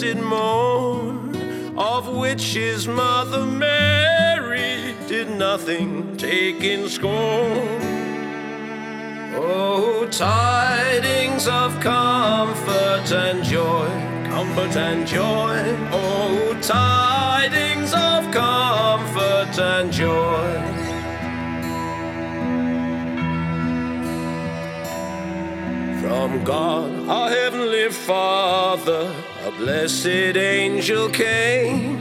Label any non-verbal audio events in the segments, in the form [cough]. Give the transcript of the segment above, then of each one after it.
blessed morn, of which his mother Mary did nothing take in scorn. Oh, tidings of comfort and joy, comfort and joy. Oh, tidings of comfort and joy. From God, our heavenly Father, blessed angel came,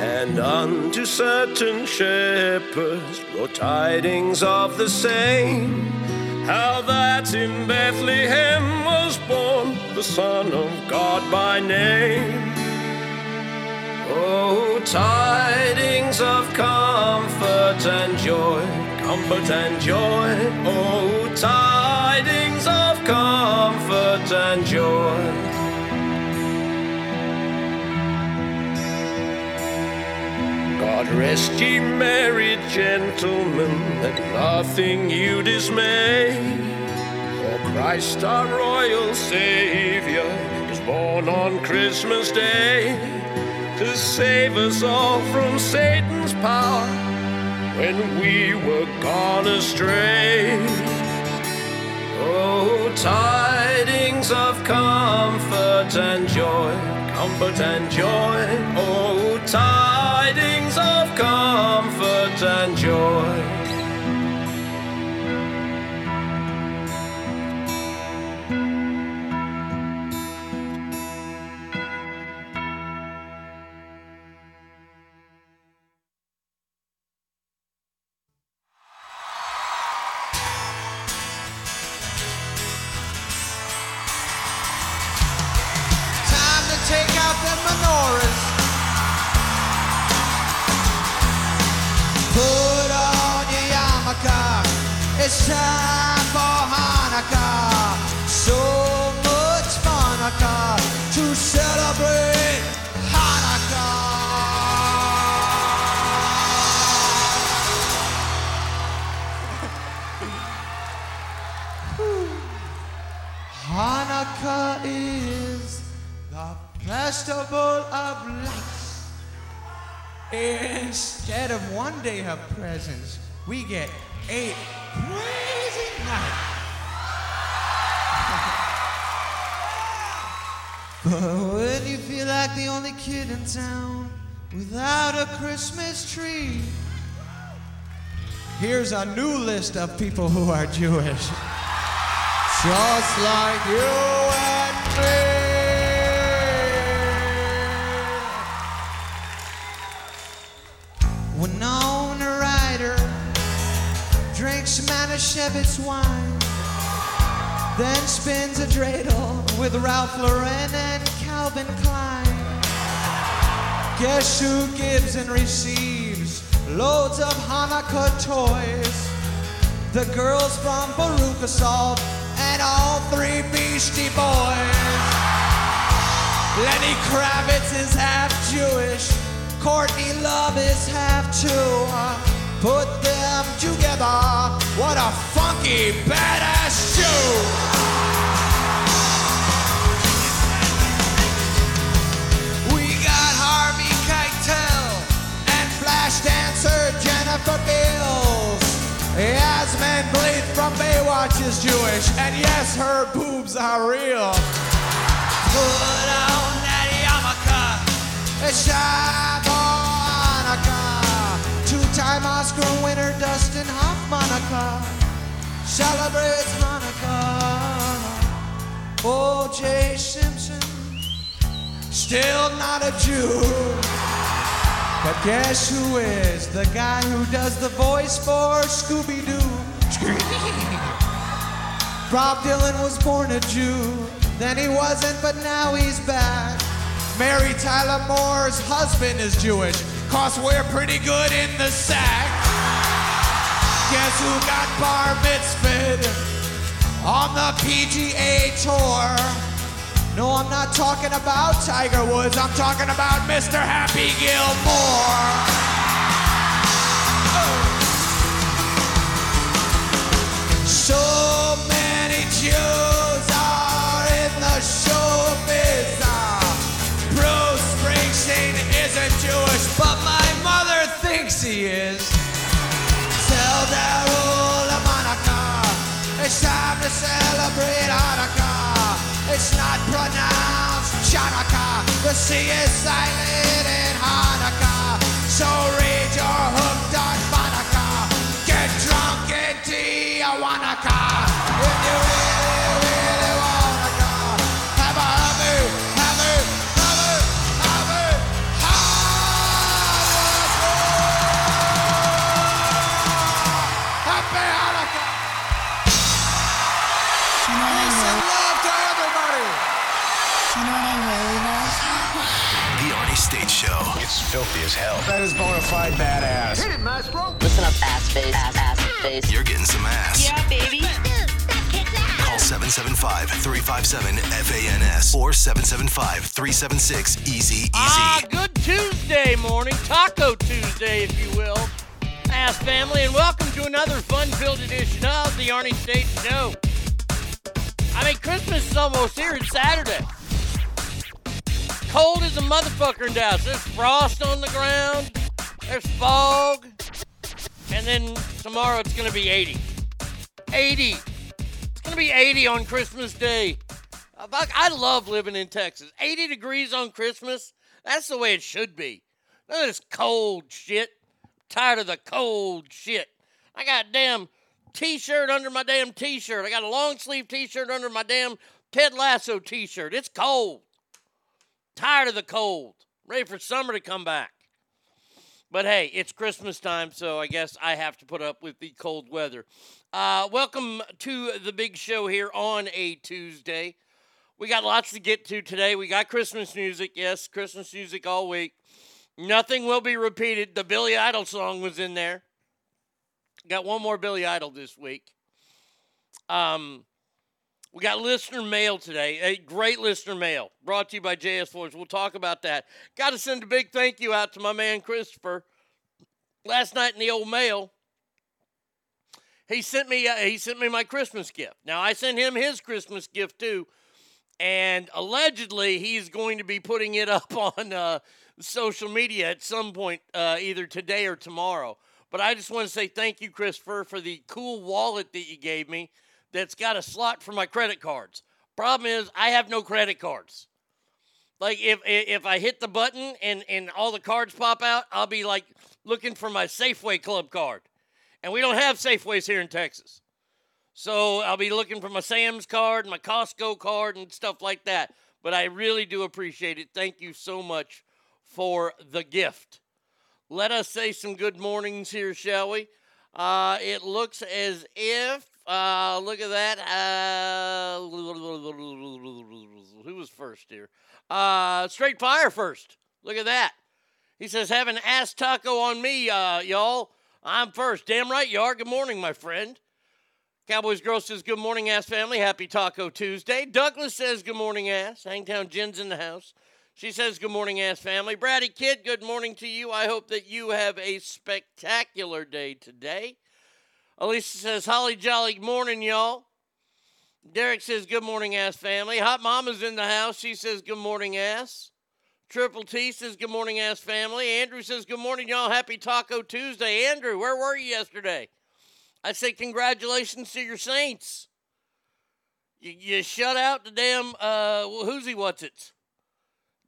and unto certain shepherds brought tidings of the same. How that in Bethlehem was born the Son of God by name. Oh, tidings of comfort and joy, comfort and joy. Oh, tidings of comfort and joy. God rest ye merry gentlemen, let nothing you dismay. For Christ our royal Savior was born on Christmas Day to save us all from Satan's power when we were gone astray. Oh, tidings of comfort and joy, comfort and joy. Oh, tidings comfort and joy. Instead of one day of presents, we get eight crazy nights. [laughs] but when you feel like the only kid in town without a Christmas tree, here's a new list of people who are Jewish. [laughs] Just like you and me. Winona Ryder drinks Manischewitz wine, then spins a dreidel with Ralph Lauren and Calvin Klein. Guess who gives and receives loads of Hanukkah toys? The girls from Baruch Assault and all three Beastie Boys. Lenny Kravitz is half Jewish. Courtney Love is half too. Put them together. What a funky, badass Jew. We got Harvey Keitel and flash dancer Jennifer Beals. Yasmin Bleeth from Baywatch is Jewish, and yes, her boobs are real. Put on that yarmulke, it's time Hanukkah. Two-time Oscar winner Dustin Hoffman celebrates Hanukkah. Oh, O.J. Simpson, still not a Jew. But guess who is the guy who does the voice for Scooby-Doo? [laughs] Bob Dylan was born a Jew, then he wasn't, but now he's back. Mary Tyler Moore's husband is Jewish cause we're pretty good in the sack. Guess who got bar mitzvahed on the PGA Tour? No, I'm not talking about Tiger Woods, I'm talking about Mr. Happy Gilmore. So many Jews thinks he is. Tell Darul Monica, it's time to celebrate Hanukkah. It's not pronounced Chanukah. The C is silent in Hanukkah. So read your hooked on Monica. Filthy as hell. That is bona fide badass. Hit it, Maestro. Listen up, ass face, ass, ass face. You're getting some ass. Yeah, baby. Call 775 357 FANS or 775 376 Easy Ah, good Tuesday morning, Taco Tuesday, if you will. Ass family, and welcome to another fun-filled edition of the Arnie State Show. I mean, Christmas is almost here. It's Saturday. Cold as a motherfucker in Dallas. There's frost on the ground. There's fog. And then tomorrow it's going to be 80. 80. It's going to be 80 on Christmas Day. Uh, fuck, I love living in Texas. 80 degrees on Christmas. That's the way it should be. None of this cold shit. Tired of the cold shit. I got a damn t-shirt under my damn t-shirt. I got a long sleeve t-shirt under my damn Ted Lasso t-shirt. It's cold. Tired of the cold. Ready for summer to come back. But hey, it's Christmas time, so I guess I have to put up with the cold weather. Uh, welcome to the big show here on a Tuesday. We got lots to get to today. We got Christmas music. Yes, Christmas music all week. Nothing will be repeated. The Billy Idol song was in there. Got one more Billy Idol this week. Um, we got listener mail today. A great listener mail brought to you by JS Floors. We'll talk about that. Got to send a big thank you out to my man Christopher. Last night in the old mail, he sent me uh, he sent me my Christmas gift. Now I sent him his Christmas gift too, and allegedly he's going to be putting it [laughs] up on uh, social media at some point, uh, either today or tomorrow. But I just want to say thank you, Christopher, for the cool wallet that you gave me that's got a slot for my credit cards. Problem is, I have no credit cards. Like if if I hit the button and and all the cards pop out, I'll be like looking for my Safeway club card. And we don't have Safeways here in Texas. So I'll be looking for my Sam's card, my Costco card and stuff like that. But I really do appreciate it. Thank you so much for the gift. Let us say some good mornings here, shall we? Uh, it looks as if, uh, look at that. Uh, who was first here? Uh, Straight Fire first. Look at that. He says, have an ass taco on me, uh, y'all. I'm first. Damn right you are. Good morning, my friend. Cowboys Girl says, Good morning, ass family. Happy Taco Tuesday. Douglas says, Good morning, ass. Hangtown Jen's in the house. She says, Good morning, ass family. Bratty Kid, good morning to you. I hope that you have a spectacular day today. Elisa says, Holly Jolly morning, y'all. Derek says, Good morning, ass family. Hot Mama's in the house. She says, Good morning, ass. Triple T says, Good morning, ass family. Andrew says, Good morning, y'all. Happy Taco Tuesday. Andrew, where were you yesterday? I say, Congratulations to your Saints. You, you shut out the damn, uh, who's he, what's it?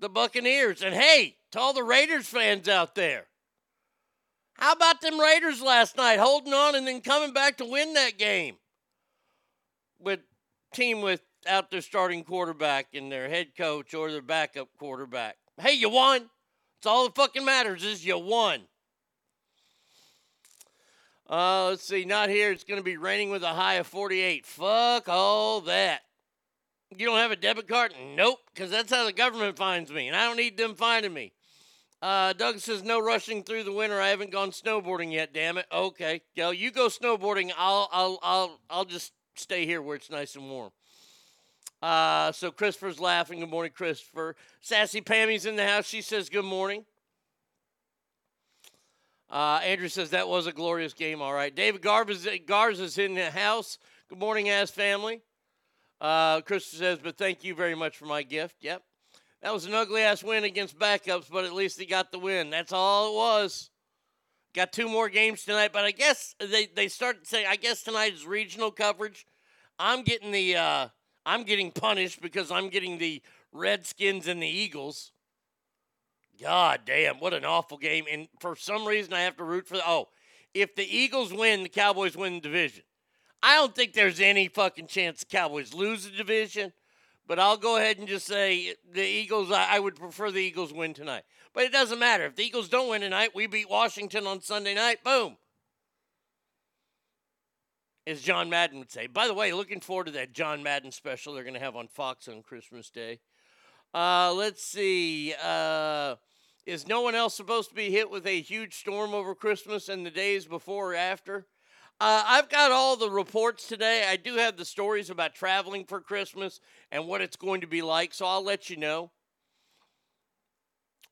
The Buccaneers. And hey, to all the Raiders fans out there, how about them Raiders last night holding on and then coming back to win that game? With team without their starting quarterback and their head coach or their backup quarterback. Hey, you won. It's all that fucking matters is you won. Uh, let's see, not here. It's going to be raining with a high of 48. Fuck all that. You don't have a debit card? Nope, because that's how the government finds me, and I don't need them finding me. Uh, Doug says no rushing through the winter. I haven't gone snowboarding yet. Damn it. Okay, yo, you go snowboarding. I'll I'll I'll I'll just stay here where it's nice and warm. Uh, so Christopher's laughing. Good morning, Christopher. Sassy Pammy's in the house. She says good morning. Uh, Andrew says that was a glorious game. All right. David Garz is, is in the house. Good morning, ass family. Uh, Christopher says, but thank you very much for my gift. Yep. That was an ugly ass win against backups, but at least he got the win. That's all it was. Got two more games tonight, but I guess they, they start to say, I guess tonight is regional coverage. I'm getting the uh, I'm getting punished because I'm getting the Redskins and the Eagles. God damn, what an awful game. And for some reason I have to root for the oh, if the Eagles win, the Cowboys win the division. I don't think there's any fucking chance the Cowboys lose the division. But I'll go ahead and just say the Eagles, I, I would prefer the Eagles win tonight. But it doesn't matter. If the Eagles don't win tonight, we beat Washington on Sunday night. Boom. As John Madden would say. By the way, looking forward to that John Madden special they're going to have on Fox on Christmas Day. Uh, let's see. Uh, is no one else supposed to be hit with a huge storm over Christmas and the days before or after? Uh, I've got all the reports today. I do have the stories about traveling for Christmas and what it's going to be like, so I'll let you know.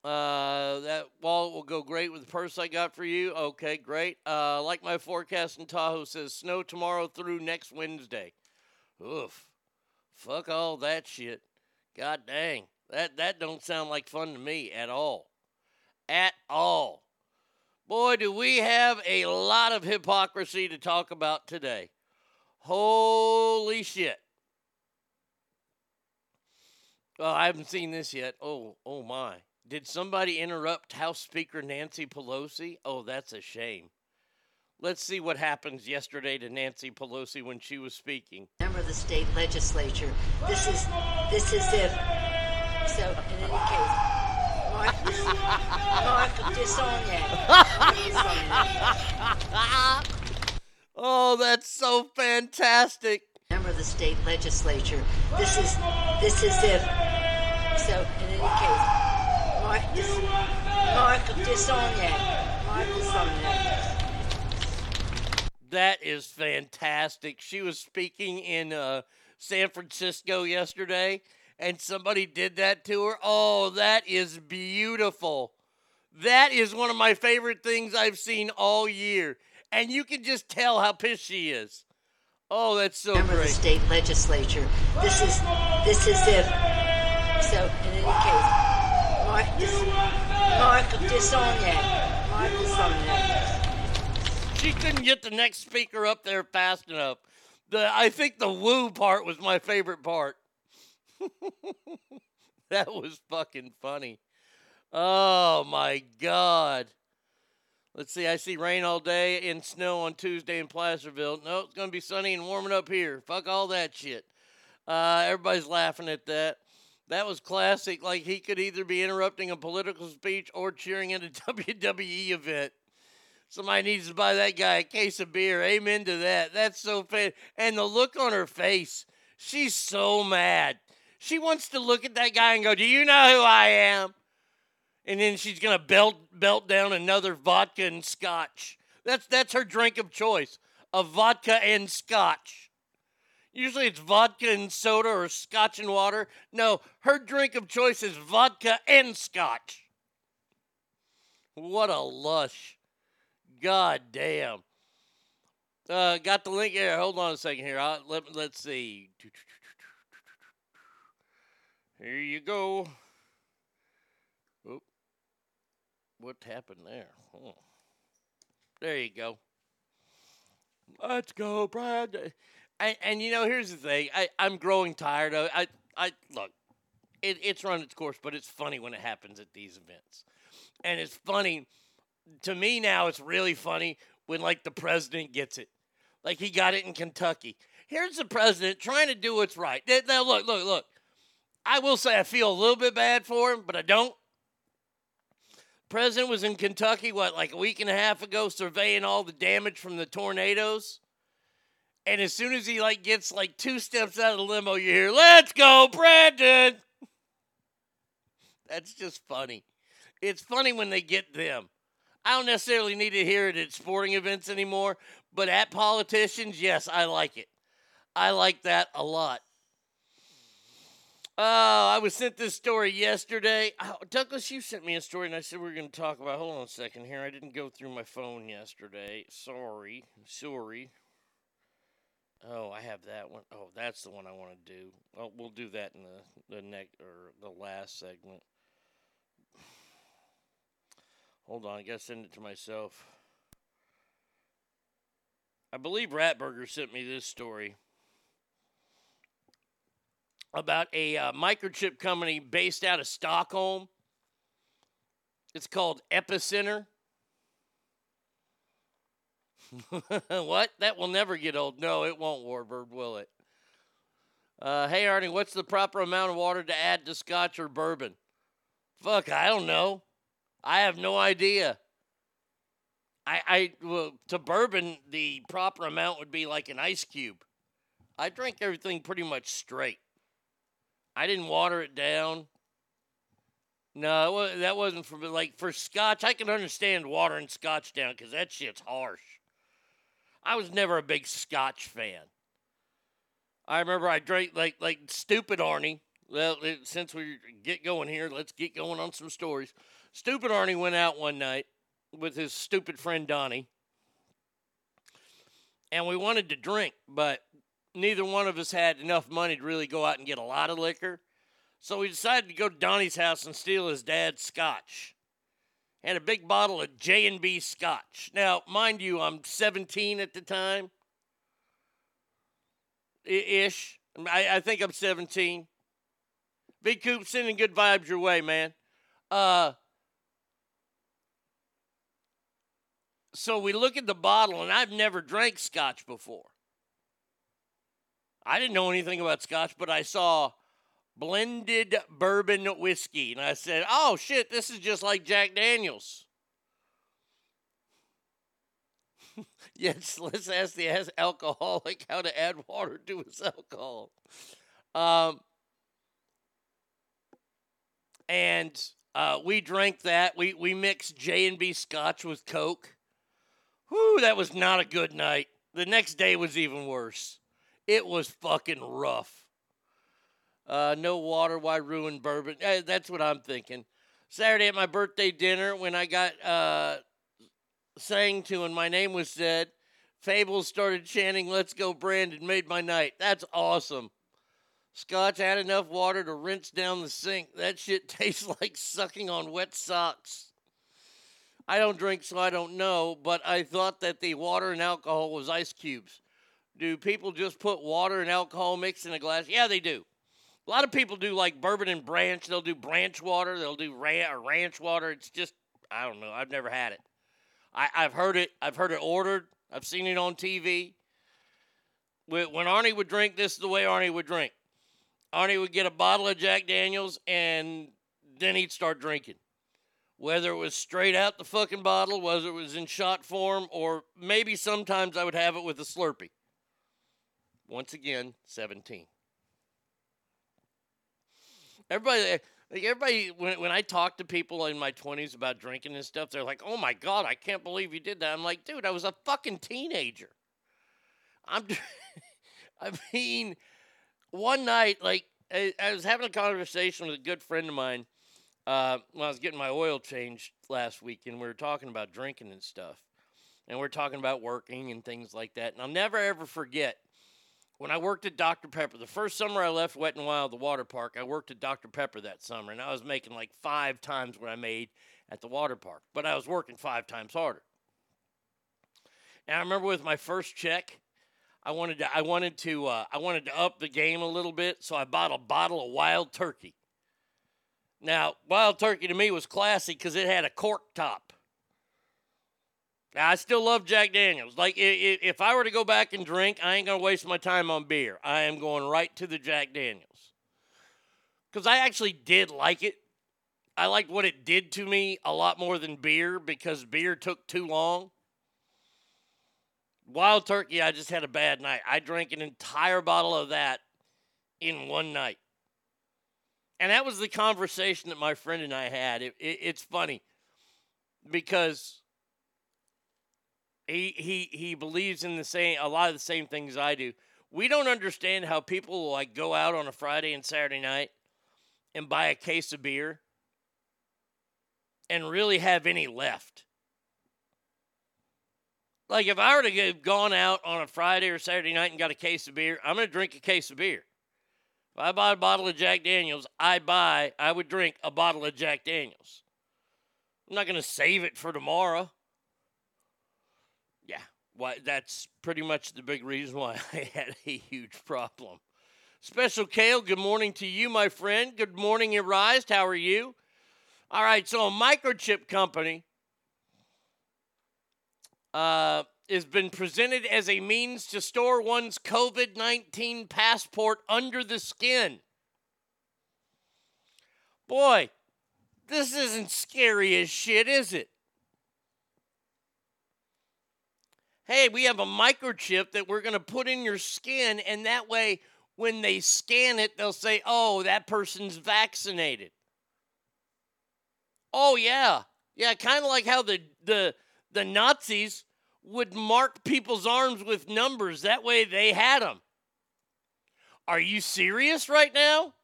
Uh, that wallet will go great with the purse I got for you. Okay, great. Uh, like my forecast in Tahoe says, snow tomorrow through next Wednesday. Oof. Fuck all that shit. God dang. That that don't sound like fun to me at all. At all. Boy, do we have a lot of hypocrisy to talk about today. Holy shit. Oh, I haven't seen this yet. Oh, oh my. Did somebody interrupt House Speaker Nancy Pelosi? Oh, that's a shame. Let's see what happens yesterday to Nancy Pelosi when she was speaking. Member of the state legislature. This is this is if so in any case. Mark this Mark Disogne. [laughs] Oh, that's so fantastic. Member of the state legislature. This is this is if so in any case. Mark this Mark Disogne. Mark. That is fantastic. She was speaking in uh, San Francisco yesterday, and somebody did that to her. Oh, that is beautiful. That is one of my favorite things I've seen all year. And you can just tell how pissed she is. Oh, that's so Member of the state legislature. This is this is if so in any case. Mark this Mark Disogne. Mark Disogne. She couldn't get the next speaker up there fast enough. The I think the woo part was my favorite part. [laughs] that was fucking funny. Oh my god. Let's see. I see rain all day and snow on Tuesday in Placerville. No, it's gonna be sunny and warming up here. Fuck all that shit. Uh, everybody's laughing at that. That was classic. Like he could either be interrupting a political speech or cheering at a [laughs] WWE event. Somebody needs to buy that guy a case of beer. Amen to that. That's so fan. And the look on her face, she's so mad. She wants to look at that guy and go, "Do you know who I am?" And then she's gonna belt belt down another vodka and scotch. That's that's her drink of choice: a vodka and scotch. Usually it's vodka and soda or scotch and water. No, her drink of choice is vodka and scotch. What a lush. God damn. Uh, got the link here. Hold on a second here. i let, let's see. Here you go. Oop. What happened there? Oh. There you go. Let's go, Brad. And, and you know, here's the thing. I, I'm growing tired of I I look, it, it's run its course, but it's funny when it happens at these events. And it's funny to me now it's really funny when like the president gets it. Like he got it in Kentucky. Here's the president trying to do what's right. Now, look, look, look. I will say I feel a little bit bad for him, but I don't. President was in Kentucky, what, like a week and a half ago, surveying all the damage from the tornadoes. And as soon as he like gets like two steps out of the limo, you hear, "Let's go, Brandon." That's just funny. It's funny when they get them. I don't necessarily need to hear it at sporting events anymore, but at politicians, yes, I like it. I like that a lot. Oh, I was sent this story yesterday. Oh, Douglas, you sent me a story, and I said we are going to talk about. Hold on a second here. I didn't go through my phone yesterday. Sorry, sorry. Oh, I have that one. Oh, that's the one I want to do. Oh, we'll do that in the the next or the last segment. Hold on, I gotta send it to myself. I believe Ratburger sent me this story about a uh, microchip company based out of Stockholm. It's called Epicenter. [laughs] what? That will never get old. No, it won't, Warbird, will it? Uh, hey, Arnie, what's the proper amount of water to add to scotch or bourbon? Fuck, I don't know. I have no idea. I, I well, to bourbon, the proper amount would be like an ice cube. I drink everything pretty much straight. I didn't water it down. No, that wasn't for like for scotch. I can understand watering scotch down because that shit's harsh. I was never a big scotch fan. I remember I drank like like stupid Arnie. Well, since we get going here, let's get going on some stories. Stupid Arnie went out one night with his stupid friend Donnie, and we wanted to drink, but neither one of us had enough money to really go out and get a lot of liquor. So we decided to go to Donnie's house and steal his dad's scotch. Had a big bottle of J&B scotch. Now, mind you, I'm 17 at the time. Ish. I, I think I'm 17. Big Coop sending good vibes your way, man. Uh, so we look at the bottle, and I've never drank scotch before. I didn't know anything about scotch, but I saw blended bourbon whiskey. And I said, oh shit, this is just like Jack Daniels. [laughs] yes, let's ask the alcoholic how to add water to his alcohol. Um, and uh, we drank that. We we mixed J and B Scotch with Coke. Whew, that was not a good night. The next day was even worse. It was fucking rough. Uh, no water, why ruin bourbon? Eh, that's what I'm thinking. Saturday at my birthday dinner, when I got uh, sang to and my name was said, Fables started chanting, Let's go, Brandon, made my night. That's awesome. Scotch had enough water to rinse down the sink. That shit [laughs] tastes like sucking on wet socks. I don't drink, so I don't know, but I thought that the water and alcohol was ice cubes. Do people just put water and alcohol mixed in a glass? Yeah, they do. A lot of people do like bourbon and branch. They'll do branch water. They'll do ran- ranch water. It's just I don't know. I've never had it. I, I've heard it. I've heard it ordered. I've seen it on TV. When Arnie would drink, this is the way Arnie would drink. Arnie would get a bottle of Jack Daniels and then he'd start drinking. Whether it was straight out the fucking bottle, whether it was in shot form, or maybe sometimes I would have it with a Slurpee. Once again, 17. Everybody, like everybody, when, when I talk to people in my 20s about drinking and stuff, they're like, oh my God, I can't believe you did that. I'm like, dude, I was a fucking teenager. I'm, [laughs] I mean, one night, like, I, I, was having a conversation with a good friend of mine uh, when I was getting my oil changed last week, and we were talking about drinking and stuff. And we are talking about working and things like that. And I'll never ever forget when I worked at Dr. Pepper, the first summer I left Wet and Wild, the water park, I worked at Dr. Pepper that summer, and I was making like five times what I made at the water park, but I was working five times harder. And I remember with my first check, I wanted to, I wanted to, uh, I wanted to up the game a little bit, so I bought a bottle of Wild Turkey. Now, Wild Turkey to me was classy because it had a cork top. I still love Jack Daniels. Like, if I were to go back and drink, I ain't going to waste my time on beer. I am going right to the Jack Daniels. Because I actually did like it. I liked what it did to me a lot more than beer because beer took too long. Wild Turkey, I just had a bad night. I drank an entire bottle of that in one night. And that was the conversation that my friend and I had. It, it, it's funny because he he he believes in the same a lot of the same things I do. We don't understand how people like go out on a Friday and Saturday night and buy a case of beer and really have any left. Like if I were to have gone out on a Friday or Saturday night and got a case of beer, I'm going to drink a case of beer. If I buy a bottle of Jack Daniels, I buy I would drink a bottle of Jack Daniels. I'm not going to save it for tomorrow. Why that's pretty much the big reason why [laughs] I had a huge problem. Special Kale, good morning to you, my friend. Good morning, Arised. How are you? All right, so a microchip company uh, has been presented as a means to store one's COVID 19 passport under the skin. Boy, this isn't scary as shit, is it? Hey, we have a microchip that we're going to put in your skin, and that way, when they scan it, they'll say, oh, that person's vaccinated. Oh, yeah. Yeah, kind of like how the, the, the Nazis would mark people's arms with numbers. That way they had them. Are you serious right now?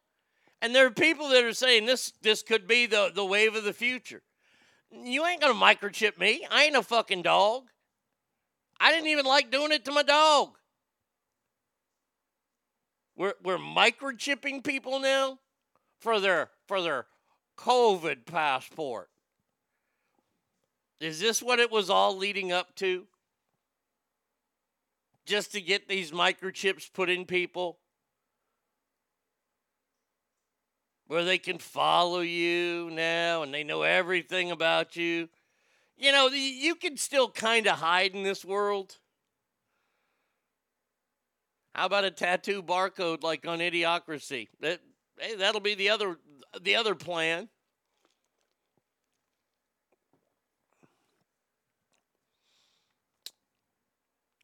And there are people that are saying this this could be the, the wave of the future. You ain't gonna microchip me. I ain't a fucking dog. I didn't even like doing it to my dog. We're we're microchipping people now for their for their COVID passport. Is this what it was all leading up to? Just to get these microchips put in people? Where they can follow you now and they know everything about you. You know, you can still kind of hide in this world. How about a tattoo barcode like on Idiocracy? That hey, that'll be the other the other plan.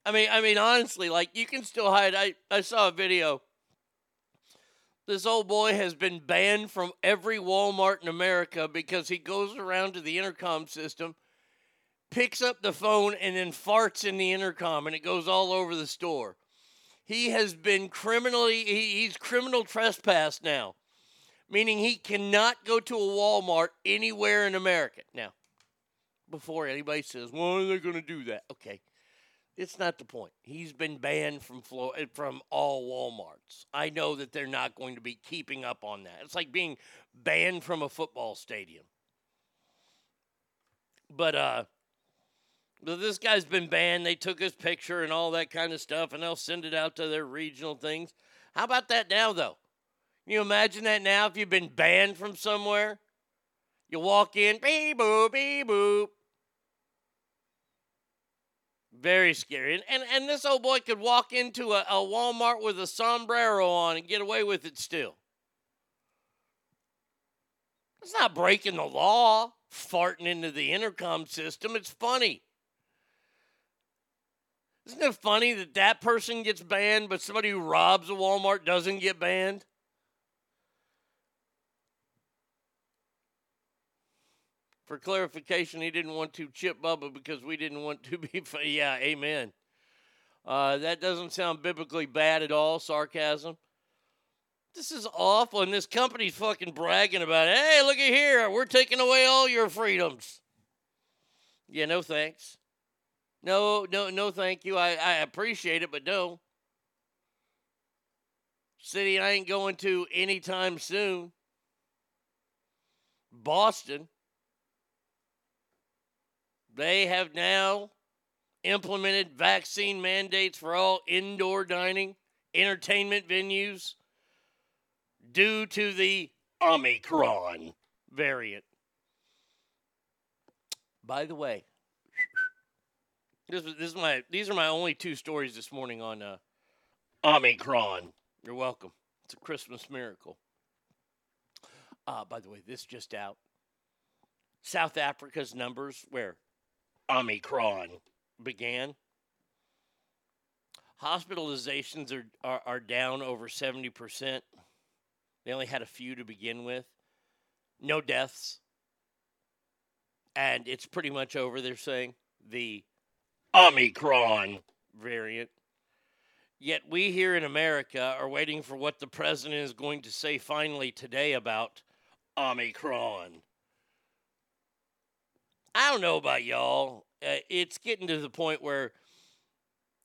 I mean, I mean, honestly, like you can still hide. I, I saw a video. This old boy has been banned from every Walmart in America because he goes around to the intercom system, picks up the phone, and then farts in the intercom, and it goes all over the store. He has been criminally, he, he's criminal trespass now, meaning he cannot go to a Walmart anywhere in America. Now, before anybody says, why are they going to do that? Okay. It's not the point. He's been banned from Flo- from all WalMarts. I know that they're not going to be keeping up on that. It's like being banned from a football stadium. But uh this guy's been banned. They took his picture and all that kind of stuff, and they'll send it out to their regional things. How about that now, though? Can you imagine that now if you've been banned from somewhere? You walk in, beep boop, beep boop. Very scary. And, and and this old boy could walk into a, a Walmart with a sombrero on and get away with it still. It's not breaking the law, farting into the intercom system. It's funny. Isn't it funny that that person gets banned, but somebody who robs a Walmart doesn't get banned? For clarification, he didn't want to chip Bubba because we didn't want to be. Yeah, amen. Uh, that doesn't sound biblically bad at all. Sarcasm. This is awful, and this company's fucking bragging about it. Hey, look at here. We're taking away all your freedoms. Yeah, no thanks. No, no, no, thank you. I, I appreciate it, but no. City I ain't going to anytime soon. Boston. They have now implemented vaccine mandates for all indoor dining, entertainment venues due to the Omicron variant. By the way, This, is- this is my these are my only two stories this morning on uh, Omicron. You're welcome. It's a Christmas miracle. Uh, by the way, this just out. South Africa's numbers where Omicron began. Hospitalizations are, are, are down over 70%. They only had a few to begin with. No deaths. And it's pretty much over, they're saying. The Omicron variant. Yet we here in America are waiting for what the president is going to say finally today about Omicron. I don't know about y'all. Uh, it's getting to the point where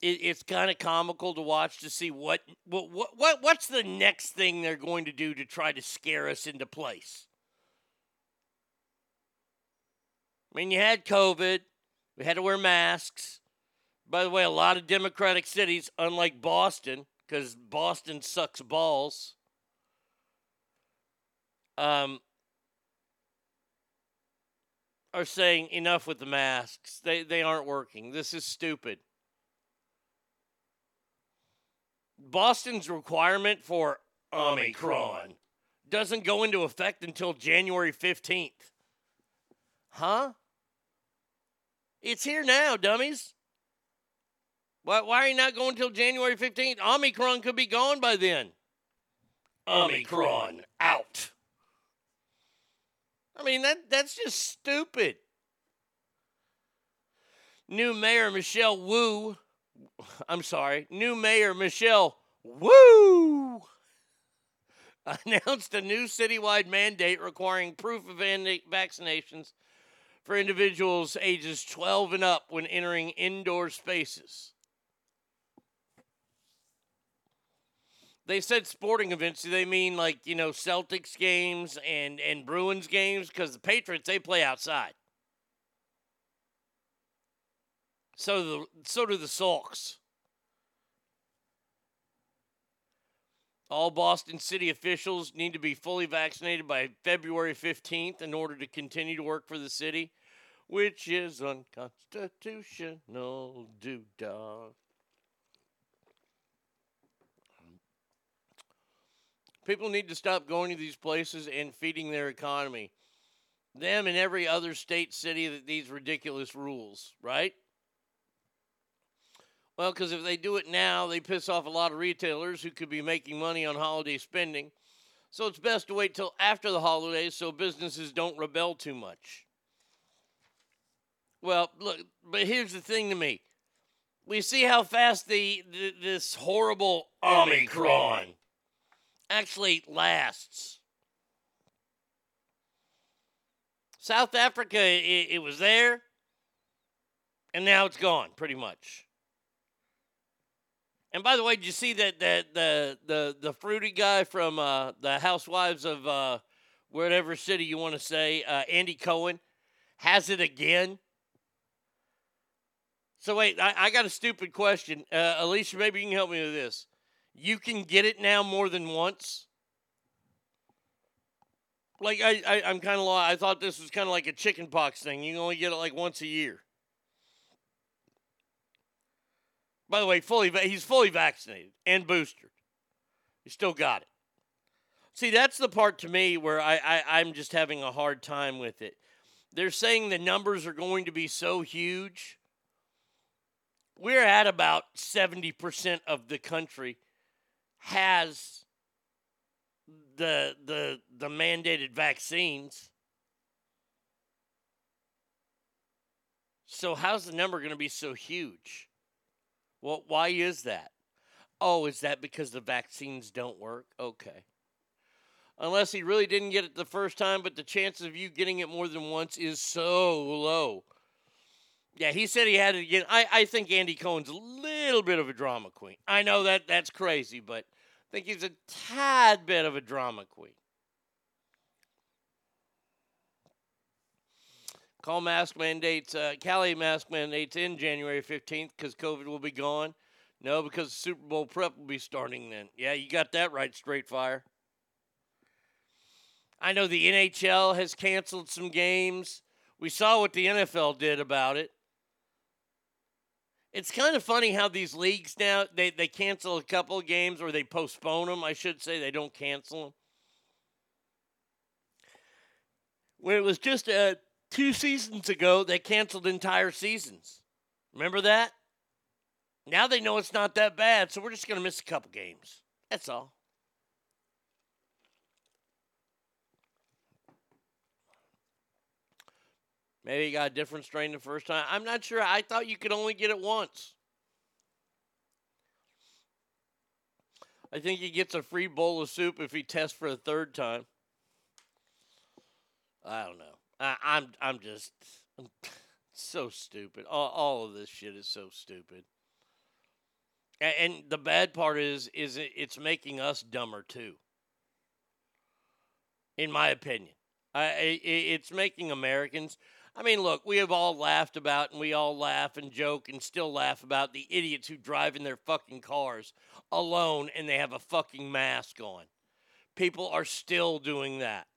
it, it's kind of comical to watch to see what, what what what what's the next thing they're going to do to try to scare us into place. I mean, you had COVID. We had to wear masks. By the way, a lot of Democratic cities, unlike Boston, because Boston sucks balls. Um, are saying enough with the masks. They they aren't working. This is stupid. Boston's requirement for Omicron doesn't go into effect until January 15th. Huh? It's here now, dummies. Why, why are you not going until January 15th? Omicron could be gone by then. Omicron out. I mean, that that's just stupid. New Mayor Michelle Wu, I'm sorry, new Mayor Michelle Wu [laughs] announced a new citywide mandate requiring proof of vaccinations for individuals ages 12 and up when entering indoor spaces. They said sporting events. Do they mean like you know Celtics games and and Bruins games? Because the Patriots they play outside. So the so do the Sox. All Boston City officials need to be fully vaccinated by February 15th in order to continue to work for the city, which is unconstitutional. Do dog. People need to stop going to these places and feeding their economy. Them and every other state, city that these ridiculous rules, right? Well, because if they do it now, they piss off a lot of retailers who could be making money on holiday spending. So it's best to wait till after the holidays so businesses don't rebel too much. Well, look, but here's the thing to me. We see how fast the, the this horrible Omicron actually lasts. South Africa, it, it was there, and now it's gone, pretty much. And by the way, did you see that that the the the fruity guy from uh, the Housewives of uh, whatever city you want to say, uh, Andy Cohen, has it again? So wait, I, I got a stupid question, uh, Alicia. Maybe you can help me with this. You can get it now more than once. Like I, I I'm kind of. I thought this was kind of like a chicken pox thing. You can only get it like once a year. By the way, fully va- he's fully vaccinated and boosted. He still got it. See, that's the part to me where I, I I'm just having a hard time with it. They're saying the numbers are going to be so huge. We're at about 70% of the country has the the the mandated vaccines. So how's the number going to be so huge? Well, why is that? Oh, is that because the vaccines don't work? Okay. Unless he really didn't get it the first time, but the chances of you getting it more than once is so low. Yeah, he said he had it again. I, I think Andy Cohen's a little bit of a drama queen. I know that that's crazy, but I think he's a tad bit of a drama queen. Call mask mandates, uh, Cali mask mandates in January 15th because COVID will be gone. No, because Super Bowl prep will be starting then. Yeah, you got that right, straight fire. I know the NHL has canceled some games. We saw what the NFL did about it. It's kind of funny how these leagues now they, they cancel a couple of games or they postpone them. I should say they don't cancel them. When it was just uh, two seasons ago, they canceled entire seasons. Remember that? Now they know it's not that bad, so we're just going to miss a couple games. That's all. Maybe he got a different strain the first time. I'm not sure. I thought you could only get it once. I think he gets a free bowl of soup if he tests for a third time. I don't know. I, I'm I'm just I'm [laughs] so stupid. All, all of this shit is so stupid. And, and the bad part is is it, it's making us dumber too. In my opinion, I, it, it's making Americans. I mean, look, we have all laughed about and we all laugh and joke and still laugh about the idiots who drive in their fucking cars alone and they have a fucking mask on. People are still doing that.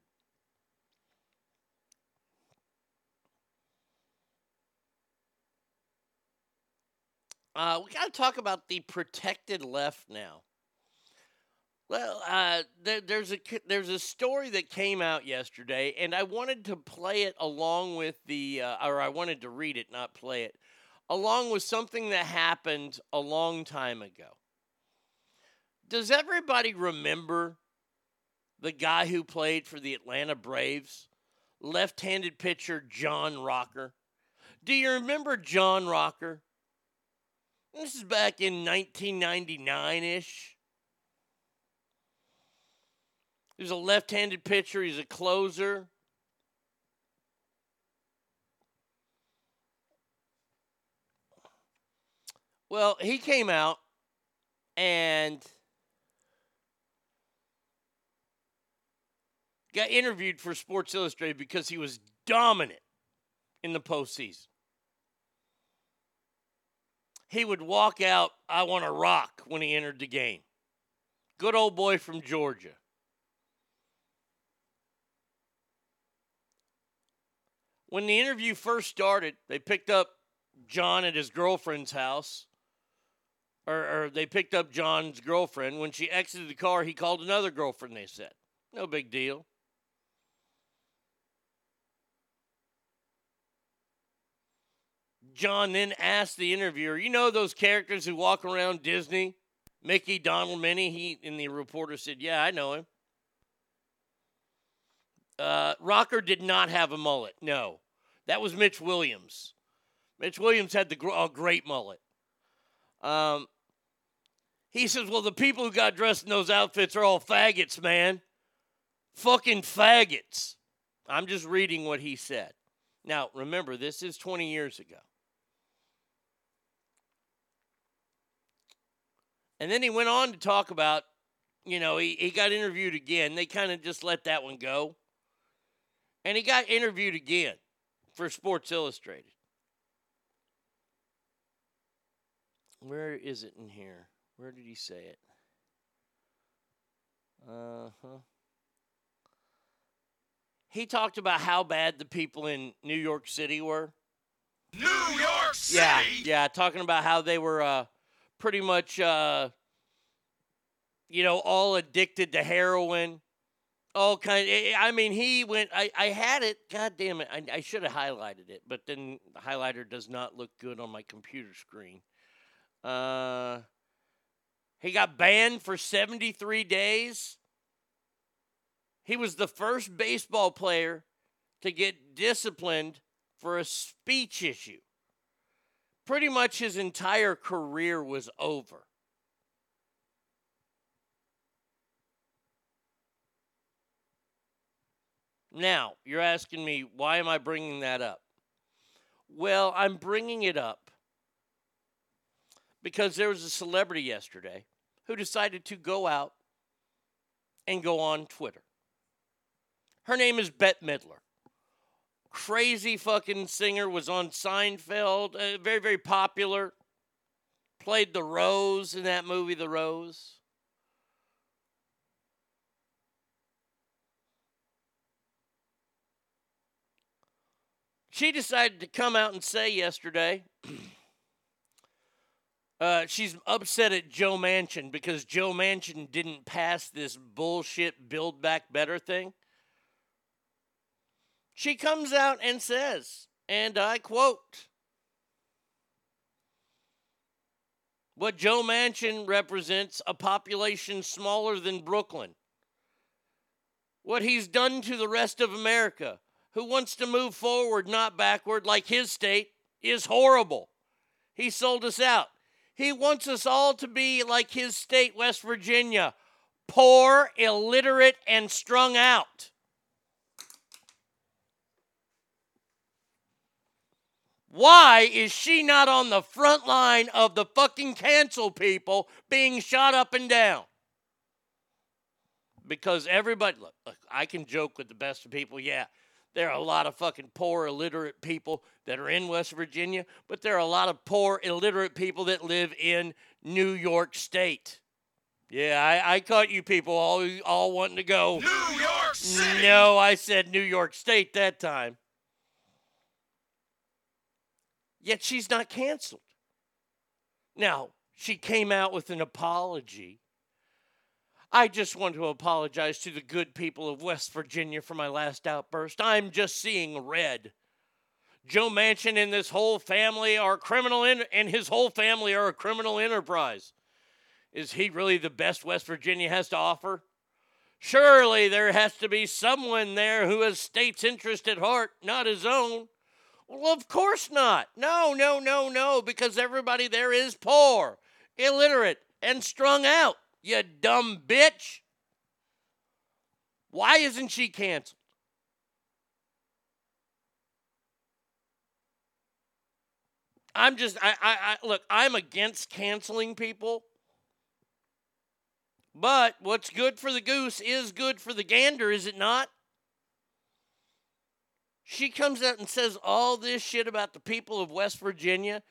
Uh, we got to talk about the protected left now. Well, uh, there, there's a there's a story that came out yesterday, and I wanted to play it along with the, uh, or I wanted to read it, not play it, along with something that happened a long time ago. Does everybody remember the guy who played for the Atlanta Braves, left-handed pitcher John Rocker? Do you remember John Rocker? This is back in 1999 ish. He's a left handed pitcher, he's a closer. Well, he came out and got interviewed for Sports Illustrated because he was dominant in the postseason he would walk out, I want to rock when he entered the game. Good old boy from Georgia. When the interview first started, they picked up John at his girlfriend's house. Or, or, they picked up John's girlfriend. When she exited the car, he called another girlfriend, they said. No big deal. John then asked the interviewer, "You know those characters who walk around Disney, Mickey, Donald, Minnie?" He and the reporter said, "Yeah, I know him." Uh, Rocker did not have a mullet. No, that was Mitch Williams. Mitch Williams had the gr- a great mullet. Um, he says, "Well, the people who got dressed in those outfits are all faggots, man. Fucking faggots." I'm just reading what he said. Now, remember, this is 20 years ago. And then he went on to talk about, you know, he, he got interviewed again. They kind of just let that one go. And he got interviewed again for Sports Illustrated. Where is it in here? Where did he say it? Uh huh. He talked about how bad the people in New York City were. New York City. Yeah, yeah, talking about how they were uh, pretty much, uh, you know, all addicted to heroin. All kind. I mean, he went. I, I had it. God damn it! I, I should have highlighted it, but then the highlighter does not look good on my computer screen. Uh, he got banned for 73 days. He was the first baseball player to get disciplined for a speech issue pretty much his entire career was over. Now, you're asking me, why am I bringing that up? Well, I'm bringing it up because there was a celebrity yesterday who decided to go out and go on Twitter. Her name is Bette Midler crazy fucking singer, was on Seinfeld, uh, very, very popular. Played the Rose in that movie, The Rose. She decided to come out and say yesterday [clears throat] Uh, she's upset at Joe Manchin because Joe Manchin didn't pass this bullshit Build Back Better thing. She comes out and says, and I quote, What Joe Manchin represents a population smaller than Brooklyn. What he's done to the rest of America, who wants to move forward, not backward, like his state, is horrible. He sold us out. He wants us all to be like his state, West Virginia poor, illiterate, and strung out. Why is she not on the front line of the fucking cancel people being shot up and down? Because everybody, look, look, I can joke with the best of people. Yeah, there are a lot of fucking poor, illiterate people that are in West Virginia, but there are a lot of poor, illiterate people that live in New York State. Yeah, I, I caught you people all, all wanting to go. New York City! No, I said New York State that time. Yet she's not canceled. Now, she came out with an apology. I just want to apologize to the good people of West Virginia for my last outburst. I'm just seeing red. Joe Manchin and this whole family are criminal, in, and his whole family are a criminal enterprise. Is he really the best West Virginia has to offer? Surely there has to be someone there who has state's interest at heart, not his own. Well, of course not. No, no, no, no, because everybody there is poor, illiterate, and strung out. You dumb bitch. Why isn't she canceled? I'm just, I, I, I, look, I'm against canceling people. But what's good for the goose is good for the gander, is it not? She comes out and says all this shit about the people of West Virginia.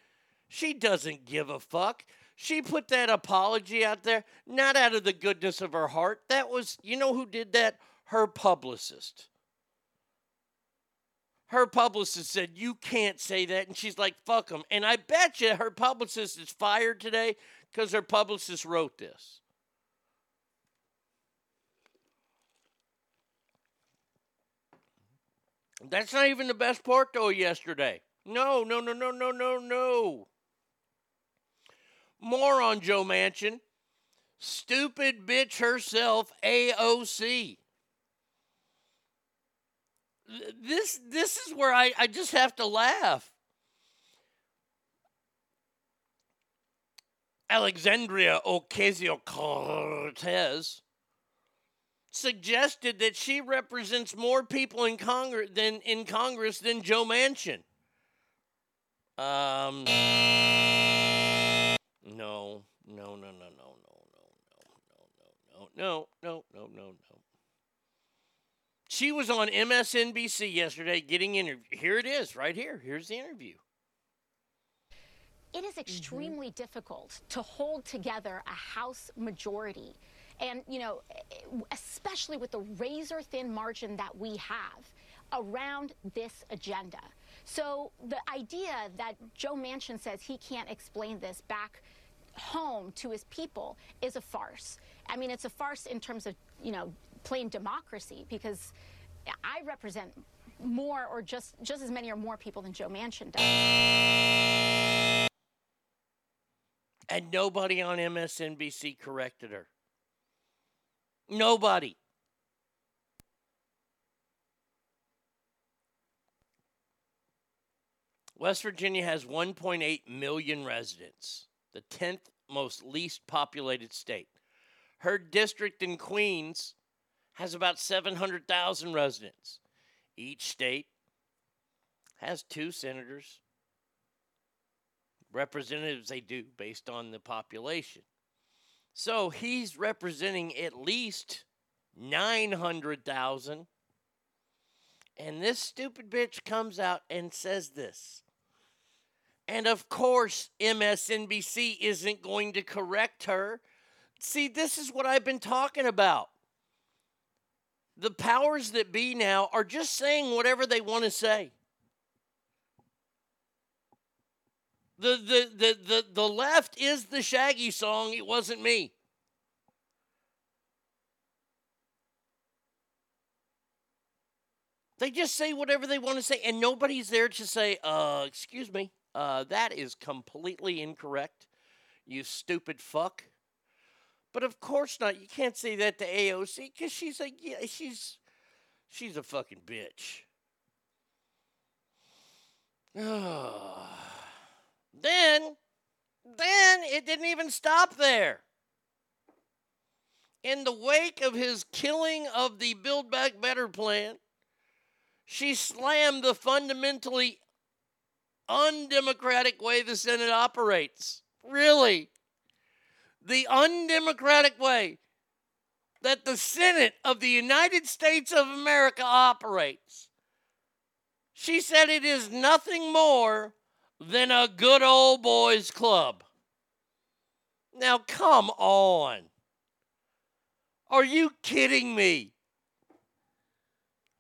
She doesn't give a fuck. She put that apology out there, not out of the goodness of her heart. That was, you know who did that? Her publicist. Her publicist said, You can't say that. And she's like, Fuck them. And I bet you her publicist is fired today because her publicist wrote this. That's not even the best part, though, yesterday. No, no, no, no, no, no, no. More on Joe Manchin. Stupid bitch herself, AOC. This this is where I, I just have to laugh. Alexandria Ocasio Cortez suggested that she represents more people in Congress than in Congress than Joe Manchin. Um no, no, no, no, no, no, no, no, no, no, no, no, no, no. No. She was on MSNBC yesterday getting interviewed. Here it is, right here. Here's the interview. It is extremely mm-hmm. difficult to hold together a House majority. And, you know, especially with the razor thin margin that we have around this agenda. So the idea that Joe Manchin says he can't explain this back home to his people is a farce. I mean, it's a farce in terms of, you know, plain democracy because I represent more or just just as many or more people than Joe Manchin does. And nobody on MSNBC corrected her. Nobody. West Virginia has 1.8 million residents, the 10th most least populated state. Her district in Queens has about 700,000 residents. Each state has two senators, representatives they do based on the population. So he's representing at least 900,000. And this stupid bitch comes out and says this. And of course, MSNBC isn't going to correct her. See, this is what I've been talking about. The powers that be now are just saying whatever they want to say. The, the, the, the, the left is the Shaggy song. It wasn't me. They just say whatever they want to say, and nobody's there to say, uh, excuse me, uh, that is completely incorrect, you stupid fuck. But of course not. You can't say that to AOC because she's a yeah, she's she's a fucking bitch. [sighs] then, then it didn't even stop there. In the wake of his killing of the Build Back Better plan, she slammed the fundamentally undemocratic way the Senate operates. Really? The undemocratic way that the Senate of the United States of America operates. She said it is nothing more than a good old boys club. Now, come on. Are you kidding me?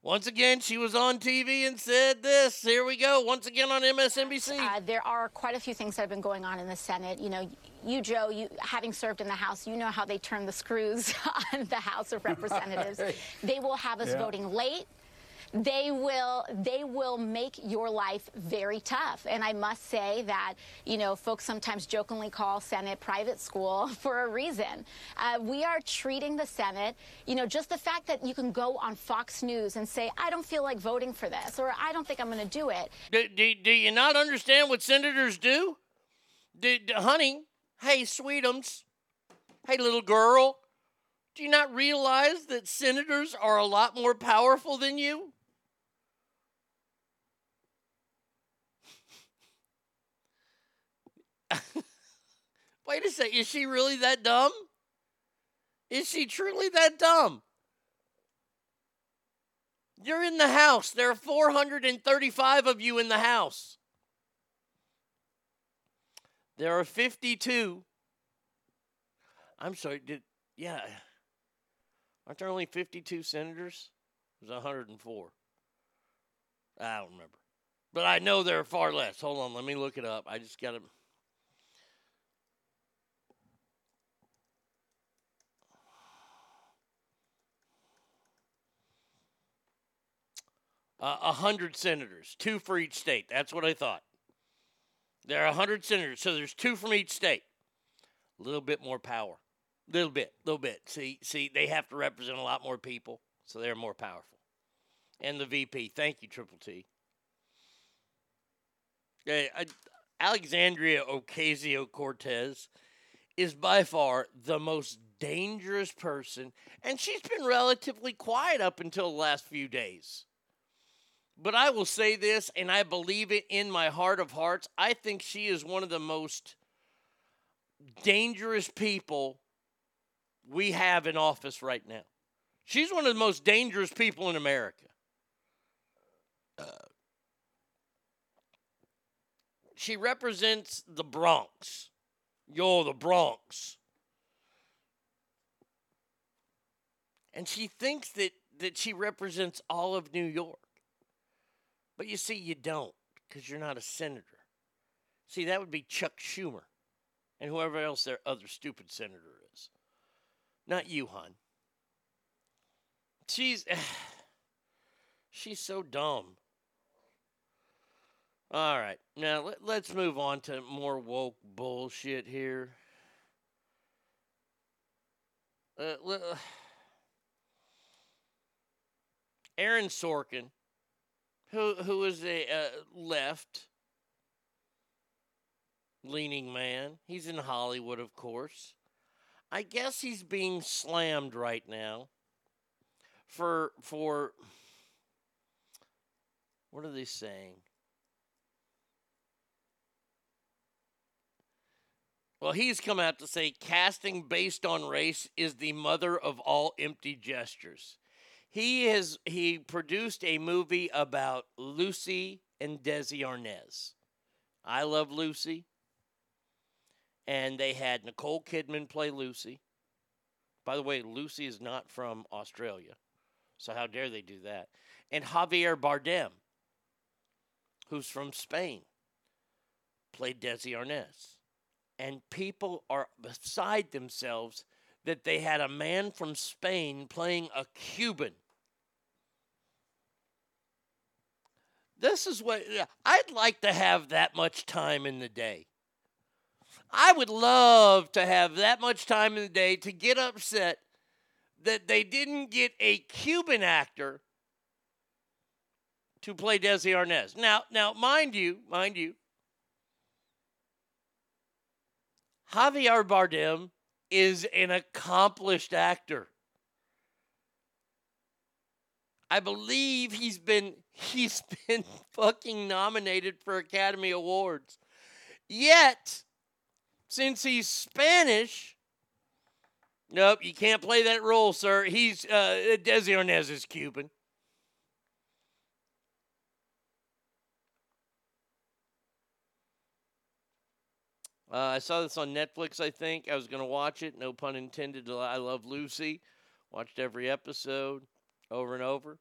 Once again, she was on TV and said this. Here we go. Once again on MSNBC. Uh, there are quite a few things that have been going on in the Senate. You know, you, Joe, you having served in the House, you know how they turn the screws [laughs] on the House of Representatives. [laughs] They will have us Yeah. voting late. They will they will make your life very tough. And I must say that, you know, folks sometimes jokingly call Senate private school [laughs] for a reason. Uh, we are treating the Senate, you know, just the fact that you can go on Fox News and say, I don't feel like voting for this, or I don't think I'm going to do it. Do, do, do you not understand what senators do? Do, do- honey, hey, sweetums, hey, little girl, do you not realize that senators are a lot more powerful than you? [laughs] Wait a second, is she really that dumb? Is she truly that dumb? You're in the house. There are 435 of you in the house. There are 52. I'm sorry, did yeah. Aren't there only 52 senators? There's 104. I don't remember. But I know there are far less. Hold on, let me look it up. I just got to Uh, A hundred senators, two for each state. That's what I thought. There are a hundred senators, so there's two from each state. A little bit more power, A little bit, a little bit. See, see, they have to represent a lot more people, so they're more powerful. And the VP, thank you, Triple T. Yeah, I, Alexandria Ocasio Cortez is by far the most dangerous person, and she's been relatively quiet up until the last few days. But I will say this, and I believe it in my heart of hearts. I think she is one of the most dangerous people we have in office right now. She's one of the most dangerous people in America. Uh, she represents the Bronx. Yo, the Bronx. And she thinks that, that she represents all of New York. But you see, you don't because you're not a senator. See, that would be Chuck Schumer and whoever else their other stupid senator is. Not you, hon. She's [sighs] she's so dumb. All right, now let, let's move on to more woke bullshit here. Uh, [sighs] Aaron Sorkin who who is a uh, left leaning man. He's in Hollywood, of course. I guess he's being slammed right now for for what are they saying? Well, he's come out to say casting based on race is the mother of all empty gestures. He has he produced a movie about Lucy and Desi Arnaz. I love Lucy. And they had Nicole Kidman play Lucy. By the way, Lucy is not from Australia. So how dare they do that? And Javier Bardem, who's from Spain. played Desi Arnaz. And people are beside themselves that they had a man from Spain playing a Cuban. This is what I'd like to have that much time in the day. I would love to have that much time in the day to get upset that they didn't get a Cuban actor to play Desi Arnaz. Now, now, mind you, mind you, Javier Bardem is an accomplished actor. I believe he's been [laughs] he's been [laughs] fucking nominated for Academy Awards. Yet, since he's Spanish, nope, you can't play that role, sir. He's uh, Desi Arnaz is Cuban. Uh, I saw this on Netflix, I think. I was going to watch it. No pun intended. I Love Lucy. Watched every episode over and over.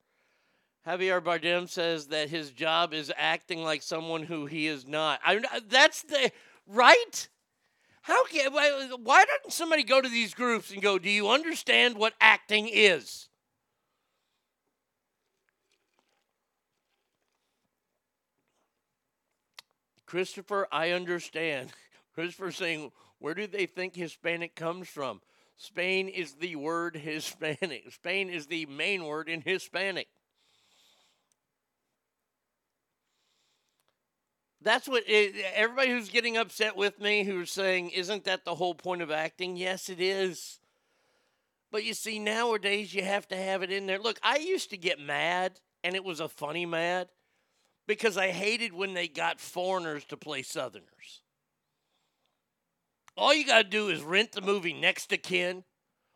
Javier Bardem says that his job is acting like someone who he is not. I, that's the right. How can why, why doesn't somebody go to these groups and go, "Do you understand what acting is?" Christopher, I understand. Christopher saying, where do they think Hispanic comes from? Spain is the word Hispanic. [laughs] Spain is the main word in Hispanic. That's what it, everybody who's getting upset with me, who's saying, isn't that the whole point of acting? Yes, it is. But you see, nowadays you have to have it in there. Look, I used to get mad, and it was a funny mad, because I hated when they got foreigners to play Southerners. All you got to do is rent the movie Next of Kin,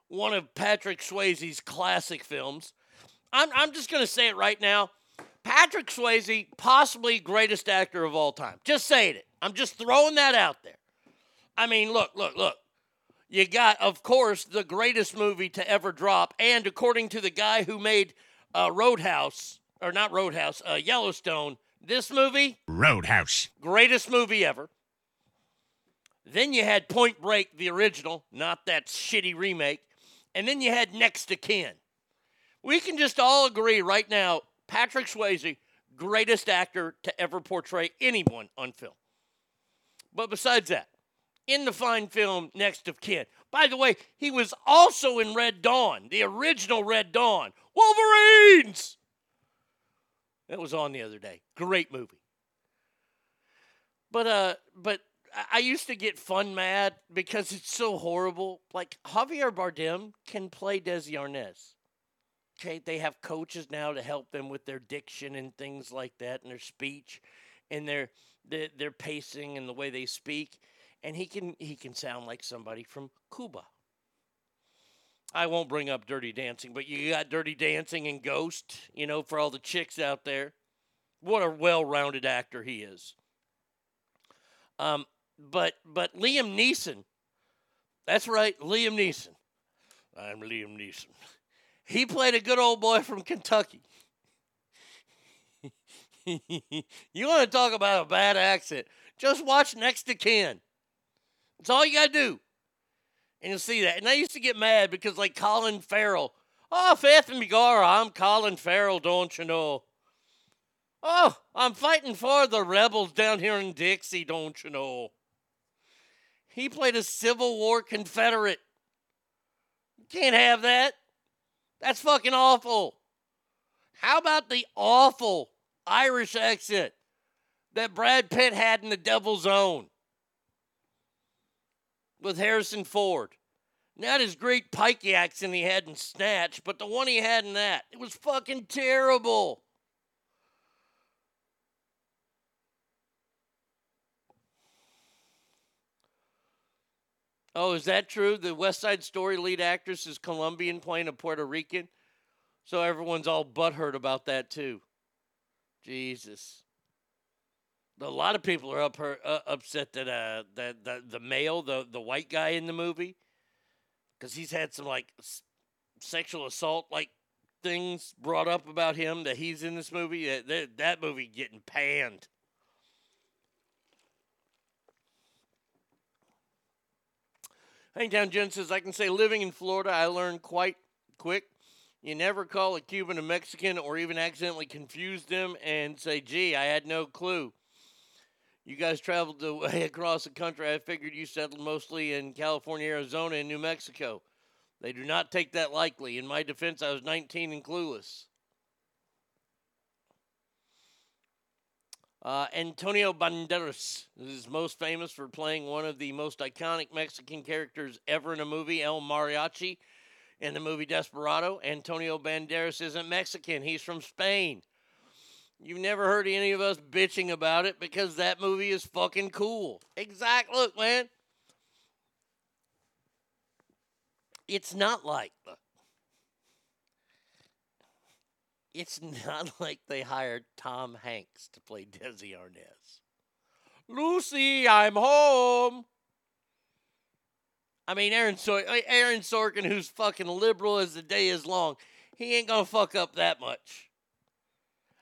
one of Patrick Swayze's classic films. I'm, I'm just going to say it right now. Patrick Swayze, possibly greatest actor of all time. Just saying it. I'm just throwing that out there. I mean, look, look, look. You got, of course, the greatest movie to ever drop, and according to the guy who made uh, Roadhouse, or not Roadhouse, uh, Yellowstone, this movie, Roadhouse, greatest movie ever. Then you had Point Break, the original, not that shitty remake. And then you had Next of Kin. We can just all agree right now Patrick Swayze, greatest actor to ever portray anyone on film. But besides that, in the fine film Next of Kin, by the way, he was also in Red Dawn, the original Red Dawn. Wolverines! That was on the other day. Great movie. But uh but I used to get fun mad because it's so horrible. Like Javier Bardem can play Desi Arnaz. Okay, they have coaches now to help them with their diction and things like that, and their speech, and their their, their pacing and the way they speak. And he can he can sound like somebody from Cuba. I won't bring up Dirty Dancing, but you got Dirty Dancing and Ghost, you know, for all the chicks out there. What a well-rounded actor he is. Um, but but Liam Neeson, that's right, Liam Neeson. I'm Liam Neeson. He played a good old boy from Kentucky. [laughs] you want to talk about a bad accent? Just watch Next of Kin. That's all you got to do. And you'll see that. And I used to get mad because, like Colin Farrell, oh, Faith and Megara, I'm Colin Farrell, don't you know? Oh, I'm fighting for the rebels down here in Dixie, don't you know? He played a Civil War Confederate. Can't have that. That's fucking awful. How about the awful Irish accent that Brad Pitt had in The Devil's Own with Harrison Ford? Not his great pikey accent he had in Snatch, but the one he had in that. It was fucking terrible. Oh, is that true? The West Side Story lead actress is Colombian playing a Puerto Rican? So everyone's all butthurt about that too. Jesus. A lot of people are up uh, upset that uh that the, the male the the white guy in the movie because he's had some like s- sexual assault like things brought up about him that he's in this movie. That that, that movie getting panned. Hangtown Jen says, I can say living in Florida, I learned quite quick. You never call a Cuban a Mexican or even accidentally confuse them and say, gee, I had no clue. You guys traveled the [laughs] way across the country. I figured you settled mostly in California, Arizona, and New Mexico. They do not take that lightly. In my defense, I was 19 and clueless. Uh, Antonio Banderas is most famous for playing one of the most iconic Mexican characters ever in a movie, El Mariachi, in the movie Desperado. Antonio Banderas isn't Mexican, he's from Spain. You've never heard any of us bitching about it because that movie is fucking cool. Exact. Look, man. It's not like. It's [laughs] not like they hired Tom Hanks to play Desi Arnaz. Lucy, I'm home. I mean, Aaron, Sor- uh, Aaron Sorkin, who's fucking liberal as the day is long, he ain't gonna fuck up that much.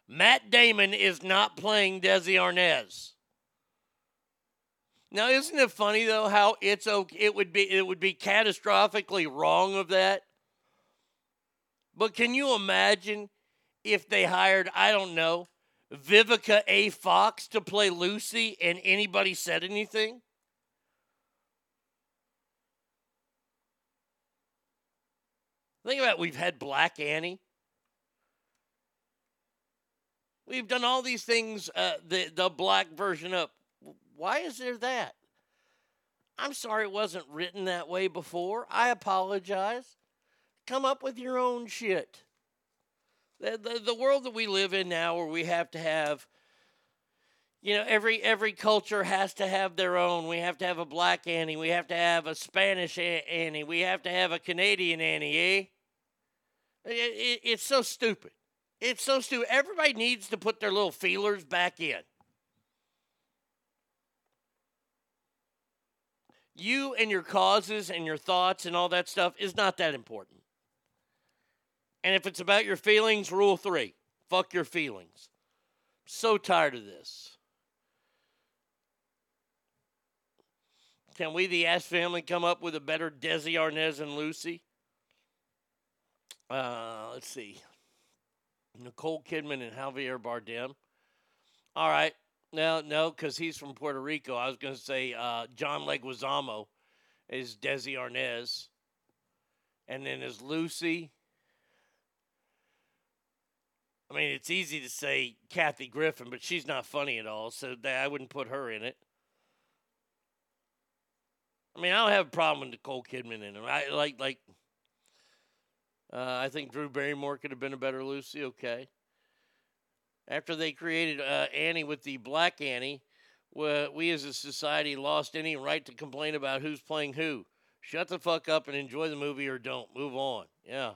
Matt Damon is not playing Desi Arnaz. Now, isn't it funny though how it's okay? It would be it would be catastrophically wrong of that. But can you imagine if they hired I don't know Vivica A. Fox to play Lucy and anybody said anything? Think about it. we've had Black Annie. We've done all these things, uh, the the black version up. Why is there that? I'm sorry it wasn't written that way before. I apologize. Come up with your own shit. The, the, the world that we live in now, where we have to have, you know, every every culture has to have their own. We have to have a black Annie. We have to have a Spanish Annie. We have to have a Canadian Annie. Eh? It, it, it's so stupid. It's so stupid. Everybody needs to put their little feelers back in. You and your causes and your thoughts and all that stuff is not that important. And if it's about your feelings, rule three fuck your feelings. I'm So tired of this. Can we, the Ass family, come up with a better Desi Arnaz and Lucy? Uh, let's see. Nicole Kidman and Javier Bardem. All right. No, no, because he's from Puerto Rico. I was going to say uh, John Leguizamo is Desi Arnaz. And then is Lucy. I mean, it's easy to say Kathy Griffin, but she's not funny at all, so I wouldn't put her in it. I mean, I don't have a problem with Nicole Kidman in it. I like like uh, I think Drew Barrymore could have been a better Lucy. Okay. After they created uh, Annie with the Black Annie, we as a society lost any right to complain about who's playing who. Shut the fuck up and enjoy the movie or don't. Move on. Yeah.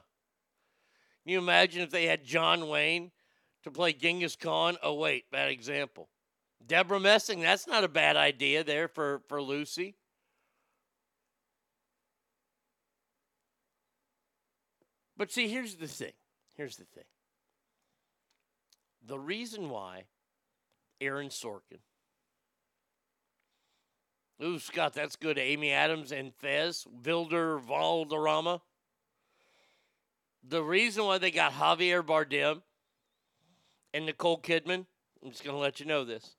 Can you imagine if they had John Wayne to play Genghis Khan? Oh, wait, bad example. Debra Messing, that's not a bad idea there for, for Lucy. But see, here's the thing. Here's the thing. The reason why Aaron Sorkin. Ooh, Scott, that's good. Amy Adams and Fez, Wilmer Valderrama. The reason why they got Javier Bardem and Nicole Kidman, I'm just going to let you know this,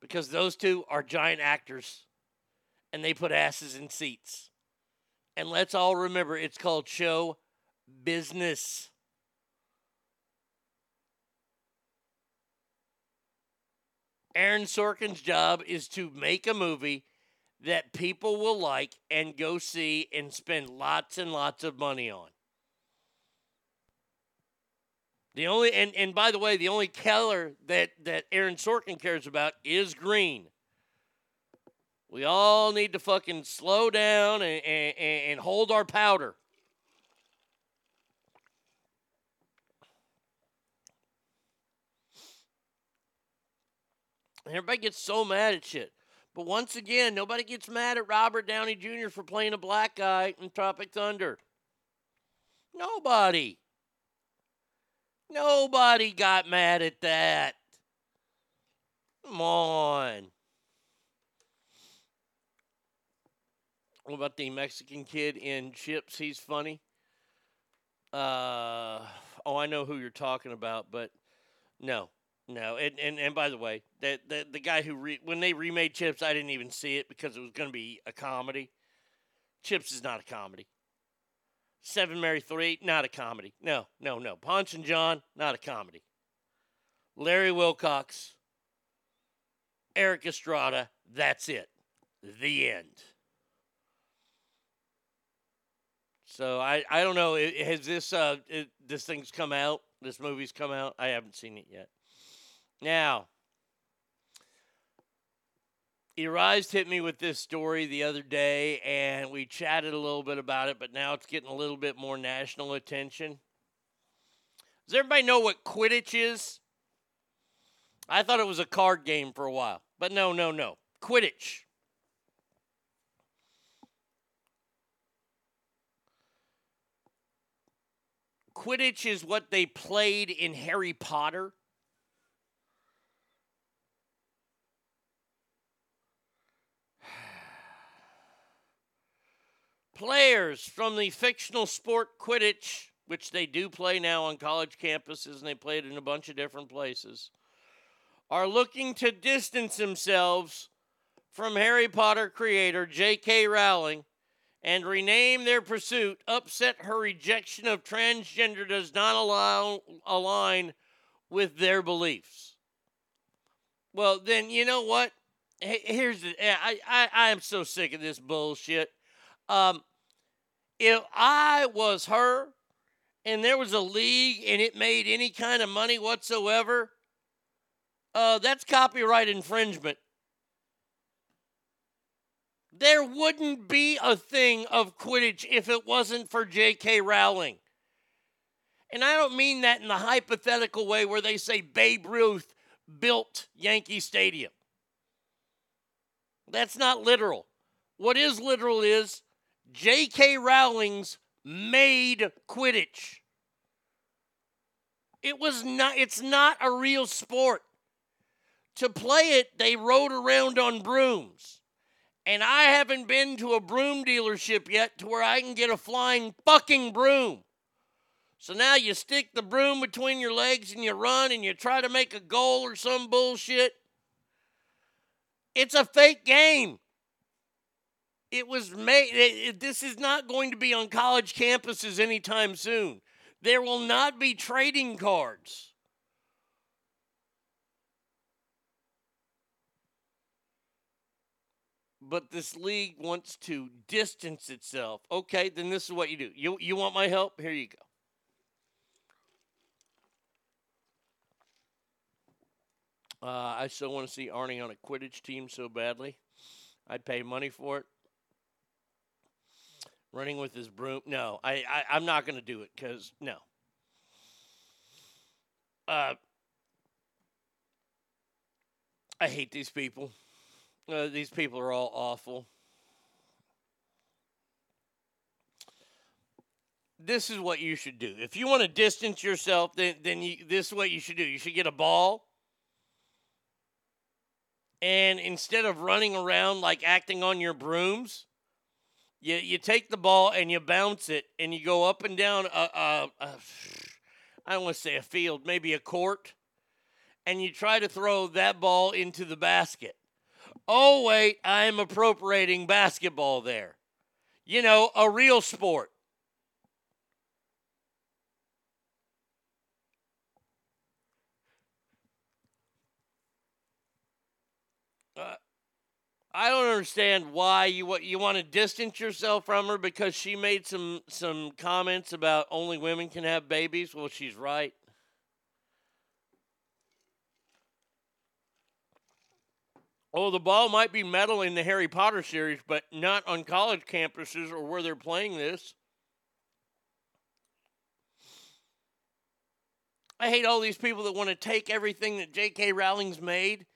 because those two are giant actors and they put asses in seats. And let's all remember it's called show business. Aaron Sorkin's job is to make a movie that people will like and go see and spend lots and lots of money on. The only and, and by the way, the only color that, that Aaron Sorkin cares about is green. We all need to fucking slow down and, and, and hold our powder. Everybody gets so mad at shit. But once again, nobody gets mad at Robert Downey Jr. for playing a black guy in Tropic Thunder. Nobody. Nobody got mad at that. Come on. What about the Mexican kid in Chips? He's funny. Uh, oh, I know who you're talking about, but no, no. And and, and by the way, the, the the guy who re, when they remade Chips, I didn't even see it because it was going to be a comedy. Chips is not a comedy. Seven Mary Three, not a comedy. No, no, no. Ponch and John, not a comedy. Larry Wilcox, Erik Estrada, that's it. The end. So I, I don't know. Has this uh it, this thing's come out? This movie's come out? I haven't seen it yet. Now, Erise hit me with this story the other day, and we chatted a little bit about it. But now it's getting a little bit more national attention. Does everybody know what Quidditch is? I thought it was a card game for a while, but no, no, no. Quidditch. Quidditch is what they played in Harry Potter. Players from the fictional sport Quidditch, which they do play now on college campuses and they play it in a bunch of different places, are looking to distance themselves from Harry Potter creator J.K. Rowling and rename their pursuit upset her rejection of transgender does not allow, align with their beliefs. Well, then you know what? Here's the I I I am so sick of this bullshit. Um, if I was her and there was a league and it made any kind of money whatsoever, uh, that's copyright infringement. There wouldn't be a thing of Quidditch if it wasn't for J.K. Rowling. And I don't mean that in the hypothetical way where they say Babe Ruth built Yankee Stadium. That's not literal. What is literal is J.K. Rowling's made Quidditch. It was not it's not a real sport. To play it, they rode around on brooms. And I haven't been to a broom dealership yet to where I can get a flying fucking broom. So now you stick the broom between your legs and you run and you try to make a goal or some bullshit. It's a fake game. It was made, it- it- this is not going to be on college campuses anytime soon. There will not be trading cards. but this league wants to distance itself. Okay, then this is what you do. You you want my help? Here you go. Uh, I still want to see Arnie on a Quidditch team so badly. I'd pay money for it. Running with his broom. No, I, I I'm not going to do it because no. Uh, I hate these people. Uh, these people are all awful. This is what you should do. If you want to distance yourself, then then you, this is what you should do. You should get a ball, and instead of running around like acting on your brooms, you you take the ball and you bounce it, and you go up and down a, a, a I don't want to say a field, maybe a court, and you try to throw that ball into the basket. Oh, wait, I am appropriating basketball there. You know, a real sport. Uh, I don't understand why you you want to distance yourself from her because she made some some comments about only women can have babies. Well, she's right. Oh, the ball might be metal in the Harry Potter series, but not on college campuses or where they're playing this. I hate all these people that want to take everything that J.K. Rowling's made,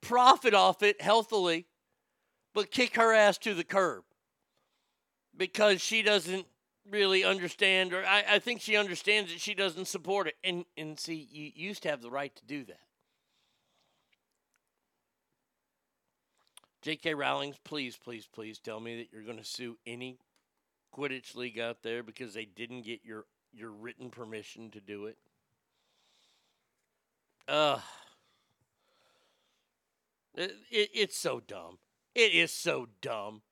profit off it healthily, but kick her ass to the curb because she doesn't really understand, or I, I think she understands that she doesn't support it. And and see, you used to have the right to do that. J.K. Rowling's, please, please, please tell me that you're going to sue any Quidditch league out there because they didn't get your your written permission to do it. Ugh. It, it, it's so dumb. It is so dumb.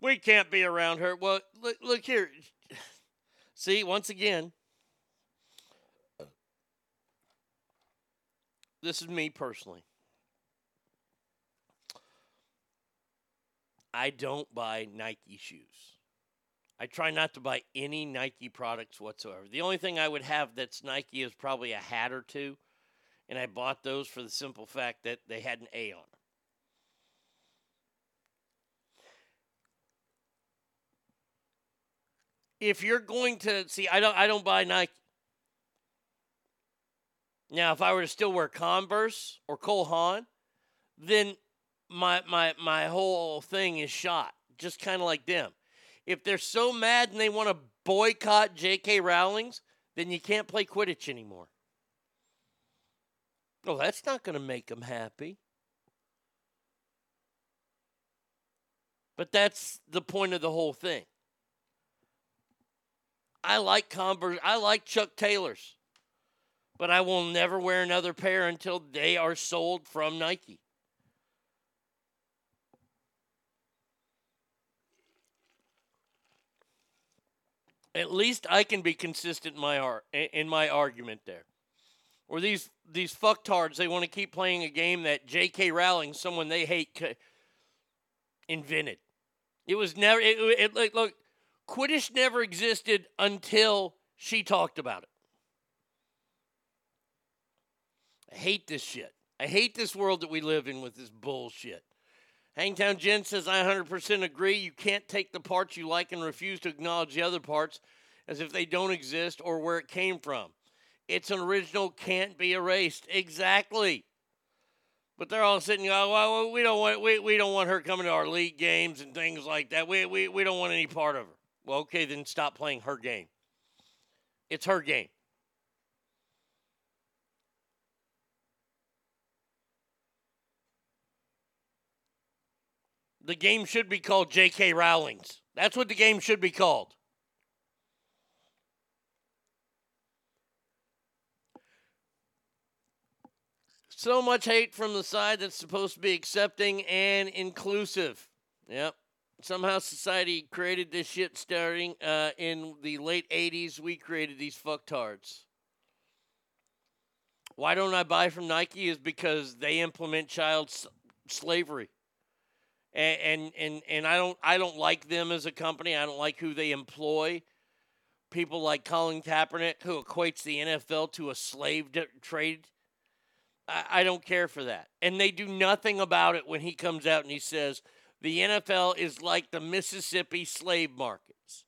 We can't be around her. Well, look, look here. [sighs] See, once again, this is me personally. I don't buy Nike shoes. I try not to buy any Nike products whatsoever. The only thing I would have that's Nike is probably a hat or two, and I bought those for the simple fact that they had an A on them. If you're going to see, I don't, I don't buy Nike. Now, if I were to still wear Converse or Cole Haan, then my my my whole thing is shot. Just kind of like them. If they're so mad and they want to boycott J.K. Rowling's, then you can't play Quidditch anymore. Well, that's not going to make them happy. But that's the point of the whole thing. I like Converse. I like Chuck Taylors. But I will never wear another pair until they are sold from Nike. At least I can be consistent in my in my argument there. Or these these fucktards, they want to keep playing a game that J.K. Rowling, someone they hate, invented. It was never. It, it look, Quidditch never existed until she talked about it. I hate this shit. I hate this world that we live in with this bullshit. Hangtown Jen says, I 100% agree. You can't take the parts you like and refuse to acknowledge the other parts as if they don't exist or where it came from. It's an original, can't be erased. Exactly. But they're all sitting, oh, well, we don't want we, we don't want her coming to our league games and things like that. We, we, we don't want any part of her. Well, okay, then stop playing her game. It's her game. The game should be called J.K. Rowling's. That's what the game should be called. So much hate from the side that's supposed to be accepting and inclusive. Yep. Somehow society created this shit starting uh, in the late 80s. We created these fucktards. Why don't I buy from Nike? Is because they implement child s- slavery and, and and and I don't I don't like them as a company. I don't like who they employ. People like Colin Kaepernick, who equates the NFL to a slave trade. I, I don't care for that, and they do nothing about it when he comes out and he says the NFL is like the Mississippi slave markets.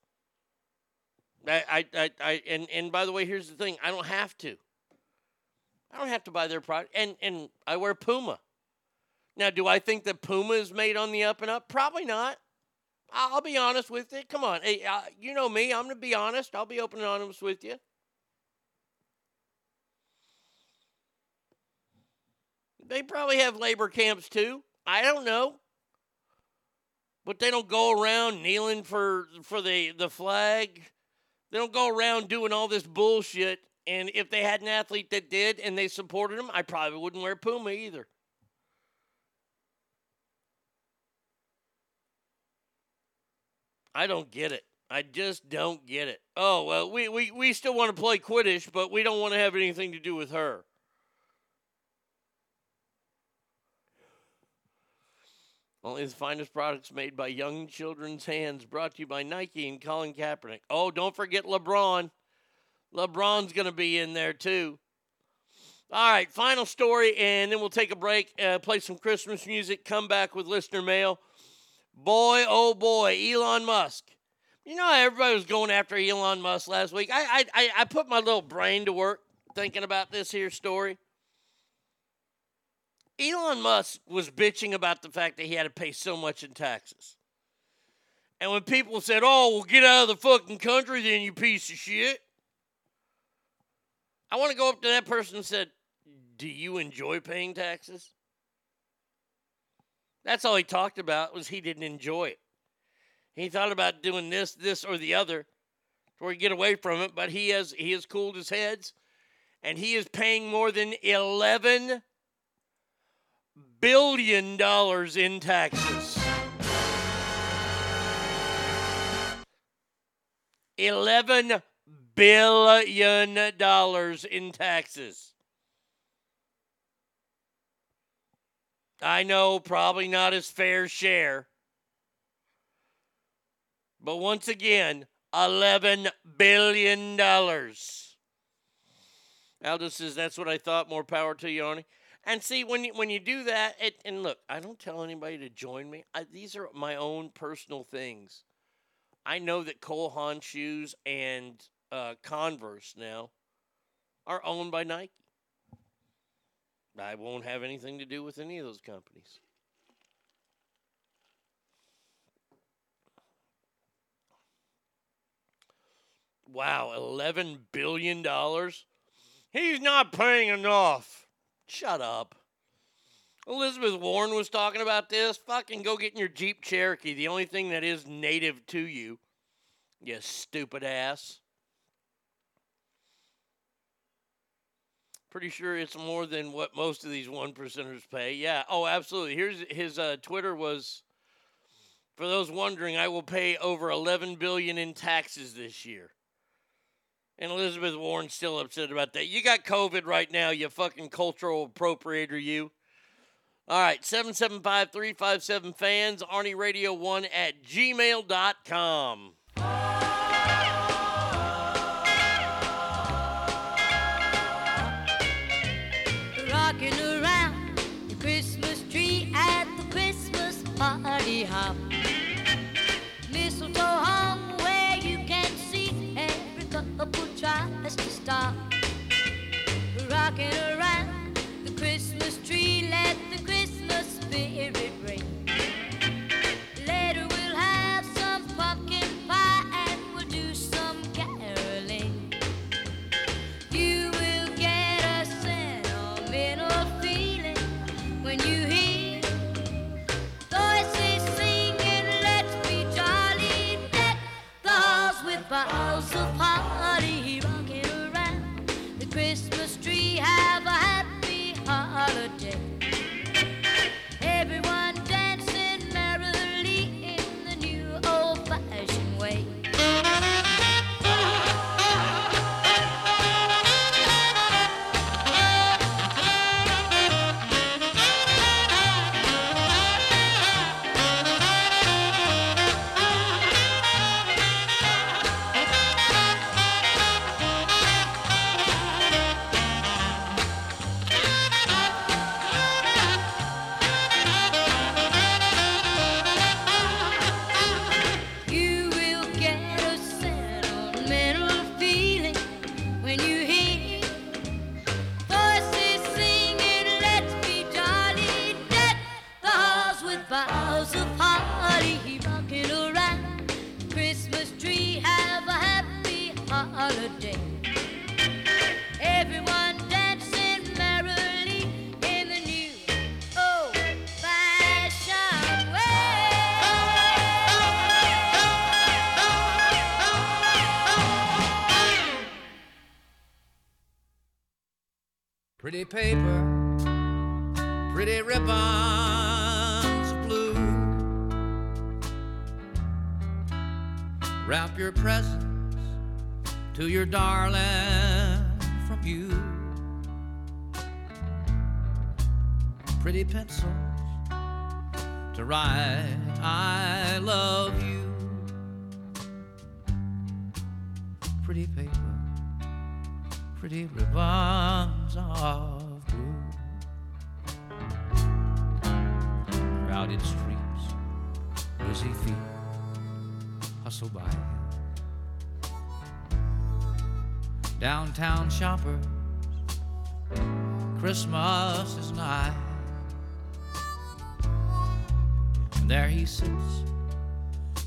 I, I, I, I and and by the way, here's the thing: I don't have to. I don't have to buy their product, and and I wear Puma. Now, do I think that Puma is made on the up and up? Probably not. I'll be honest with it. Come on. Hey, uh, you know me. I'm going to be honest. I'll be open and honest with you. They probably have labor camps too. I don't know. But they don't go around kneeling for for the, the flag. They don't go around doing all this bullshit. And if they had an athlete that did and they supported him, I probably wouldn't wear Puma either. I don't get it. I just don't get it. Oh, well, we, we, we still want to play Quidditch, but we don't want to have anything to do with her. Only the finest products made by young children's hands, brought to you by Nike and Colin Kaepernick. Oh, don't forget LeBron. LeBron's going to be in there too. All right, final story, and then we'll take a break, uh, play some Christmas music, come back with listener mail. Boy, oh boy, Elon Musk. You know everybody was going after Elon Musk last week. I, I, I put my little brain to work thinking about this here story. Elon Musk was bitching about the fact that he had to pay so much in taxes. And when people said, oh, well, get out of the fucking country then, you piece of shit. I want to go up to that person and said, do you enjoy paying taxes? That's all he talked about was he didn't enjoy it. He thought about doing this, this, or the other, to where he get away from it. But he has he has cooled his heads, and he is paying more than eleven billion dollars in taxes. Eleven billion dollars in taxes. I know, probably not his fair share. But once again, $11 billion. Aldous says, that's what I thought. More power to you, Arnie. And see, when you, when you do that, it, and look, I don't tell anybody to join me. I, these are my own personal things. I know that Cole Haan shoes and uh, Converse now are owned by Nike. I won't have anything to do with any of those companies. Wow, $11 billion? He's not paying enough. Shut up. Elizabeth Warren was talking about this. Fucking go get in your Jeep Cherokee, the only thing that is native to you. You stupid ass. Pretty sure it's more than what most of these one percenters pay. Yeah. Oh, absolutely. Here's his uh, Twitter was. For those wondering, I will pay over 11 billion in taxes this year. And Elizabeth Warren's still upset about that. You got COVID right now, you fucking cultural appropriator, you. All right, 775 357 fans, Arnie Radio 1 at gmail.com.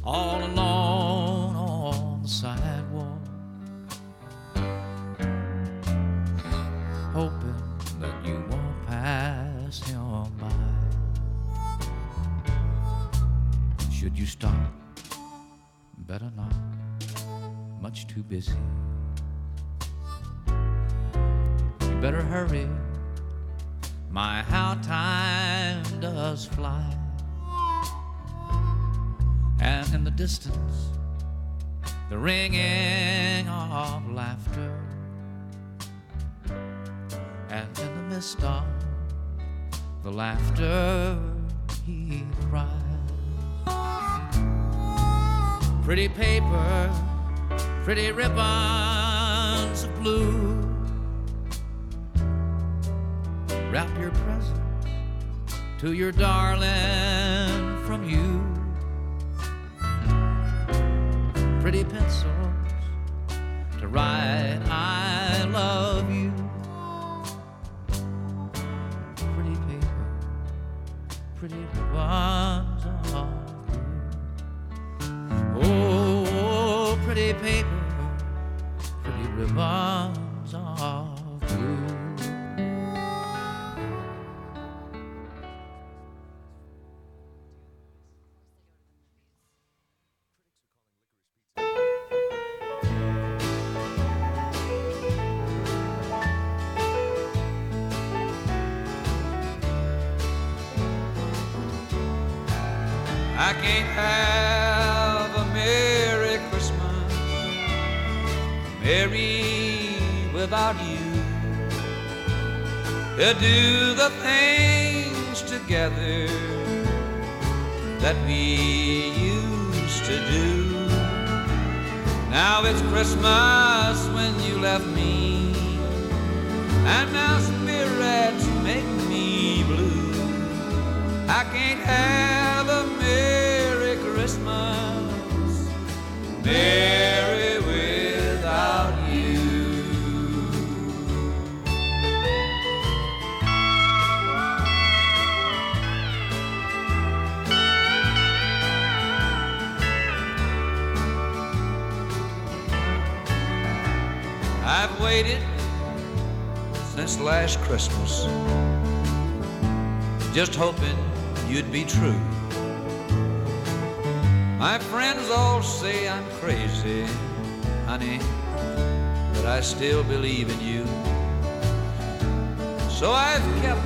all alone on the sidewalk. Hoping that you won't pass him by. Should you stop? Better not, much too busy. You better hurry, my how time does fly. Distance, the ringing of laughter. And in the midst of the laughter, he cries. Pretty paper, pretty ribbons of blue. Wrap your present to your darling from you. Pretty pencils to write I love you. Pretty paper, pretty ribbons still believe in you. So I've kept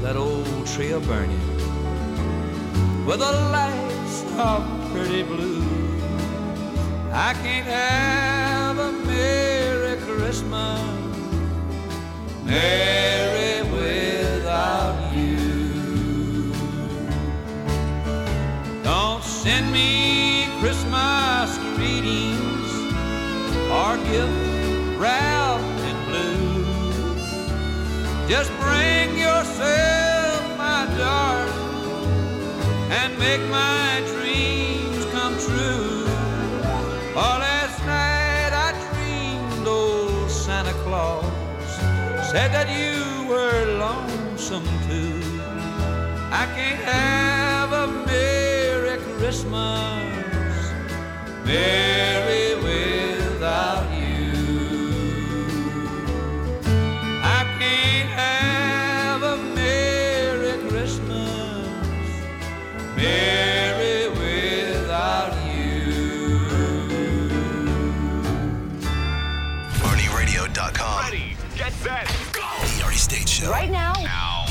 that old a burning with the lights of pretty blue. I can't have a Merry Christmas, Merry make my dreams come true. Oh, last night I dreamed old Santa Claus said that you were lonesome too. I can't have a Merry Christmas, Merry without you. Show. Right now. Now.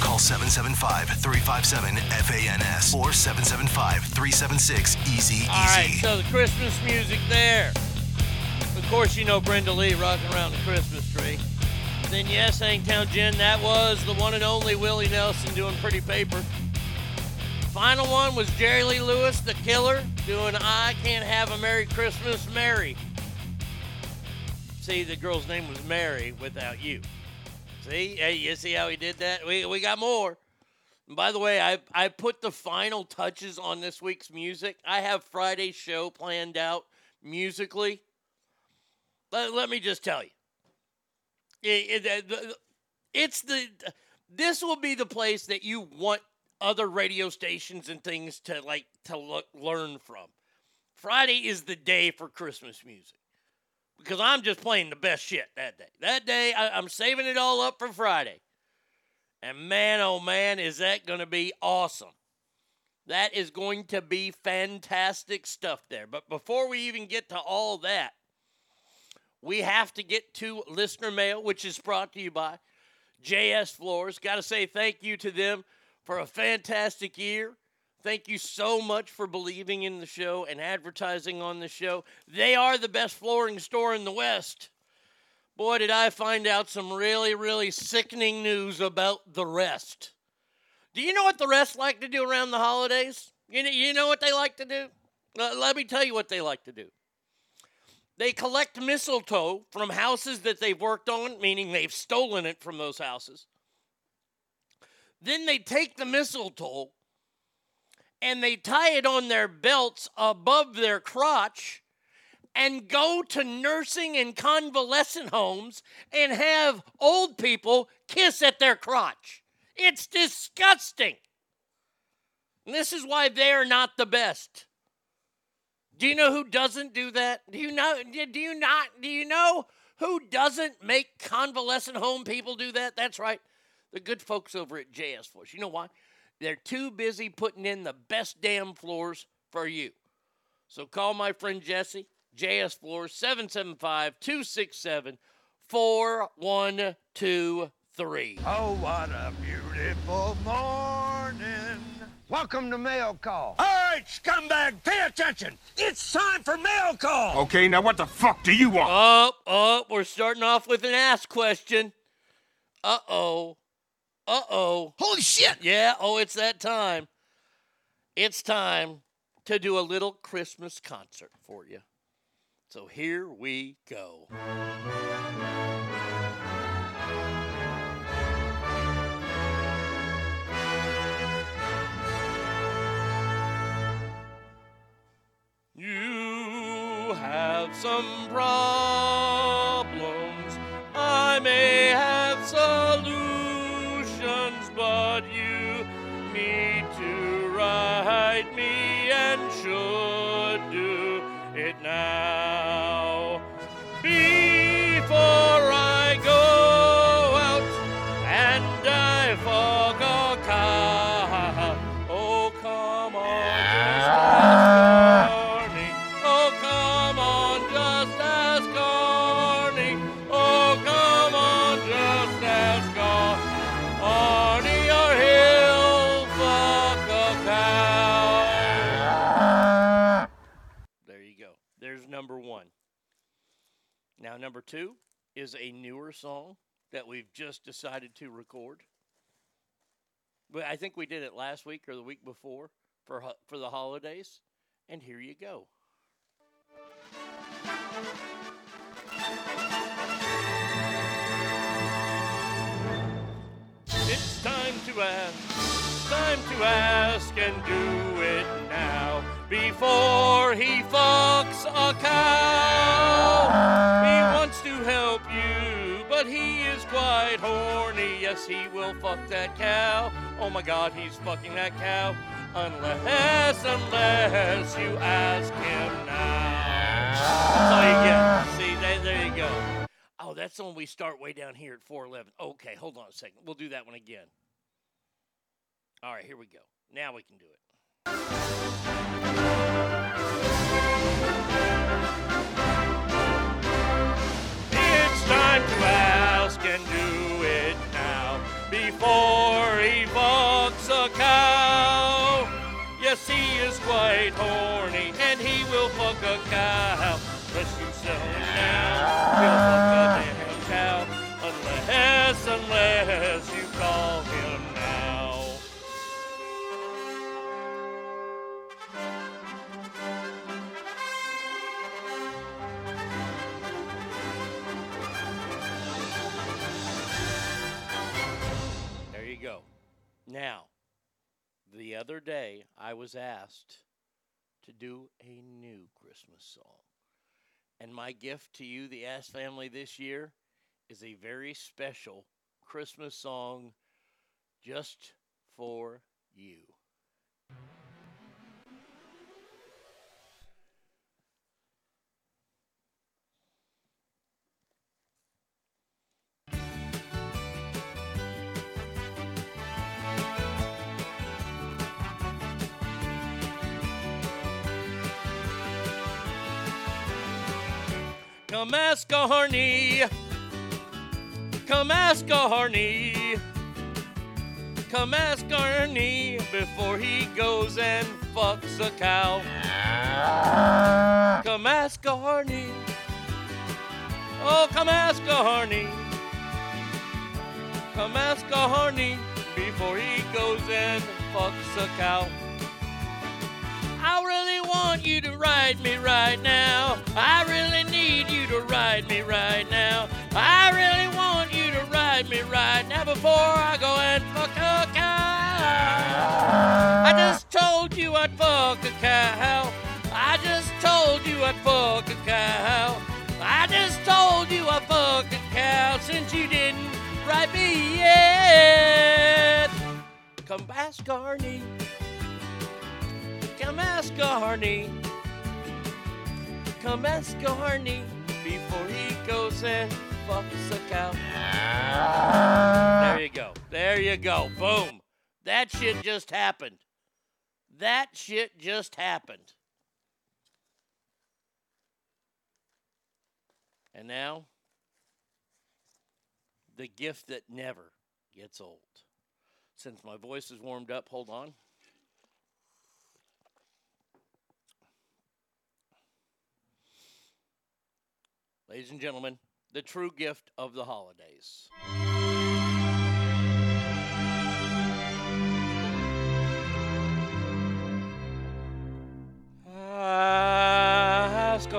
Call 775 357 FANS or 775 376 Easy All right, Easy. so the Christmas music there. Of course, you know Brenda Lee rocking around the Christmas tree. Then, yes, Hangtown Jen, that was the one and only Willie Nelson doing Pretty Paper. Final one was Jerry Lee Lewis, the killer, doing I Can't Have a Merry Christmas, Mary. See, the girl's name was Mary without you. See, hey, you see how he did that? We, we got more. And by the way, I, I put the final touches on this week's music. I have Friday's show planned out musically. Let, let me just tell you. It- it- it's the this will be the place that you want other radio stations and things to like to look, learn from. Friday is the day for Christmas music because I'm just playing the best shit that day. That day, I, I'm saving it all up for Friday. And man, oh man, is that going to be awesome. That is going to be fantastic stuff there. But before we even get to all that, we have to get to listener mail, which is brought to you by JS Floors. Got to say thank you to them for a fantastic year. Thank you so much for believing in the show and advertising on the show. They are the best flooring store in the West. Boy, did I find out some really, really sickening news about the rest. Do you know what the rest like to do around the holidays? You know, you know what they like to do? Let me tell you what they like to do. They collect mistletoe from houses that they've worked on, meaning they've stolen it from those houses. Then they take the mistletoe and they tie it on their belts above their crotch and go to nursing and convalescent homes and have old people kiss at their crotch. It's disgusting. And this is why they are not the best. Do you know who doesn't do that? Do you know do you not do you know who doesn't make convalescent home people do that? That's right. The good folks over at JS Floors. You know why? They're too busy putting in the best damn floors for you. So call my friend Jesse, JS Floors, 775 267 4123. Oh, what a beautiful morning. Welcome to Mail Call. All right, scumbag, pay attention. It's time for mail call. Okay, now what the fuck do you want? Up, up. We're starting off with an ask question. Uh oh. Uh oh. Holy shit. Yeah, oh, it's that time. It's time to do a little Christmas concert for you. So here we go. You have some problems. Number two is a newer song that we've just decided to record. But I think we did it last week or the week before for for the holidays, and here you go. It's time to ask, time to ask and do it now before he fucks a cow. He wants to help you, but he is quite horny. Yes, he will fuck that cow. Oh my god, he's fucking that cow. Unless, unless you ask him now. That's all you get. See, there, there you go. Oh, that's the one we start way down here at 411. Okay, hold on a second. We'll do that one again. All right, here we go. Now we can do it. It's time to ask and do it now before he fucks a cow. Yes, he is quite horny and he will fuck a cow. Unless you sell now, he'll fuck a damn cow. Unless, unless Now, the other day I was asked to do a new Christmas song. And my gift to you, the Ass family, this year is a very special Christmas song just for you. Come ask a Arnie. Come ask a Arnie. Come ask Arnie before he goes and fucks a cow. Come ask Arnie. Oh, come ask Arnie. Come ask Arnie before he goes and fucks a cow. I really want you to ride me right now. I really need to ride me right now. I really want you to ride me right now before I go and fuck a cow. I just told you I'd fuck a cow. I just told you I'd fuck a cow. I just told you I'd fuck a cow since you didn't ride me yet. Come ask Arnie. Come ask Arnie. Come ask Arnie before he goes and fucks a cow. There you go. There you go. Boom. That shit just happened. That shit just happened. And now, the gift that never gets old. Since my voice is warmed up, hold on. Ladies and gentlemen, the true gift of the holidays. Ask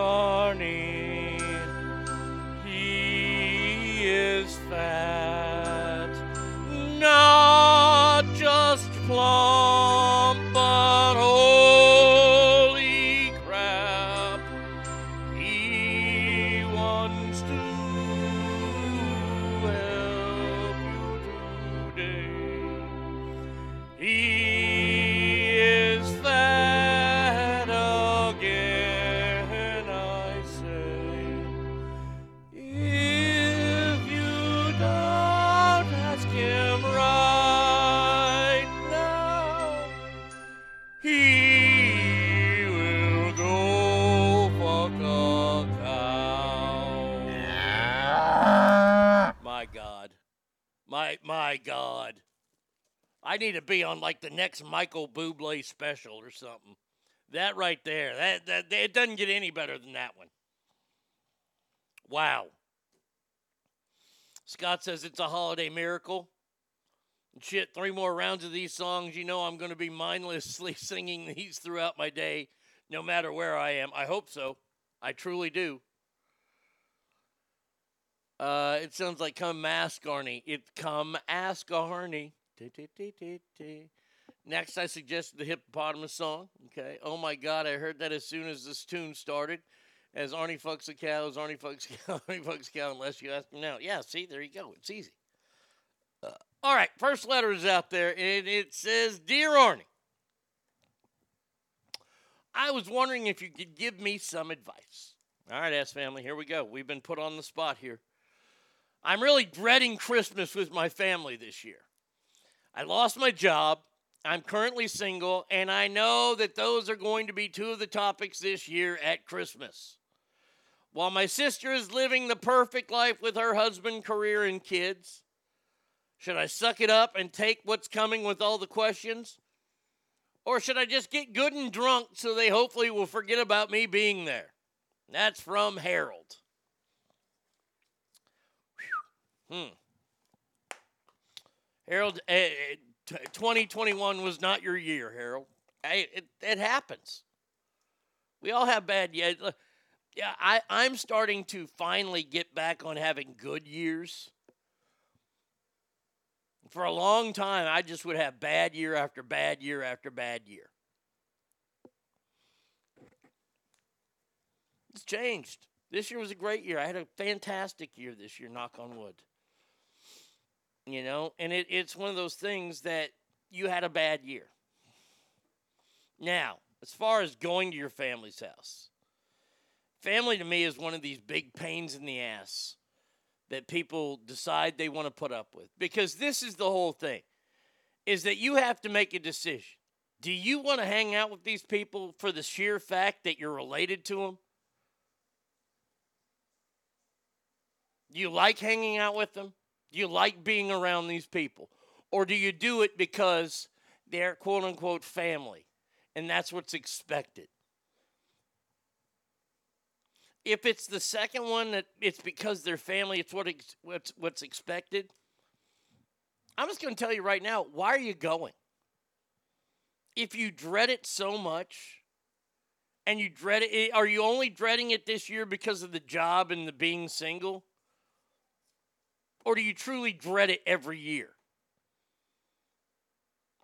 I need to be on like the next Michael Bublé special or something. That right there. That, that it doesn't get any better than that one. Wow. Scott says it's a holiday miracle. Shit, three more rounds of these songs, you know I'm going to be mindlessly [laughs] singing these throughout my day, no matter where I am. I hope so. I truly do. Uh, it sounds like come ask Arnie. It come ask Arnie. Next, I suggested the hippopotamus song. Okay. Oh my God, I heard that as soon as this tune started. As Arnie fucks a cow, as Arnie fucks a [laughs] cow, Arnie fucks a cow, unless you ask him now. Yeah, see, there you go. It's easy. Uh, all right, first letter is out there, and it says, Dear Arnie, I was wondering if you could give me some advice. All right, ass family, here we go. We've been put on the spot here. I'm really dreading Christmas with my family this year. I lost my job. I'm currently single, and I know that those are going to be two of the topics this year at Christmas. While my sister is living the perfect life with her husband, career, and kids, should I suck it up and take what's coming with all the questions? Or should I just get good and drunk so they hopefully will forget about me being there? That's from Harold. Whew. Hmm. Harold, eh, eh, 2021 was not your year, Harold. Hey, it, it happens. We all have bad years. Yeah, I, I'm starting to finally get back on having good years. For a long time, I just would have bad year after bad year after bad year. It's changed. This year was a great year. I had a fantastic year this year, knock on wood. You know, and it, it's one of those things that you had a bad year. Now, as far as going to your family's house, family to me is one of these big pains in the ass that people decide they want to put up with. Because this is the whole thing is that you have to make a decision. Do you want to hang out with these people for the sheer fact that you're related to them? Do you like hanging out with them? Do you like being around these people? Or do you do it because they're quote unquote family and that's what's expected? If it's the second one that it's because they're family, it's what ex- what's what's expected. I'm just going to tell you right now, why are you going? If you dread it so much, and you dread it, are you only dreading it this year because of the job and the being single? Or do you truly dread it every year?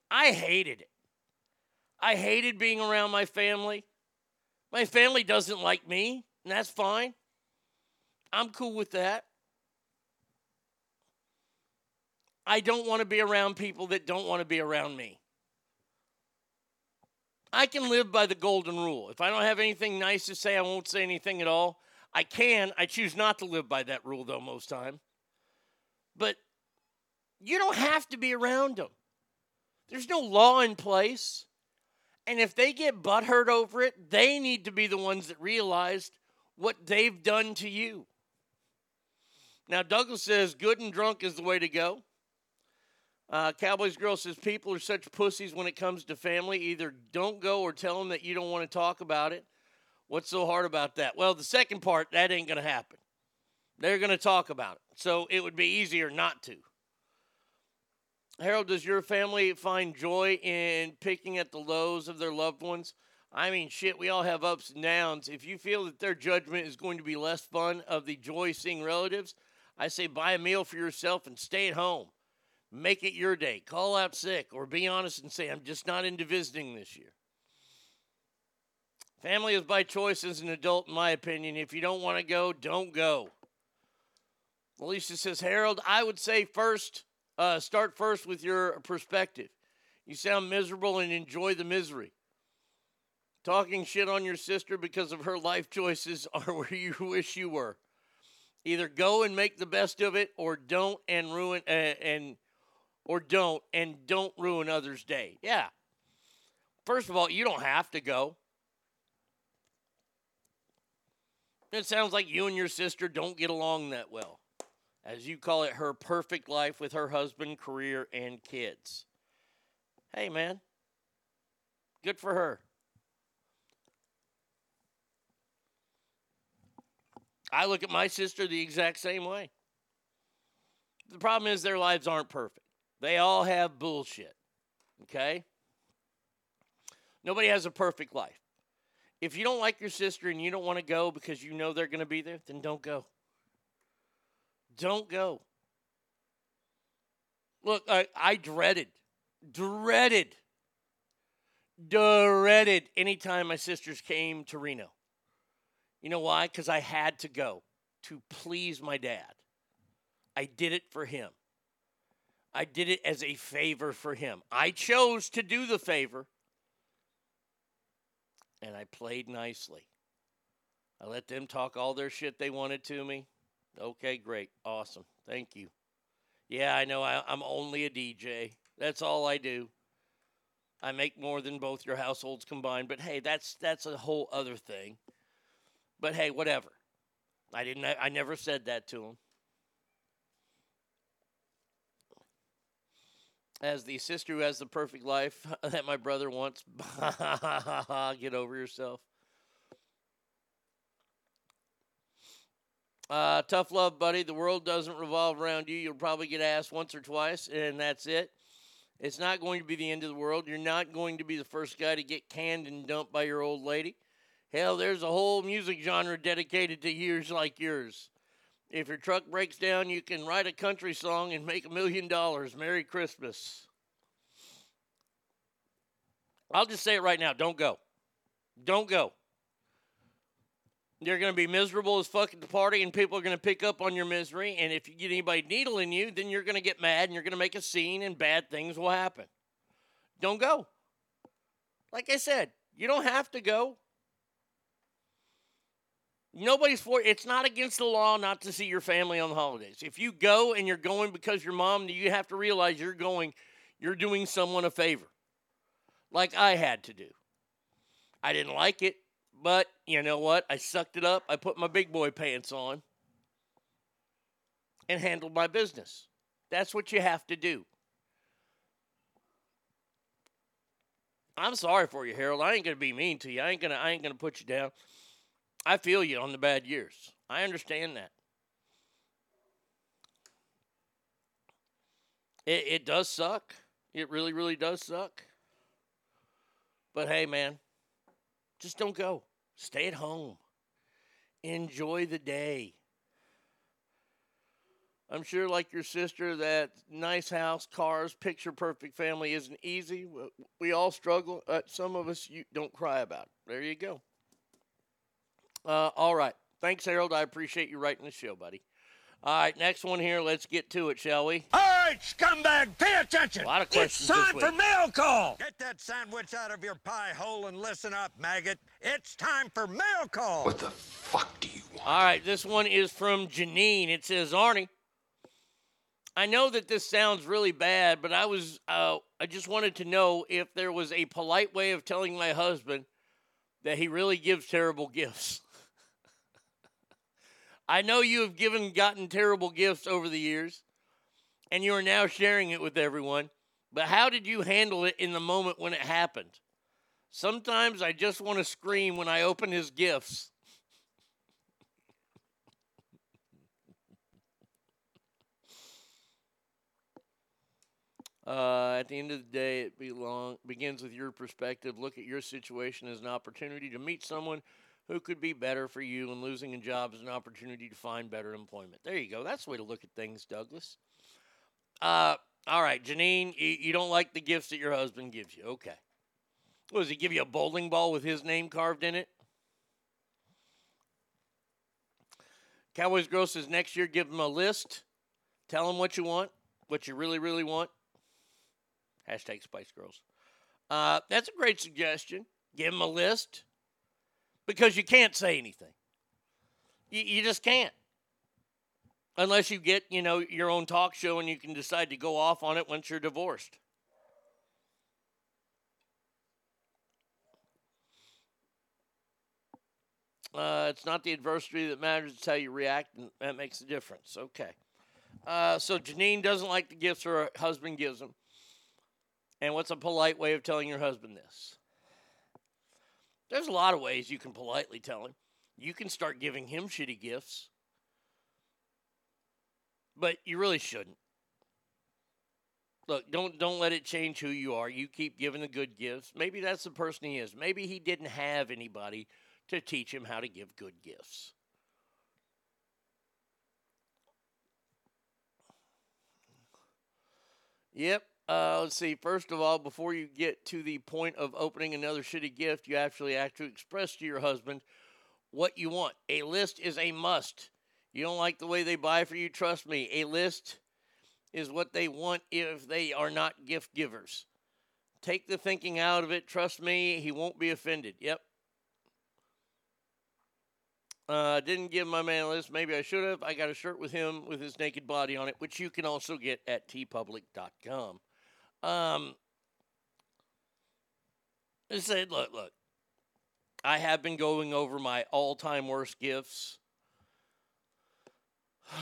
I hated it. I hated being around my family. My family doesn't like me, and that's fine. I'm cool with that. I don't want to be around people that don't want to be around me. I can live by the golden rule. If I don't have anything nice to say, I won't say anything at all. I can. I choose not to live by that rule, though, most time. But you don't have to be around them. There's no law in place. And if they get butthurt over it, they need to be the ones that realized what they've done to you. Now, Douglas says good and drunk is the way to go. Uh, Cowboys Girl says people are such pussies when it comes to family. Either don't go or tell them that you don't want to talk about it. What's so hard about that? Well, the second part, that ain't going to happen. They're going to talk about it. So it would be easier not to. Harold, does your family find joy in picking at the lows of their loved ones? I mean, shit, we all have ups and downs. If you feel that their judgment is going to be less fun of the joy seeing relatives, I say buy a meal for yourself and stay at home. Make it your day. Call out sick or be honest and say, I'm just not into visiting this year. Family is by choice as an adult, in my opinion. If you don't want to go, don't go. Alicia says, Harold, I would say first, uh, start first with your perspective. You sound miserable and enjoy the misery. Talking shit on your sister because of her life choices [laughs] are where you wish you were. Either go and make the best of it, or don't and ruin uh, and or don't and don't ruin others' day. Yeah. First of all, you don't have to go. It sounds like you and your sister don't get along that well. As you call it, her perfect life with her husband, career, and kids. Hey, man. Good for her. I look at my sister the exact same way. The problem is their lives aren't perfect. They all have bullshit. Okay? Nobody has a perfect life. If you don't like your sister and you don't want to go because you know they're going to be there, then don't go. Don't go. Look, I, I dreaded, dreaded, dreaded anytime my sisters came to Reno. You know why? Because I had to go to please my dad. I did it for him. I did it as a favor for him. I chose to do the favor, and I played nicely. I let them talk all their shit they wanted to me. Okay, great. Awesome. Thank you. Yeah, I know I, I'm only a DJ. That's all I do. I make more than both your households combined, but hey, that's that's a whole other thing. But hey, whatever. I didn't I never said that to him. As the sister who has the perfect life [laughs] that my brother wants, [laughs] get over yourself. Uh, tough love, buddy. The world doesn't revolve around you. You'll probably get asked once or twice, and that's it. It's not going to be the end of the world. You're not going to be the first guy to get canned and dumped by your old lady. Hell, there's a whole music genre dedicated to years like yours. If your truck breaks down, you can write a country song and make a million dollars. Merry Christmas. I'll just say it right now don't go. Don't go. You're going to be miserable as fuck at the party, and people are going to pick up on your misery. And if you get anybody needling you, then you're going to get mad and you're going to make a scene, and bad things will happen. Don't go. Like I said, you don't have to go. Nobody's for it's not against the law not to see your family on the holidays. If you go and you're going because your mom, you have to realize you're going, you're doing someone a favor. Like I had to do. I didn't like it, but you know what? I sucked it up. I put my big boy pants on. and handled my business. That's what you have to do. I'm sorry for you, Harold. I ain't gonna be mean to you. I ain't gonna I ain't gonna put you down. I feel you on the bad years. I understand that. It, it does suck. It really, really does suck. But hey, man, just don't go. Stay at home. Enjoy the day. I'm sure, like your sister, that nice house, cars, picture perfect family isn't easy. We all struggle. Uh, some of us you don't cry about. It. There you go. Uh, all right. Thanks, Harold. I appreciate you writing the show, buddy. All right, next one here. Let's get to it, shall we? All right, scumbag, pay attention. A lot of questions It's time this for mail call. Get that sandwich out of your pie hole and listen up, maggot. It's time for mail call. What the fuck do you want? All right, this one is from Janine. It says, Arnie, I know that this sounds really bad, but I was uh, I just wanted to know if there was a polite way of telling my husband that he really gives terrible gifts. [laughs] I know you have given gotten terrible gifts over the years, and you are now sharing it with everyone. But how did you handle it in the moment when it happened? Sometimes I just want to scream when I open his gifts. [laughs] Uh, at the end of the day, it belong, begins with your perspective. Look at your situation as an opportunity to meet someone who could be better for you, and losing a job is an opportunity to find better employment. There you go. That's the way to look at things, Douglas. Uh, all right, Janine, you, you don't like the gifts that your husband gives you. Okay. What, does he give you a bowling ball with his name carved in it? Cowboys Girl says next year give him a list. Tell him what you want, what you really, really want. Hashtag Spice Girls. Uh, that's a great suggestion. Give him a list because you can't say anything. You, you just can't. Unless you get, you know, your own talk show and you can decide to go off on it once you're divorced. Uh, it's not the adversity that matters, it's how you react, and that makes a difference. Okay. Uh, so Janine doesn't like the gifts her husband gives them. And what's a polite way of telling your husband this? There's a lot of ways you can politely tell him. You can start giving him shitty gifts, but you really shouldn't. Look, don't don't let it change who you are. You keep giving the good gifts. Maybe that's the person he is. Maybe he didn't have anybody to teach him how to give good gifts. Yep. Uh, let's see. First of all, before you get to the point of opening another shitty gift, you actually have to express to your husband what you want. A list is a must. You don't like the way they buy for you? Trust me. A list is what they want if they are not gift givers. Take the thinking out of it. Trust me, he won't be offended. Yep. Uh, didn't give my man a list. Maybe I should have. I got a shirt with him with his naked body on it, which you can also get at teepublic.com. Um, I said, look, look. I have been going over my all-time worst gifts. [sighs]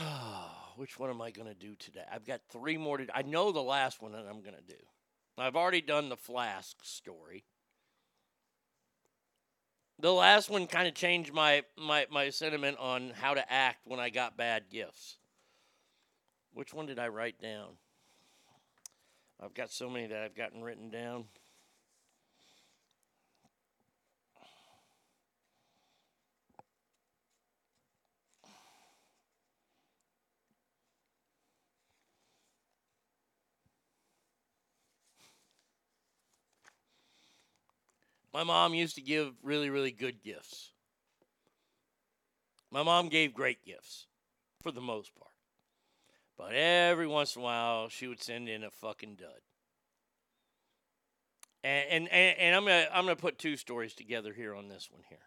Which one am I going to do today? I've got three more to. I know the last one that I'm going to do. I've already done the flask story. The last one kind of changed my, my my sentiment on how to act when I got bad gifts. Which one did I write down? I've got so many that I've gotten written down. My mom used to give really, really good gifts. My mom gave great gifts for the most part. But every once in a while, she would send in a fucking dud. And and, and, I'm gonna I'm gonna put two stories together here on this one here.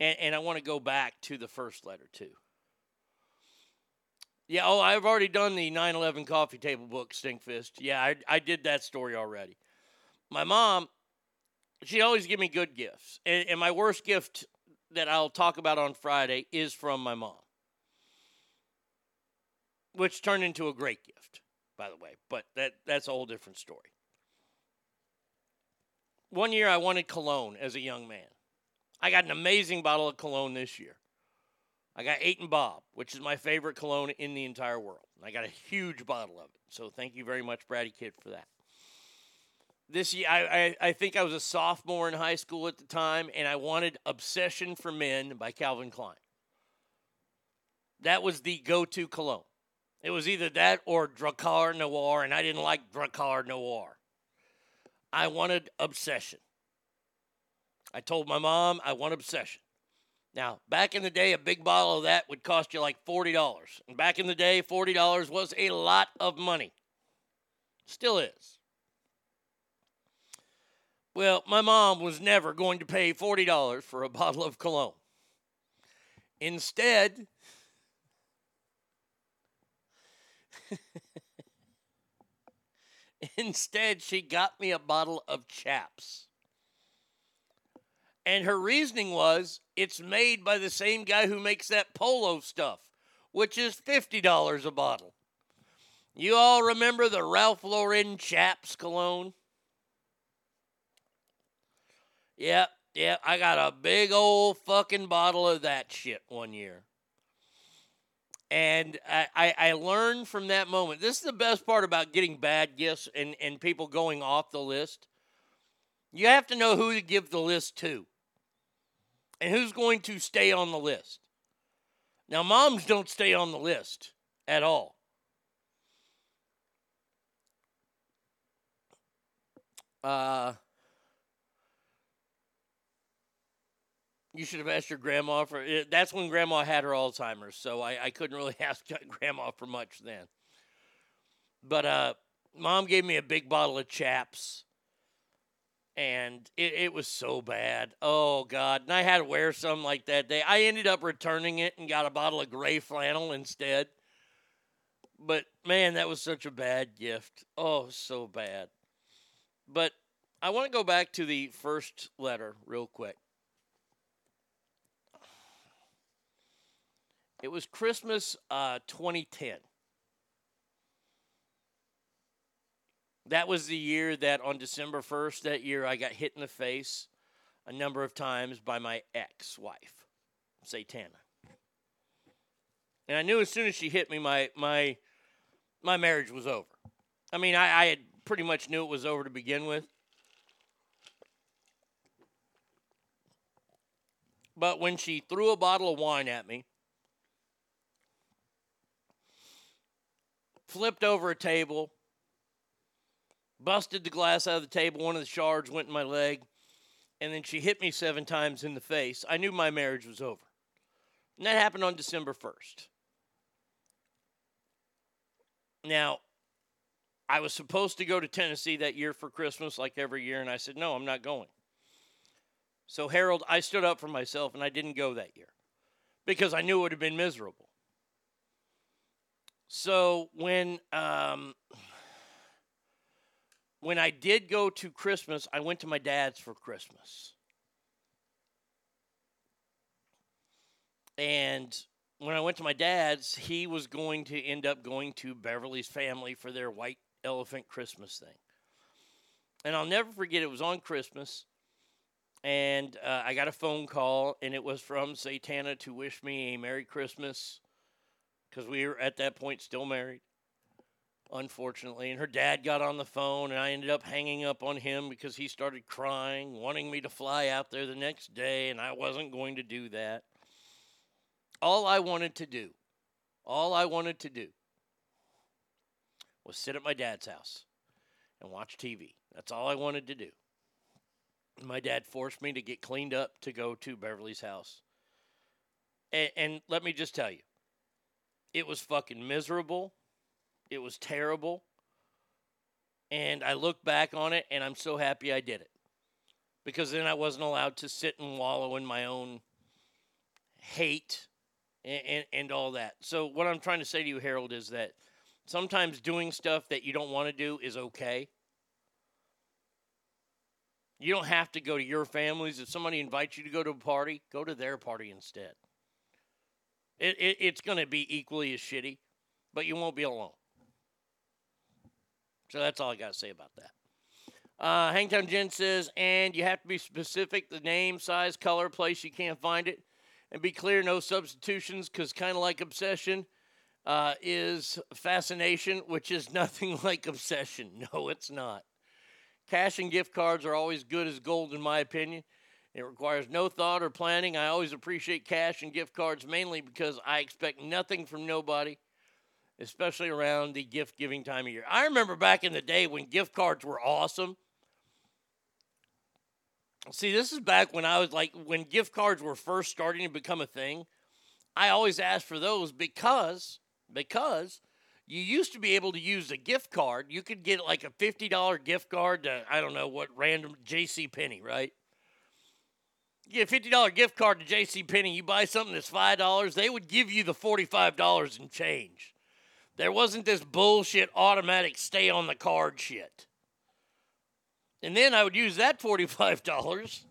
And and I want to go back to the first letter too. Yeah, oh, I've already done the 9/11 coffee table book, Stinkfist. Yeah, I I did that story already. My mom, she always give me good gifts, and, and my worst gift that I'll talk about on Friday is from my mom. Which turned into a great gift, by the way. But that that's a whole different story. One year I wanted cologne as a young man. I got an amazing bottle of cologne this year. I got Eight and Bob, which is my favorite cologne in the entire world. I got a huge bottle of it. So thank you very much, Brady Kid, for that. This year, I, I, I think I was a sophomore in high school at the time, and I wanted Obsession for Men by Calvin Klein. That was the go to cologne. It was either that or Drakkar Noir, and I didn't like Drakkar Noir. I wanted Obsession. I told my mom I want Obsession. Now, back in the day, a big bottle of that would cost you like $40. And back in the day, $40 was a lot of money. Still is. Well, my mom was never going to pay $40 for a [laughs] bottle of cologne. Instead, [laughs] instead she got me a bottle of chaps. And her reasoning was it's made by the same guy who makes that polo stuff, which is $50 a bottle. You all remember the Ralph Lauren Chaps cologne? Yeah, yeah, I got a big old fucking bottle of that shit one year. And I, I, learned from that moment. This is the best part about getting bad gifts and, and people going off the list. You have to know who to give the list to and who's going to stay on the list. Now, moms don't stay on the list at all. Uh, you should have asked your grandma for eh, that's when grandma had her Alzheimer's, so I, I couldn't really [laughs] ask grandma for much then. But uh, mom gave me a big bottle of chaps and it, it was so bad. Oh God! And I had to wear something like that day. I ended up returning it and got a bottle of gray flannel instead. But man, that was such a bad gift. Oh, so bad. But I want to go back to the first letter real quick. It was Christmas uh, 2010. That was the year that on December 1st that year I got hit in the face a number of times by my ex wife, Satana. And I knew as soon as she hit me, my my my marriage was over. I mean, I, I had pretty much knew it was over to begin with. But when she threw a bottle of wine at me, flipped over a table, busted the glass out of the table. One of the shards went in my leg, and then she hit me seven times in the face. I knew my marriage was over. And that happened on December 1st. Now, I was supposed to go to Tennessee that year for Christmas, like every year, and I said, no, I'm not going. So, Harold, I stood up for myself and I didn't go that year because I knew it would have been miserable. So, when um, when I did go to Christmas, I went to my dad's for Christmas. And when I went to my dad's, he was going to end up going to Beverly's family for their white elephant Christmas thing. And I'll never forget, it was on Christmas. And uh, I got a phone call, and it was from Satana to wish me a Merry Christmas because we were at that point still married unfortunately. And her dad got on the phone, and I ended up hanging up on him because he started crying, wanting me to fly out there the next day, and I wasn't going to do that. All I wanted to do, all I wanted to do was sit at my dad's house and watch TV. That's all I wanted to do. My dad forced me to get cleaned up to go to Beverly's house. And, and let me just tell you, it was fucking miserable. It was terrible. And I look back on it and I'm so happy I did it. Because then I wasn't allowed to sit and wallow in my own hate and, and, and all that. So, what I'm trying to say to you, Harold, is that sometimes doing stuff that you don't want to do is okay. You don't have to go to your families. If somebody invites you to go to a party, go to their party instead. It, it, it's going to be equally as shitty. but you won't be alone. So that's all I got to say about that. Uh, Hangtown Jen says, and you have to be specific the name, size, color, place you can't find it. And be clear, no substitutions, because kind of like obsession uh, is fascination, which is [laughs] nothing like obsession. No, it's not. Cash and gift cards are always good as gold, in my opinion. It requires no thought or planning. I always appreciate cash and gift cards mainly because I expect nothing from nobody, especially around the gift giving time of year. I remember back in the day when gift cards were awesome. See, this is back when I was like, when gift cards were first starting to become a thing. I always asked for those because, because you used to be able to use a gift card. You could get like a $50 gift card to, I don't know what, random JC Penney, right? Get a $50 gift card to JC Penney, you buy something that's $5, they would give you the $45 in change. There wasn't this bullshit automatic stay on the card shit. And then I would use that $45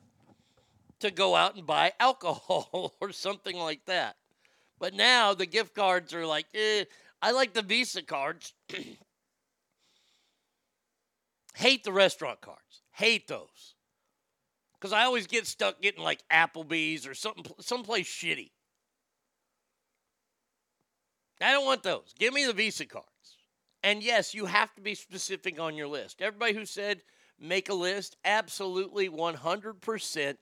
to go out and buy alcohol [laughs] or something like that. But now the gift cards are like, eh, I like the Visa cards. [clears throat] Hate the restaurant cards. Hate those. Because I always get stuck getting like Applebee's or something, someplace shitty. I don't want those. Give me the Visa cards. And yes, you have to be specific on your list. Everybody who said make a list, absolutely 100%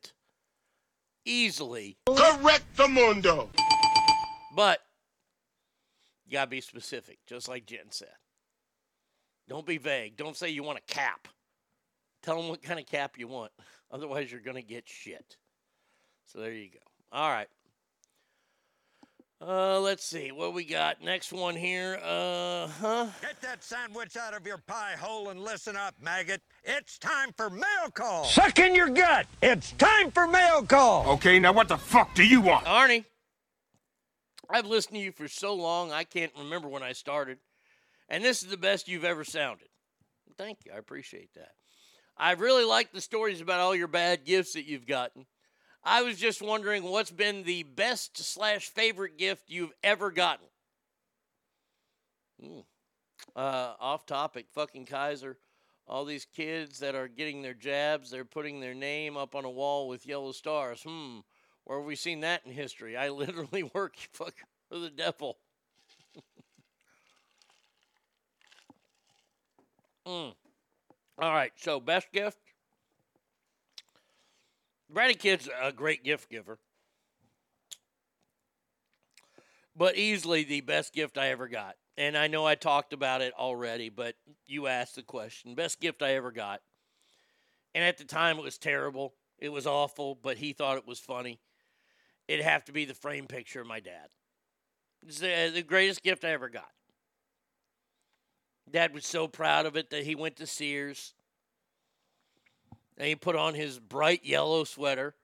easily. Correct the mundo. But you got to be specific, just like Jen said. Don't be vague. Don't say you want a cap. Tell them what kind of cap you want. [laughs] Otherwise, you're going to get shit. So there you go. All right. Uh, let's see what we got. Next one here. Uh huh. Get that sandwich out of your pie hole and listen up, maggot. It's time for mail call. Suck in your gut. It's time for mail call. Okay, now what the fuck do you want? Arnie, I've listened to you for so long, I can't remember when I started. And this is the best you've ever sounded. Thank you. I appreciate that. I really like the stories about all your bad gifts that you've gotten. I was just wondering what's been the best slash favorite gift you've ever gotten. Hmm. Uh, off topic, fucking Kaiser. All these kids that are getting their jabs, they're putting their name up on a wall with yellow stars. Hmm. Where have we seen that in history? I [laughs] literally work fuck for the devil. [laughs] mm. All right, so best gift. Brady Kid's a great gift giver, but easily the best gift I ever got. And I know I talked about it already, but you asked the question. Best gift I ever got. And at the time, it was terrible. It was awful, but he thought it was funny. It'd have to be the frame picture of my dad. It's the, the greatest gift I ever got. Dad was so proud of it that he went to Sears and he put on his bright yellow sweater,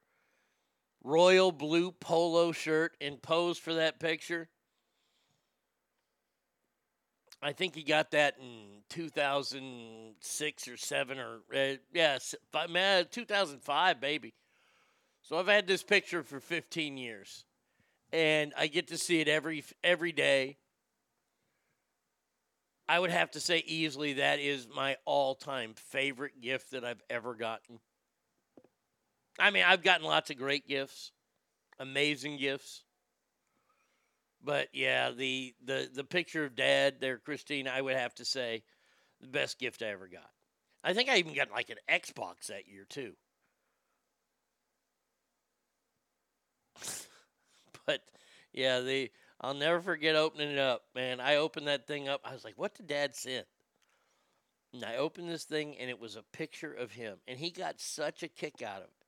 royal blue polo shirt, and posed for that picture. I think he got that in 2006 or 7 or, uh, yeah, 2005, baby. So I've had this picture for 15 years. And I get to see it every every day. I would have to say easily that is my all-time favorite gift that I've ever gotten. I mean, I've gotten lots of great gifts, amazing gifts. But yeah, the the the picture of dad there, Christine, I would have to say the best gift I ever got. I think I even got like an Xbox that year too. [laughs] but yeah, the I'll never forget opening it up, man. I opened that thing up. I was like, "What did Dad send?" And I opened this thing, and it was a picture of him, and he got such a kick out of it.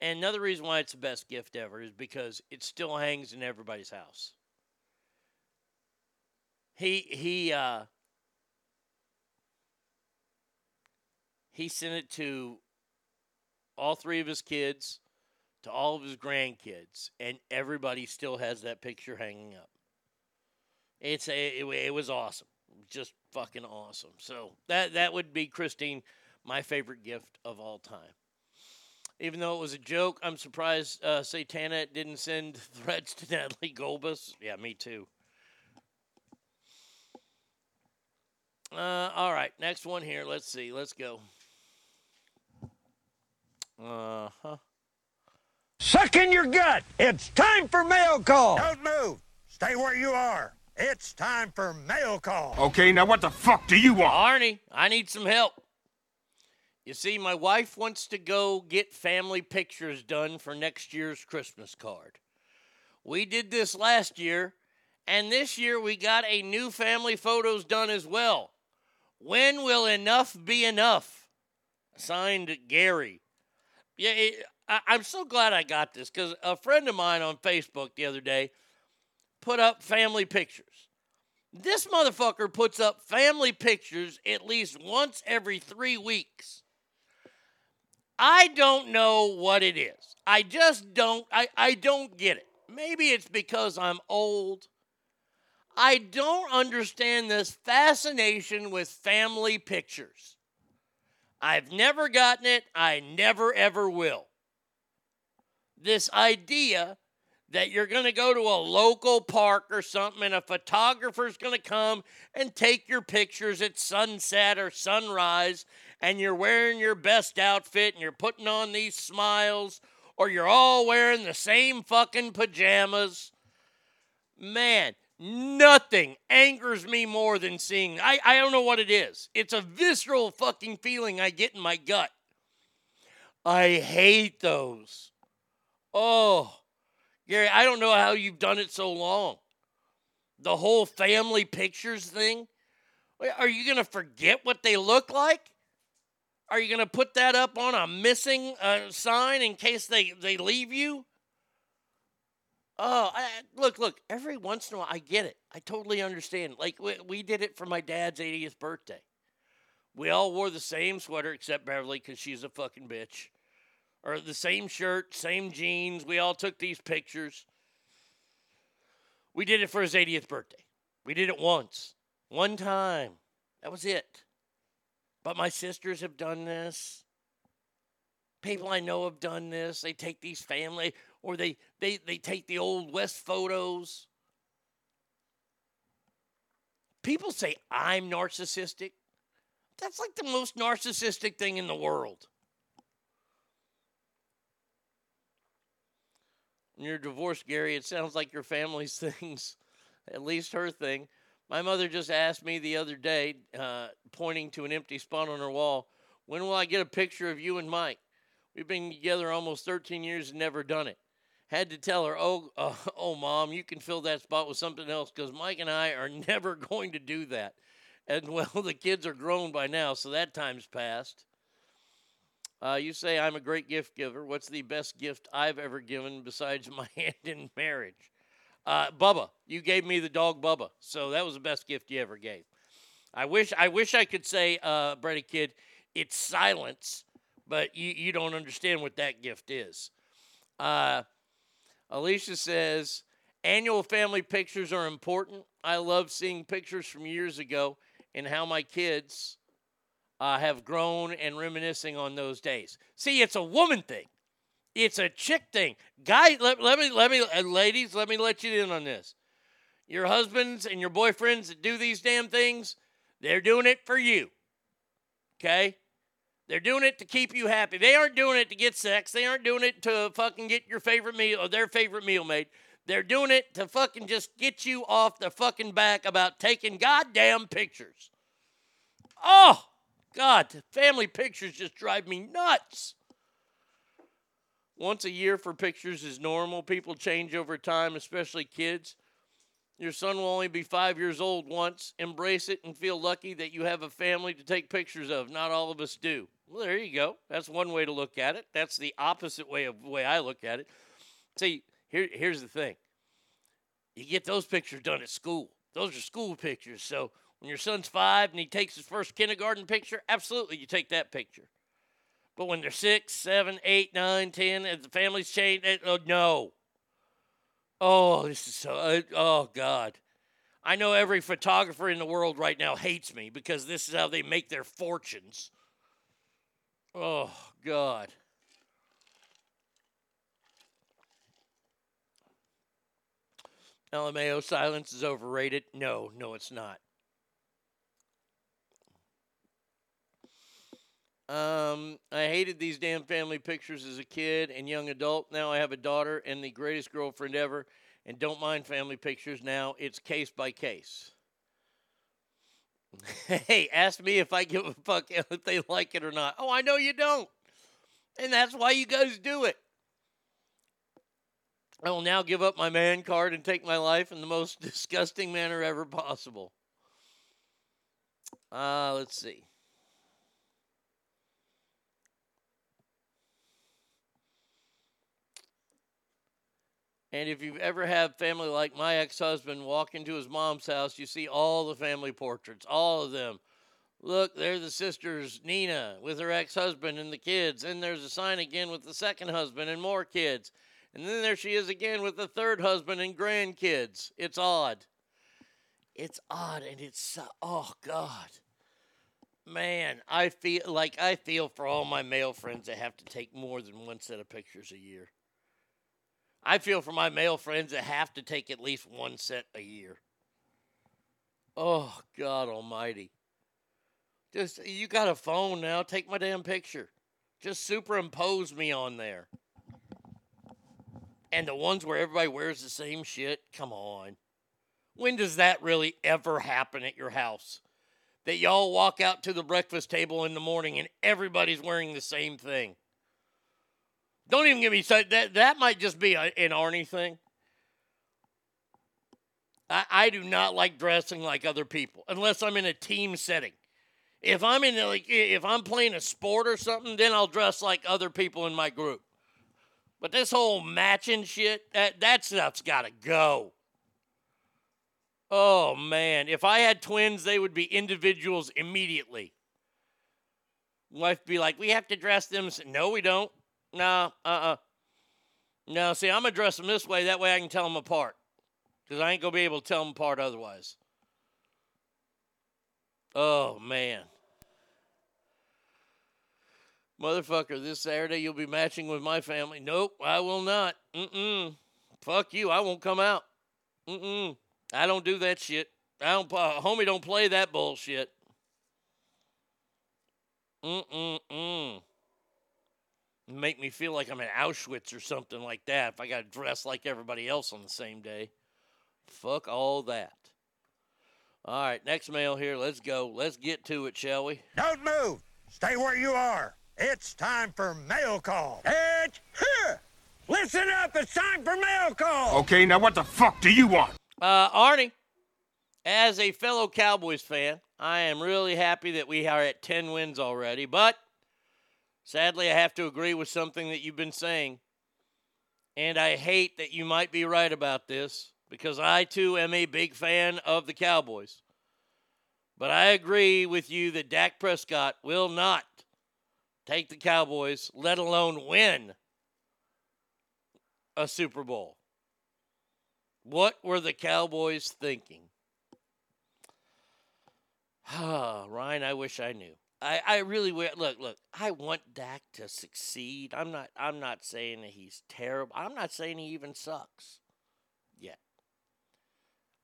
And another reason why it's the best gift ever is because it still hangs in everybody's house. He he uh, he sent it to all three of his kids to all of his grandkids, and everybody still has that picture hanging up. It's a, it, it was awesome, just fucking awesome. So that that would be Christine, my favorite gift of all time. Even though it was a joke, I'm surprised uh, Satana didn't send [laughs] threats to Natalie Golbus. Yeah, me too. Uh, all right, next one here. Let's see. Let's go. Uh huh. Suck in your gut. It's time for mail call. Don't move. Stay where you are. It's time for mail call. Okay, now what the fuck do you want? Arnie, I need some help. You see, my wife wants to go get family pictures done for next year's Christmas card. We did this last year, and this year we got a new family photos done as well. When will enough be enough? Signed Gary. Yeah, it, I, I'm so glad I got this because a friend of mine on Facebook the other day put up family pictures. This motherfucker puts up family pictures at least once every three weeks. I don't know what it is. I just don't I, I don't get it. Maybe it's because I'm old. I don't understand this fascination with family pictures. I've never gotten it. I never ever will. This idea that you're going to go to a local park or something and a photographer's going to come and take your pictures at sunset or sunrise and you're wearing your best outfit and you're putting on these smiles or you're all wearing the same fucking pajamas. Man, nothing angers me more than seeing I, I don't know what it is. It's a visceral fucking feeling I get in my gut. I hate those. Oh, Gary, I don't know how you've done it so long. The whole family pictures thing. Are you going to forget what they look like? Are you going to put that up on a missing uh, sign in case they, they leave you? Oh, I, look, look, every once in a while, I get it. I totally understand. Like, we, we did it for my dad's 80th birthday. We all wore the same sweater except Beverly because she's a fucking bitch or the same shirt, same jeans. We all took these pictures. We did it for his 80th birthday. We did it once, one time. That was it. But my sisters have done this. People I know have done this. They take these family or they they they take the old west photos. People say I'm narcissistic. That's like the most narcissistic thing in the world. You're divorced, Gary, it sounds like your family's [laughs] things, at least her thing. My mother just asked me the other day, uh, pointing to an empty spot on her wall, when will I get a picture of you and Mike? We've been together almost 13 years and never done it. Had to tell her, oh, [laughs] uh, oh, mom, you can fill that spot with something else because Mike and I are [laughs] never going to do that. And well, the kids are grown by now, so that time's passed. Uh, you say I'm a great gift giver. What's the best gift I've ever given besides my [laughs] hand in marriage? Uh, Bubba, you gave me the dog Bubba, so that was the best gift you ever gave. I wish I wish I could say, uh, Brady Kid, it's silence, but you, you don't understand what that gift is. Uh, Alicia says annual family pictures are important. I love seeing pictures from years ago and how my kids uh, have grown and reminiscing on those days. See, it's a woman thing. It's a chick thing. Guys, let, let me, let me, uh, ladies, let me let you in on this. Your husbands and your boyfriends that do these damn things, they're doing it for you. Okay? They're doing it to keep you happy. They aren't doing it to get sex. They aren't doing it to fucking get your favorite meal or their favorite meal made. They're doing it to fucking just get you off the fucking back about taking goddamn pictures. Oh, God, family pictures just drive me nuts. Once a year for pictures is normal. People change over time, especially kids. Your son will only be five years old once. Embrace it and feel lucky that you have a family to take pictures of. Not all of us do. Well, there you go. That's one way to look at it. That's the opposite way of the way I look at it. See, here, here's the thing. You get those pictures done at school. Those are school pictures. So your son's five and he takes his first kindergarten picture, absolutely you take that picture. But when they're six, seven, eight, nine, ten, and the family's changed, oh, no. Oh, this is so, uh, oh, God. I know every photographer in the world right now hates me because this is how they make their fortunes. Oh, God. LMAO silence is overrated. No, no, it's not. Um, I hated these damn family pictures as a kid and young adult. Now I have a daughter and the greatest girlfriend ever, and don't mind family pictures now. It's case by case. [laughs] hey, ask me if I give a fuck [laughs] if they like it or not. Oh, I know you don't. And that's why you guys do it. I will now give up my man card and take my life in the most [laughs] disgusting manner ever possible. Uh, let's see. And if you've ever had family like my ex husband walk into his mom's house, you see all the family portraits, all of them. Look, there's the sisters, Nina, with her ex husband and the kids. And there's a sign again with the second husband and more kids. And then there she is again with the third husband and grandkids. It's odd. It's odd and it's oh God. Man, I feel like I feel for all my male friends that have to take more than one set of pictures a year. I feel for my male friends that have to take at least one set a year. Oh God Almighty! Just you got a phone now. Take my damn picture. Just superimpose me on there. And the ones where everybody wears the same shit. Come on. When does that really ever happen at your house? That y'all walk out to the breakfast table in the morning and everybody's wearing the same thing. Don't even give me so that that might just be a, an Arnie thing. I, I do not like dressing like other people unless I'm in a team setting. If I'm in like if I'm playing a sport or something, then I'll dress like other people in my group. But this whole matching shit, that that stuff's got to go. Oh man, if I had twins, they would be individuals immediately. Wife be like, "We have to dress them." No, we don't. No, uh uh No, see, I'm going to dress them this way. That way I can tell them apart. Because I ain't going to be able to tell them apart otherwise. Oh, man. Motherfucker, this Saturday you'll be matching with my family. Nope, I will not. Mm-mm. Fuck you. I won't come out. Mm-mm. I don't do that shit. I don't, uh, homie don't play that bullshit. Mm-mm-mm make me feel like I'm in Auschwitz or something like that if I got to dress like everybody else on the same day. Fuck all that. All right, next mail here. Let's go. Let's get to it, shall we? Don't move. Stay where you are. It's time for mail call. It's here. Listen up. It's time for mail call. Okay, now what the fuck do you want? Uh, Arnie, as a fellow Cowboys fan, I am really happy that we are at 10 wins already, but Sadly, I have to agree with something that you've been saying. And I hate that you might be right about this because I too am a big fan of the Cowboys. But I agree with you that Dak Prescott will not take the Cowboys, let alone win a Super Bowl. What were the Cowboys thinking? [sighs] Ryan, I wish I knew. I, I really look look. I want Dak to succeed. I'm not I'm not saying that he's terrible. I'm not saying he even sucks yet.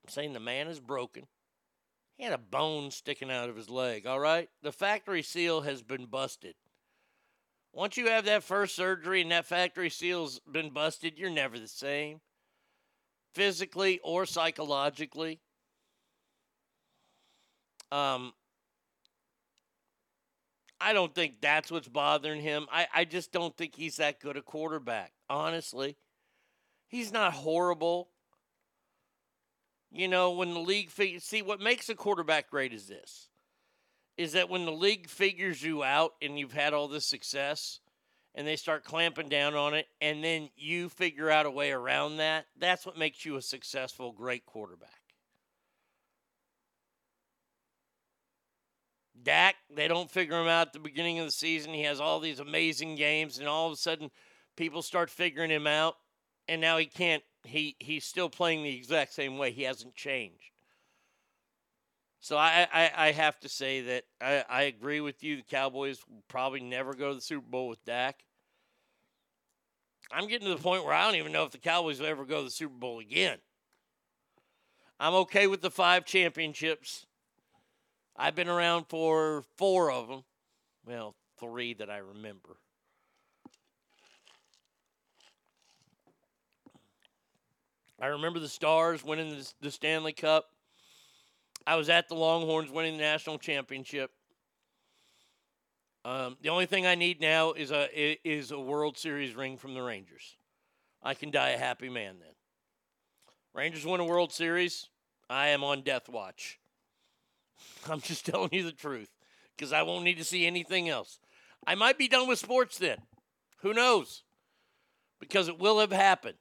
I'm saying the man is broken. He had a bone sticking out of his leg. All right, the factory seal has been busted. Once you have that first surgery and that factory seal's been busted, you're never the same, physically or psychologically. Um, I don't think that's what's bothering him. I, I just don't think he's that good a quarterback, honestly. He's not horrible. You know, when the league figures, see, what makes a quarterback great is this is that when the league figures you out and you've had all this success and they start clamping down on it, and then you figure out a way around that, that's what makes you a successful, great quarterback. Dak, they don't figure him out at the beginning of the season. He has all these amazing games, and all of a sudden, people start figuring him out, and now he can't. He he's still playing the exact same way. He hasn't changed. So I I, I have to say that I, I agree with you. The Cowboys will probably never go to the Super Bowl with Dak. I'm getting to the point where I don't even know if the Cowboys will ever go to the Super Bowl again. I'm okay with the five championships. I've been around for four of them. Well, three that I remember. I remember the Stars winning the, Stanley Cup. I was at the Longhorns winning the national championship. Um, the only thing I need now is a is a World Series ring from the Rangers. I can die a happy man then. Rangers win a World Series. I am on death watch. [laughs] I'm just telling you the truth because I won't need to see anything else. I might be done with sports then. Who knows? Because it will have happened.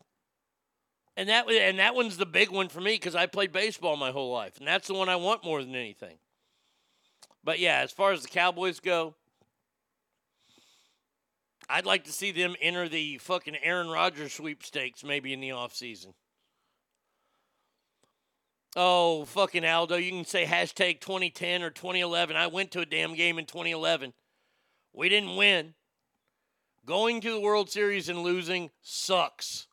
And that and that one's the big one for me because I played baseball my whole life, and that's the one I want more than anything. But yeah, as far as the Cowboys go, I'd like to see them enter the fucking Aaron Rodgers sweepstakes maybe in the offseason. Oh, fucking Aldo, you can say hashtag 2010 or 2011. I went to a damn game in 2011. We didn't win. Going to the World Series and losing sucks.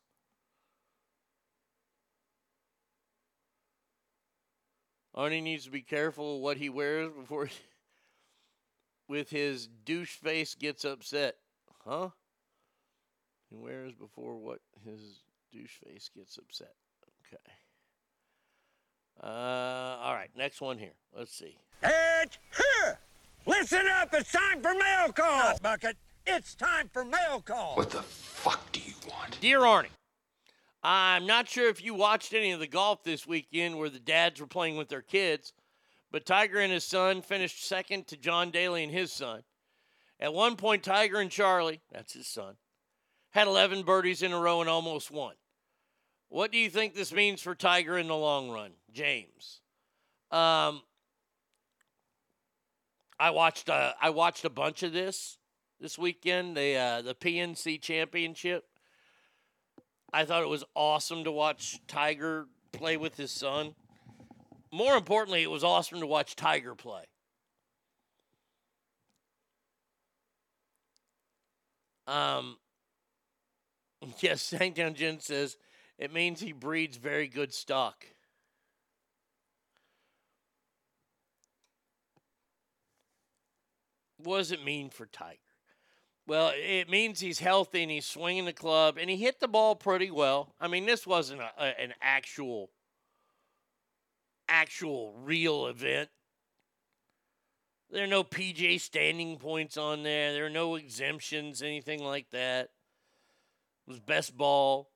Arnie needs to be careful what he wears before he, with his douche face gets upset. Huh? He wears before what his douche face gets upset. Okay. Uh, all right, next one here. Let's see. It's here! Listen up, it's time for mail call! Bucket, it's time for mail call! What the fuck do you want? Dear Arnie, I'm not sure if you watched any of the golf this weekend where the dads were playing with their kids, but Tiger and his son finished second to John Daly and his son. At one point, Tiger and Charlie, that's his son, had 11 birdies in a row and almost won. What do you think this means for Tiger in the long run, James? Um, I watched uh, I watched a bunch of this this weekend. The uh, the PNC Championship. I thought it was awesome to watch Tiger play with his son. More importantly, it was awesome to watch Tiger play. Um, [laughs] yes, Sanktown Jen says it means he breeds very good stock. What does it mean for Tiger? Well, it means he's healthy and he's swinging the club and he hit the ball pretty well. I mean, this wasn't a, a- an actual, actual real event. There are no PGA standing points on there. There are no exemptions, anything like that. It was best ball.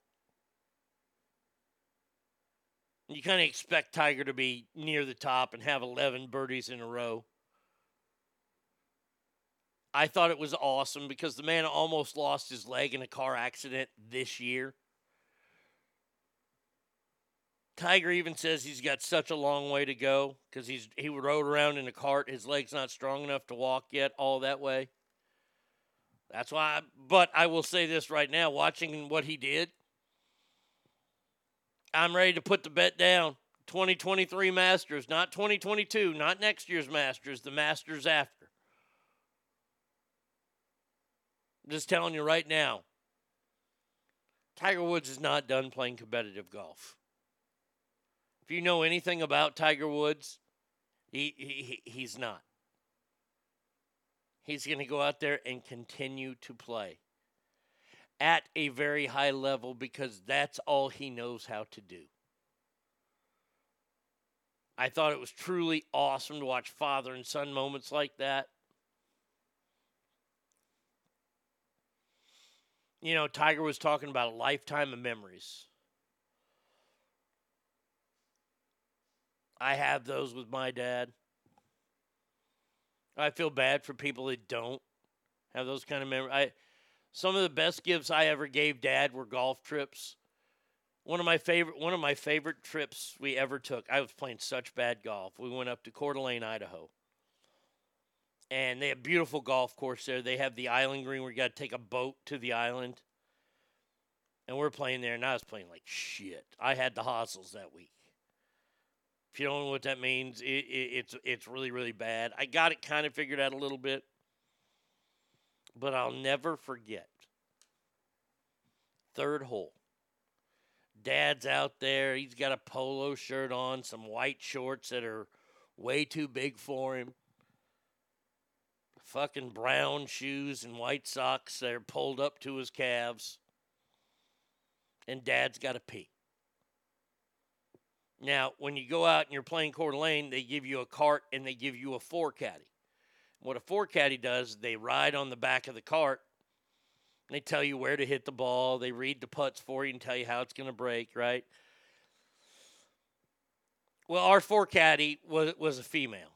You kind of expect Tiger to be near the top and have 11 birdies in a row. I thought it was awesome because the man almost lost his leg in a car accident this year. Tiger even says he's got such a long way to go because he's he rode around in a cart. His leg's not strong enough to walk yet all that way. That's why. I, but I will say this right now: watching what he did, I'm ready to put the bet down. 2023 Masters, not 2022, not next year's Masters, the Masters after. I'm just telling you right now. Tiger Woods is not done playing competitive golf. If you know anything about Tiger Woods, he, he he- he's not. He's going to go out there and continue to play at a very high level because that's all he knows how to do. I thought it was truly awesome to watch father and son moments like that. You know, Tiger was talking about a lifetime of memories. I have those with my dad. I feel bad for people that don't have those kind of memories. Some of the best gifts I ever gave dad were golf trips. One of my favorite one of my favorite trips we ever took. I was playing such bad golf. We went up to Coeur d'Alene, Idaho. And they have beautiful golf course there. They have the island green where you got to take a boat to the island. And we're playing there, and I was playing like shit. I had the hosels that week. If you don't know what that means, it, it, it's it's really really bad. I got it kind of figured out a little bit, but I'll never forget. Third hole. Dad's out there. He's got a polo shirt on, some white shorts that are way too big for him. fucking brown shoes and white socks that are pulled up to his calves. And dad's got to pee. Now, when you go out and you're playing Coeur d'Alene, they give you a cart and they give you a forecaddie. What a forecaddie does, they ride on the back of the cart. They tell you where to hit the ball. They read the putts for you and tell you how it's going to break, right? Well, our forecaddie was was a female,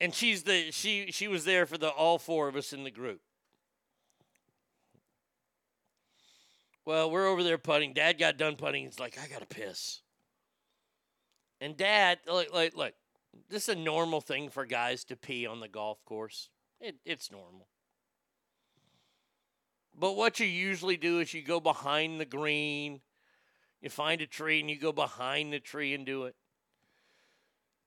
and she's the she she was there for the all four of us in the group. Well, we're over there putting. Dad got done putting. He's like, I gotta piss. And Dad, like, like, look, this is a normal thing for guys to pee on the golf course. It, it's normal. But what you usually do is you go behind the green, you find a tree, and you go behind the tree and do it.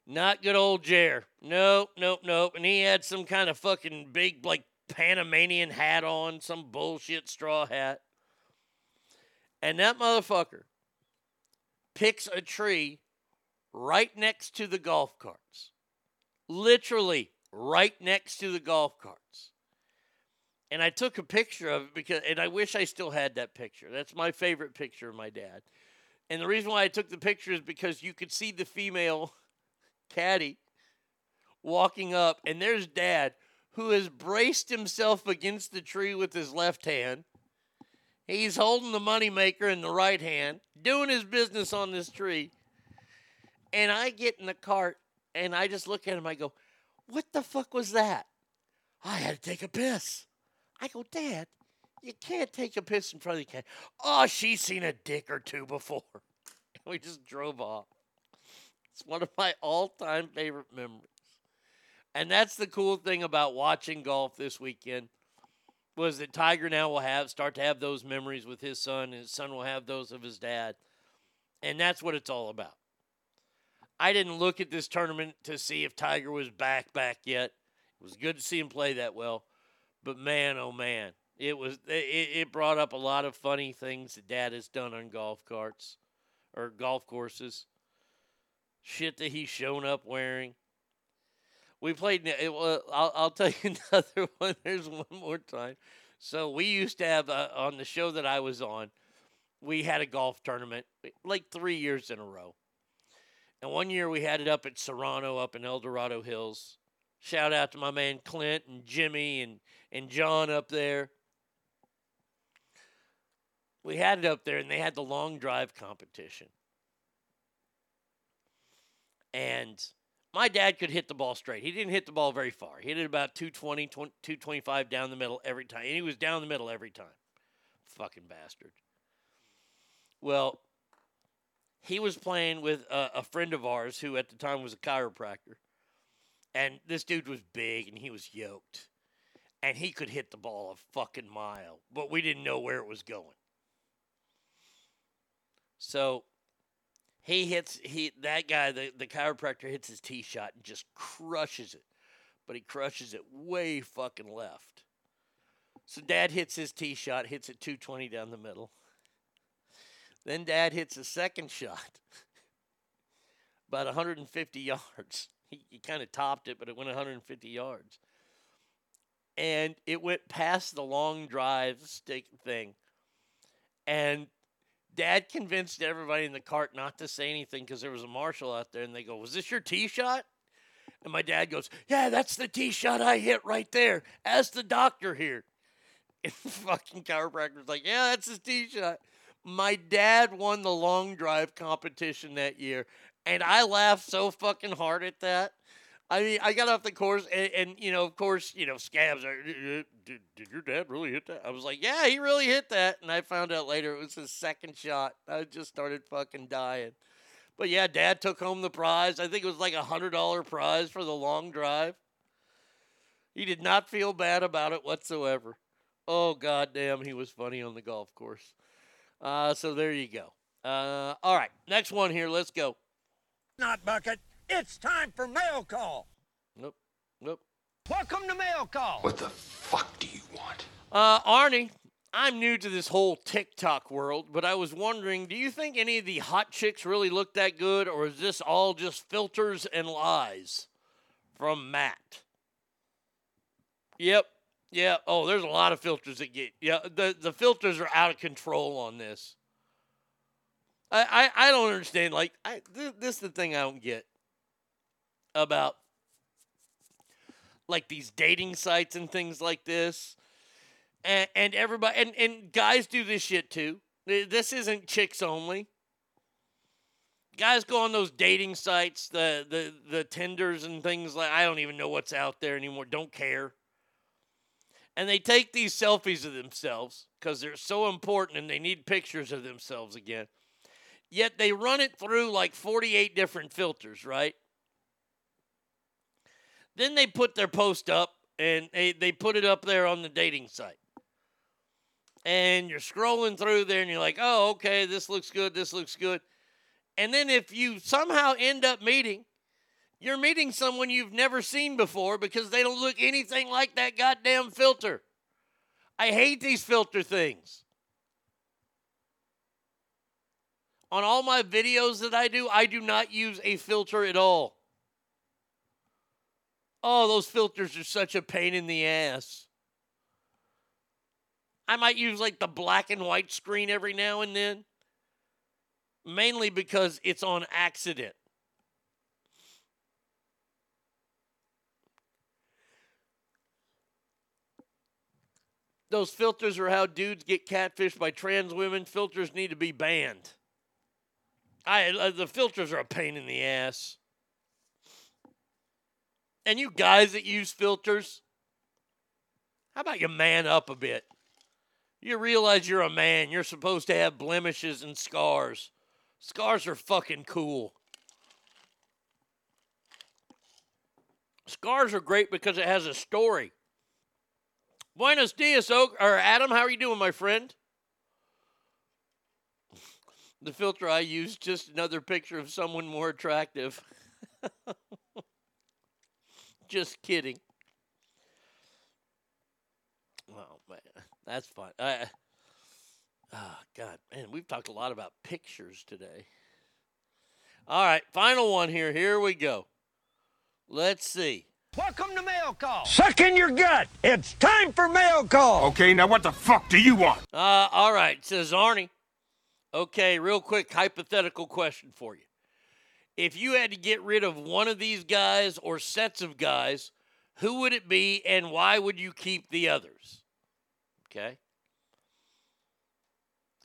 Not good old Jer. Nope, nope, nope. And he had some kind of fucking big, like, Panamanian hat on, some bullshit straw hat. And that motherfucker picks a tree right next to the golf carts. Literally right next to the golf carts. And I took a picture of it because, and I wish I still had that picture. That's my favorite picture of my dad. And the reason why I took the picture is because you could see the female [laughs] caddy walking up, and there's dad who has braced himself against the tree with his left hand. He's holding the moneymaker in the right hand, doing his business on this tree. And I get in the cart and I just look at him. I go, What the fuck was that? I had to take a piss. I go, Dad, you can't take a piss in front of the cat. Oh, she's seen a dick or two before. [laughs] And we just drove off. It's one of my all time favorite memories. And that's the cool thing about watching golf this weekend was that Tiger now will have start to have those memories with his son, and his son will have those of his dad. And that's what it's all about. I didn't look at this tournament to see if Tiger was back back yet. It was good to see him play that well. But man, oh man, it was it, it brought up a lot of funny things that dad has done on golf carts or golf courses. Shit that he's shown up wearing. We played. It, well, I'll, I'll tell you [laughs] another one. There's one more time. So we used to have uh, on the show that I was on. We had a golf tournament like three years in a row. And one year we had it up at Serrano, up in El Dorado Hills. Shout out to my man Clint and Jimmy and, and John up there. We had it up there, and they had the long drive competition. And my dad could hit the ball straight. He didn't hit the ball very far. He hit it about 220, 225 down the middle every time. And he was down the middle every time. Fucking bastard. Well, he was playing with a, a, friend of ours who at the time was a chiropractor. And this dude was big and he was yoked. And he could hit the ball a fucking mile, but we didn't know where it was going. So he hits he that guy, the, the chiropractor hits his tee shot and just crushes it. But he crushes it way fucking left. So dad hits his tee shot, hits it 220 down the middle. Then dad hits a second shot, [laughs] about 150 yards. [laughs] He, he kind of topped it, but it went 150 yards. And it went past the long drive stick thing. And dad convinced everybody in the cart not to say anything because there was a marshal out there. And they go, Was this your tee shot? And my dad goes, Yeah, that's the tee shot I hit right there. As the doctor here. [laughs] And the fucking chiropractor's like, Yeah, that's his tee shot. My dad won the long drive competition that year, and I laughed so fucking hard at that. I mean, I got off the course, and, and you know, of course, you know, scabs are. Did, did your dad really hit that? I was like, yeah, he really hit that, and I found out later it was his second shot. I just started fucking dying. But yeah, dad took home the prize. I think it was like a hundred dollar prize for the long drive. He did not feel bad about it whatsoever. Oh goddamn, he was funny on the golf course. Uh, so there you go. Uh, all right, next one here. Let's go. Not bucket. It's time for mail call. Nope. Nope. Welcome to mail call. What the fuck do you want? Uh, Arnie, I'm new to this whole TikTok world, but I was wondering, do you think any of the hot chicks really look that good, or is this all just filters and lies? From Matt. Yep. Yeah. Oh, there's a lot of filters that get. Yeah. The the filters are out of control on this. I I, I don't understand. Like I th- this is the thing I don't get about like these dating sites and things like this. And, and everybody and, and guys do this shit too. This isn't chicks only. Guys go on those dating sites, the the the Tinders and things like I don't even know what's out there anymore. Don't care. And they take these selfies of themselves because they're so important and they need pictures of themselves again. Yet they run it through like 48 different filters, right? Then they put their post up and they, they put it up there on the dating site. And you're scrolling through there and you're like, oh, okay, this looks good, this looks good. And then if you somehow end up meeting, you're meeting someone you've never seen before because they don't look anything like that goddamn filter. I hate these filter things. On all my videos that I do, I do not use a filter at all. Oh, those filters are such a pain in the ass. I might use like the black and white screen every now and then, mainly because it's on accident. Those filters are how dudes get catfished by trans women. Filters need to be banned. I uh, the filters are a pain in the ass. And you guys that use filters, how about you man up a bit? You realize you're a man. You're supposed to have blemishes and scars. Scars are fucking cool. Scars are great because it has a story. Buenos dias, Oak or Adam. How are you doing, my friend? The filter I use just another picture of someone more attractive. [laughs] just kidding. Oh man, that's fun. I, oh God, man, we've talked a lot about pictures today. All right, final one here. Here we go. Let's see. Welcome to Mail Call. Suck in your gut. It's time for mail call. Okay, now what the fuck do you want? Uh, all right, says Arnie. Okay, real quick hypothetical question for you. If you had to get rid of one of these guys or sets of guys, who would it be and why would you keep the others? Okay.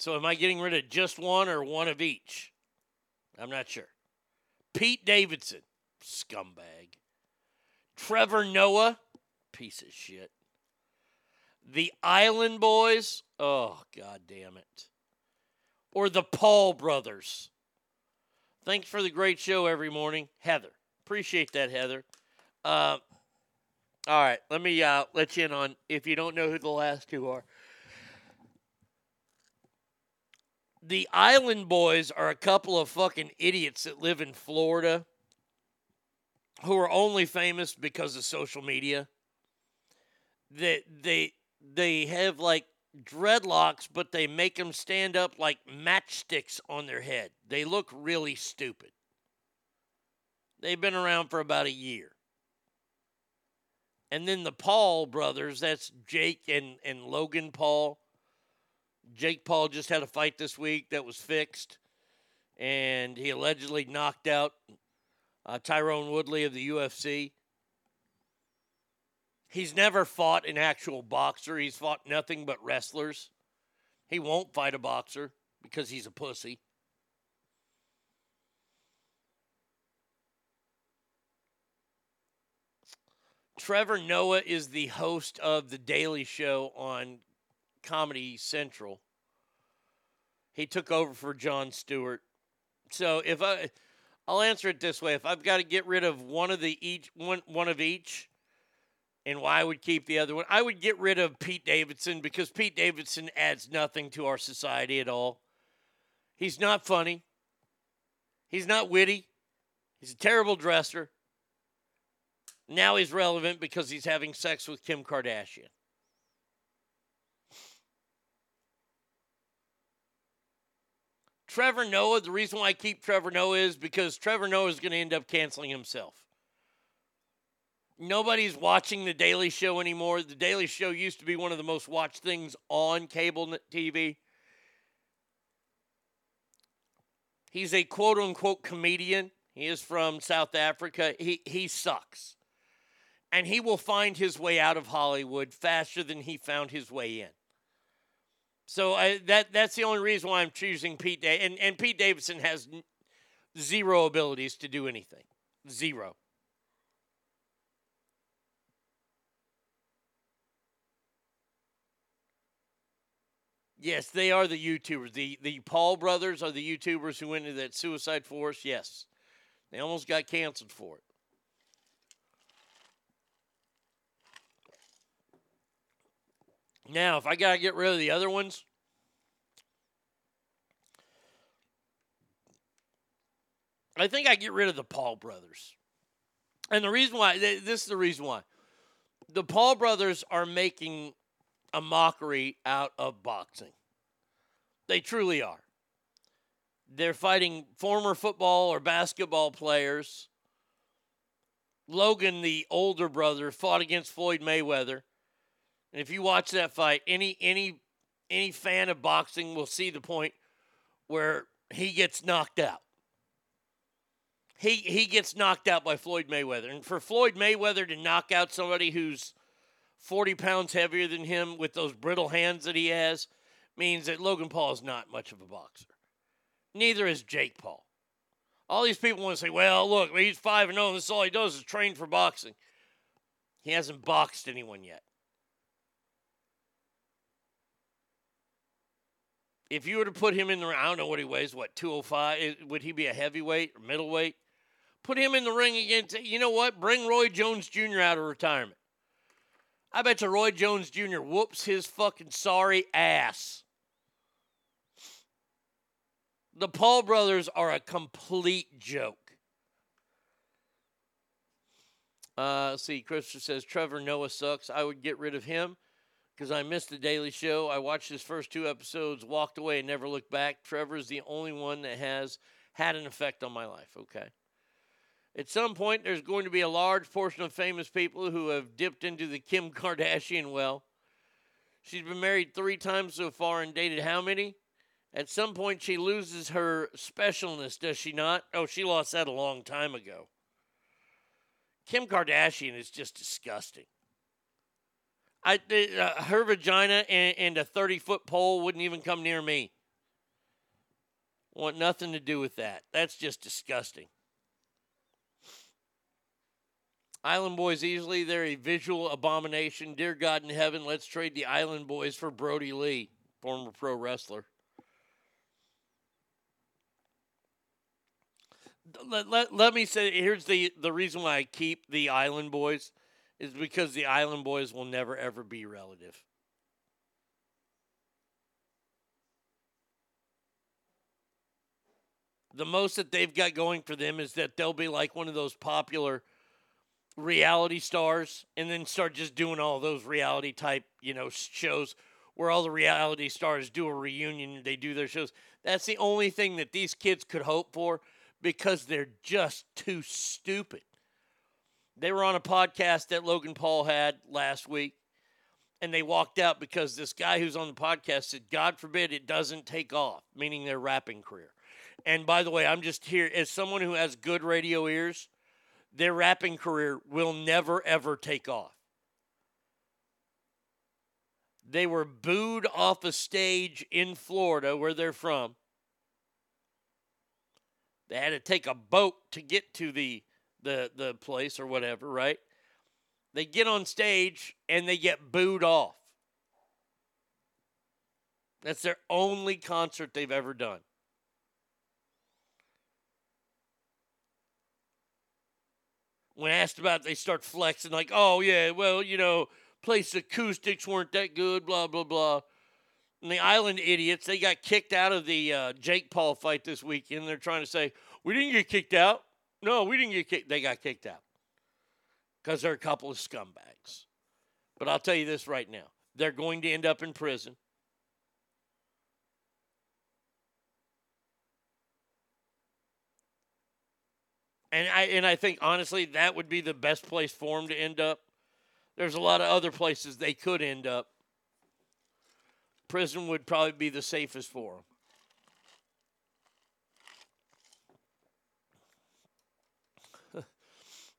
So am I getting rid of just one or one of each? I'm not sure. Pete Davidson, scumbag. Trevor Noah, piece of shit. The Island Boys, oh god damn it. Or the Paul brothers. Thanks for the great show every morning, Heather. Appreciate that, Heather. Uh, all right, let me uh, let you in on if you don't know who the last two are. The Island Boys are a couple of fucking idiots that live in Florida who are only famous because of social media. That they they have like dreadlocks, but they make them stand up like matchsticks on their head. They look really stupid. They've been around for about a year. And then the Paul brothers, that's Jake and, and Logan Paul. Jake Paul just had a fight this week that was fixed. And he allegedly knocked out uh, Tyron Woodley of the UFC. He's never fought an actual boxer. He's fought nothing but wrestlers. He won't fight a boxer because he's a pussy. Trevor Noah is the host of The Daily Show on Comedy Central. He took over for Jon Stewart. So if I I'll answer it this way. If I've got to get rid of one of the each one one of each, and why I would keep the other one, I would get rid of Pete Davidson because Pete Davidson adds nothing to our society at all. He's not funny. He's not witty. He's a terrible dresser. Now he's relevant because he's having sex with Kim Kardashian. Trevor Noah, the reason why I keep Trevor Noah is because Trevor Noah is going to end up canceling himself. Nobody's watching The Daily Show anymore. The Daily Show used to be one of the most watched things on cable TV. He's a quote unquote comedian. He is from South Africa. He, he sucks. And he will find his way out of Hollywood faster than he found his way in. So I, that that's the only reason why I'm choosing Pete. Da- and, and Pete Davidson has zero abilities to do anything. Zero. Yes, they are the YouTubers. The the Paul brothers are the YouTubers who went into that suicide force. Yes. They almost got canceled for it. Now, if I got to get rid of the other ones, I think I get rid of the Paul brothers. And the reason why, this is the reason why. The Paul brothers are making a mockery out of boxing. They truly are. They're fighting former football or basketball players. Logan, the older brother, fought against Floyd Mayweather. And if you watch that fight, any any any fan of boxing will see the point where he gets knocked out. He he gets knocked out by Floyd Mayweather. And for Floyd Mayweather to knock out somebody who's 40 pounds heavier than him with those brittle hands that he has means that Logan Paul is not much of a boxer. Neither is Jake Paul. All these people want to say, well, look, he's 5 and 0, and this is all he does is train for boxing. He hasn't boxed anyone yet. If you were to put him in the I don't know what he weighs, what, 205? Would he be a heavyweight or middleweight? Put him in the ring against, you know what? Bring Roy Jones Jr. out of retirement. I bet you Roy Jones Jr. whoops his fucking sorry ass. The Paul brothers are a complete joke. Uh, see, Christopher says Trevor Noah sucks. I would get rid of him because I missed the Daily Show. I watched his first two episodes, walked away, and never looked back. Trevor is the only one that has had an effect on my life. Okay. At some point, there's going to be a large portion of famous people who have dipped into the Kim [laughs] Kardashian well. She's been married three times so far and dated how many? At some point, she loses her specialness, does she not? Oh, she lost that a long time ago. Kim Kardashian is just disgusting. I, uh, her vagina and, and a 30 foot pole wouldn't even come near me. Want nothing to do with that. That's just disgusting. Island Boys easily, they're a visual abomination. Dear God in heaven, let's trade the Island Boys for Brodie Lee, former pro wrestler. Let, let, let me say here's the, the reason why I keep the Island Boys is because the Island Boys will never ever be relative. The most that they've got going for them is that they'll be like one of those popular reality stars and then start just doing all those reality type, you know, shows where all the reality stars do a reunion, they do their shows. That's the only thing that these kids could hope for because they're just too stupid. They were on a podcast that Logan Paul had last week and they walked out because this guy who's on the podcast said, God forbid it doesn't take off, meaning their rapping career. And by the way, I'm just here as someone who has good radio ears their rapping career will never ever take off. They were booed off a stage in Florida where they're from. They had to take a boat to get to the the the place or whatever, right? They get on stage and they get booed off. That's their only concert they've ever done. when asked about it, they start flexing like, oh, yeah, well, you know, place acoustics weren't that good, blah, blah, blah. And the island idiots, they got kicked out of the uh, Jake Paul fight this weekend. They're trying to say, we didn't get kicked out. No, we didn't get kicked. They got kicked out because they're a couple of scumbags. But I'll tell you this right now they're going to end up in prison. And I and I think honestly that would be the best place for them to end up. There's a lot of other places they could end up. Prison would probably be the safest for him.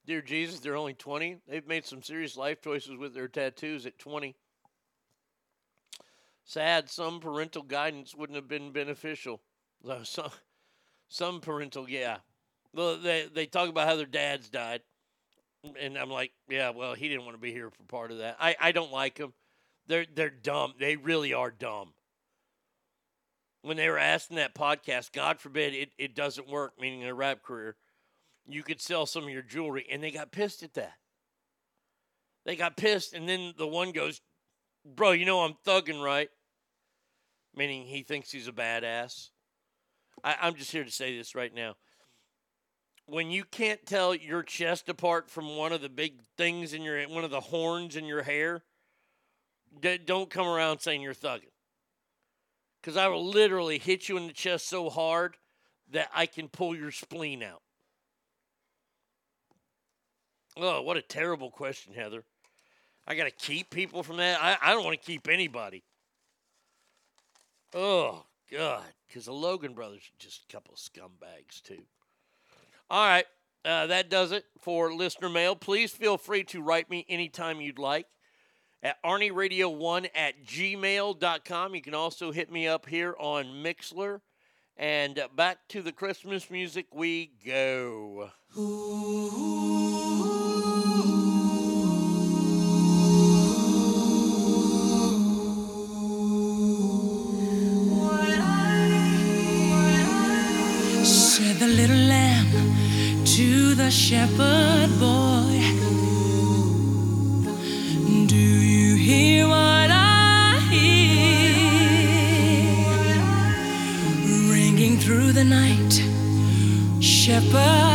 Dear Jesus, they're only 20. They've made some serious life choices with their tattoos at 20. Sad, some parental guidance wouldn't have been beneficial. [laughs] Some, some parental, yeah. Well, they, they talk about how their dads died. And I'm like, yeah, well, he didn't want to be here for part of that. I, I don't like them. They're, they're dumb. They really are dumb. When they were asked in that podcast, God forbid it, it doesn't work, meaning a rap career, you could sell some of your jewelry. And they got pissed at that. They got pissed. And then the one goes, bro, you know I'm thugging, right? Meaning he thinks he's a badass. I, I'm just here to say this right now. When you can't tell your chest apart from one of the big things in your one of the horns in your hair, don't come around saying you're thugging. Because I will literally hit you in the chest so hard that I can pull your spleen out. Oh, what a terrible question, Heather. I got to keep people from that. I, I don't want to keep anybody. Oh, God. Because the Logan brothers are just a couple of scumbags, too. All right. Uh, that does it for listener mail. Please feel free to write me anytime you'd like at ArnieRadio1 at gmail.com. You can also hit me up here on Mixlr. And uh, back to the Christmas music we go. Said shepherd boy. Do you hear what I hear? Ringing through the night, shepherd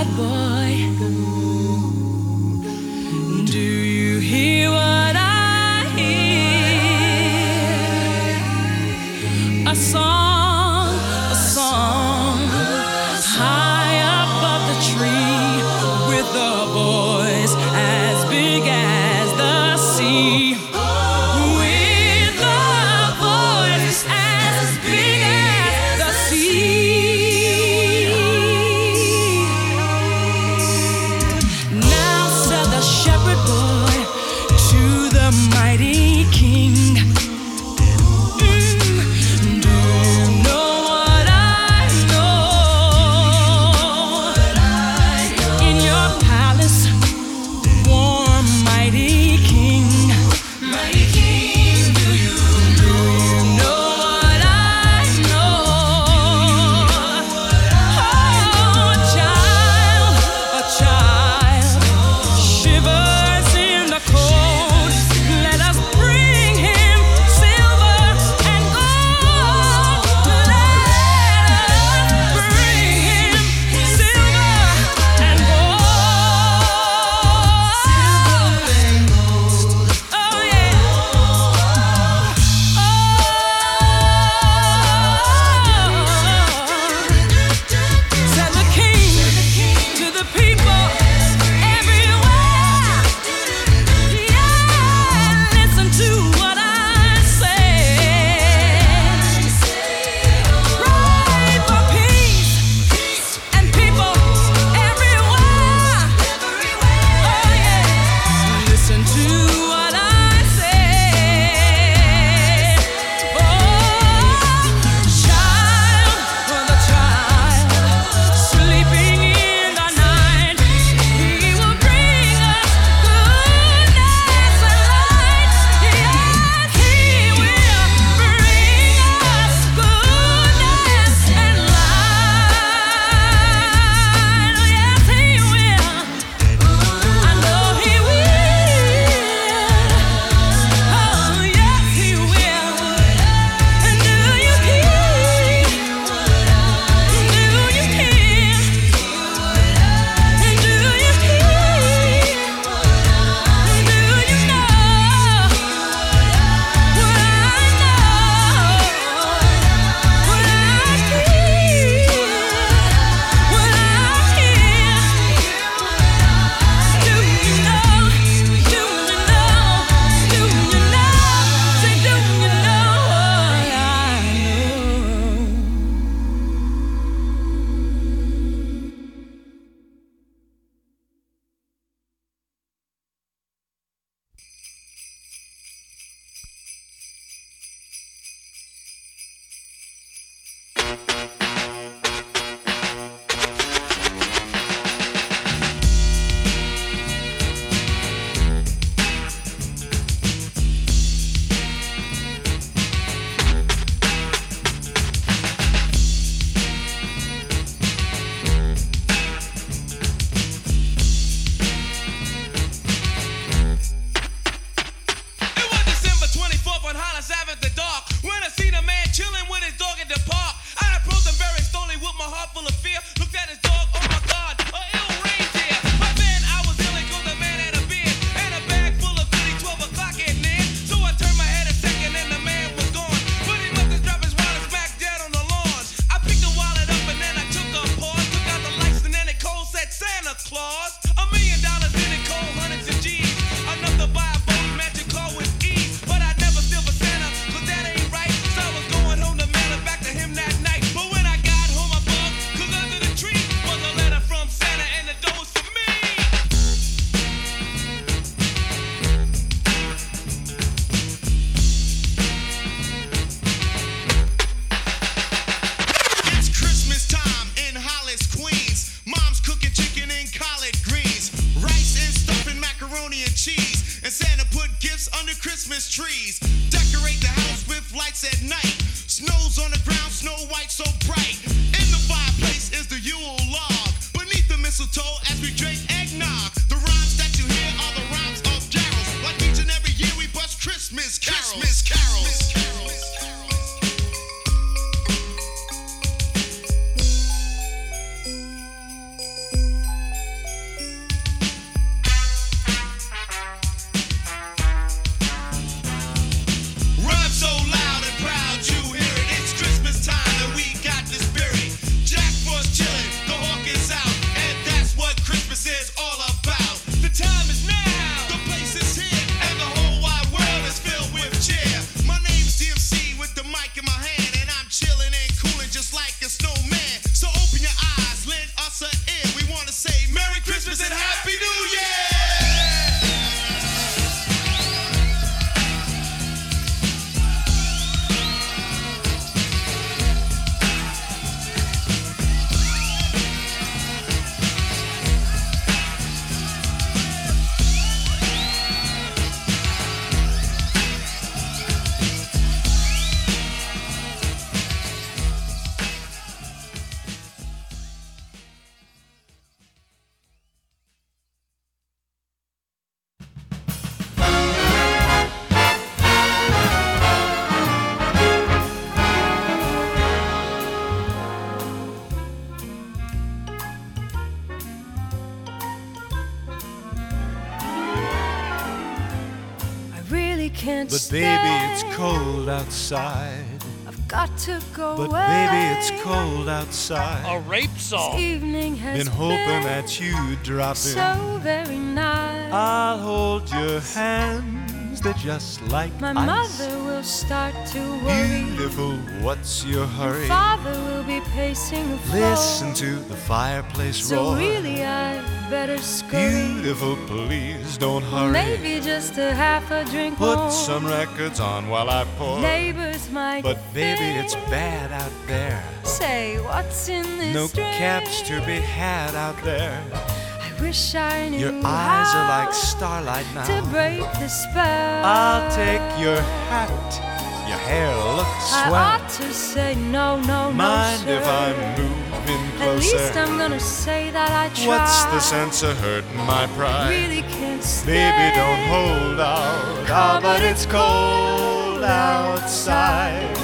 can't But stay. baby, it's cold outside. I've got to go But away. baby, it's cold outside. A rape This song. evening has Been hoping been that you'd drop in. so very nice. I'll hold your hands, they're just like My ice. mother will start to worry. Beautiful, what's your hurry? Father will be pacing the floor. Listen to the fireplace So roar. really, I better scurry. Beautiful, please don't hurry. Maybe just a half a drink Put more. some records on while I pour. Neighbors might But baby, think, it's bad out there. Say, what's in this No drink? cabs to be had out there. I wish I knew Your eyes are like starlight to now. break the spell. I'll take your hat. Your hair looks I swell. ought to say no, no, Mind no, if sir. I'm moving At least? I'm gonna say that I tried. What's the sense of hurting my pride? Really can't stay. Baby, don't hold out. Ah, but it's cold outside.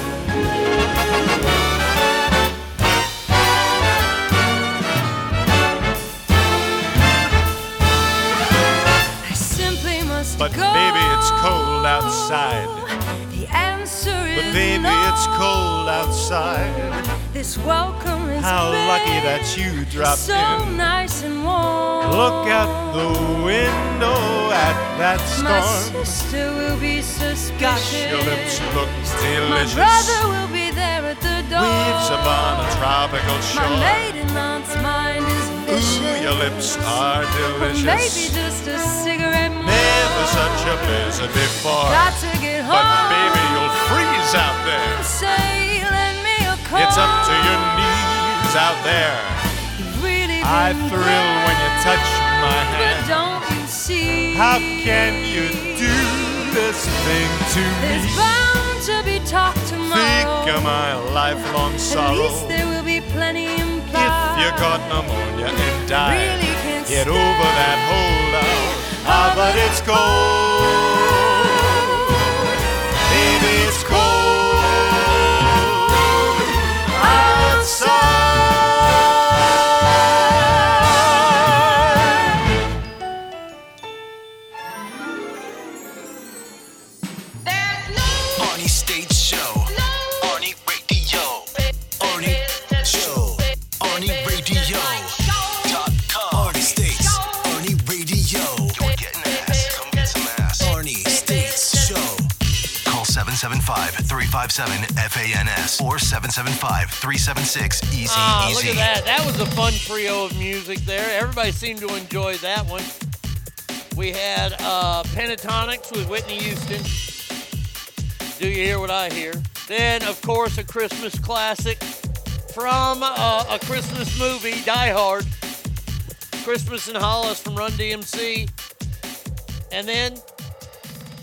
I simply must But go. baby, it's cold outside. The answer is But baby, it's cold outside. This welcome is How lucky that you dropped so in. nice and warm. Look out the window at that storm. My sister will be suspicious. Gosh, your lips look My delicious. brother will be there at the door. Waves upon a tropical My shore. maiden aunt's mind is vicious. Ooh, your lips are delicious. Maybe just a cigarette more. Never such a blizzard before. Got to get home. But baby, you'll freeze out there. It's up to your knees out there. Really I thrill when you touch my But hand. don't you see? How can you do this thing to There's me? bound to be talk tomorrow. Think of my lifelong At sorrow. least there will be plenty implied. If you got pneumonia and died, Really get over that holdout. Ah, but it's cold. 775 357 FANS or 775 376 Ah, look at that. That was a fun trio of music there. Everybody seemed to enjoy that one. We had uh, Pentatonix with Whitney Houston. Do you hear what I hear? Then, of course, a Christmas classic from uh, a Christmas movie, Die Hard. Christmas in Hollis from Run DMC. And then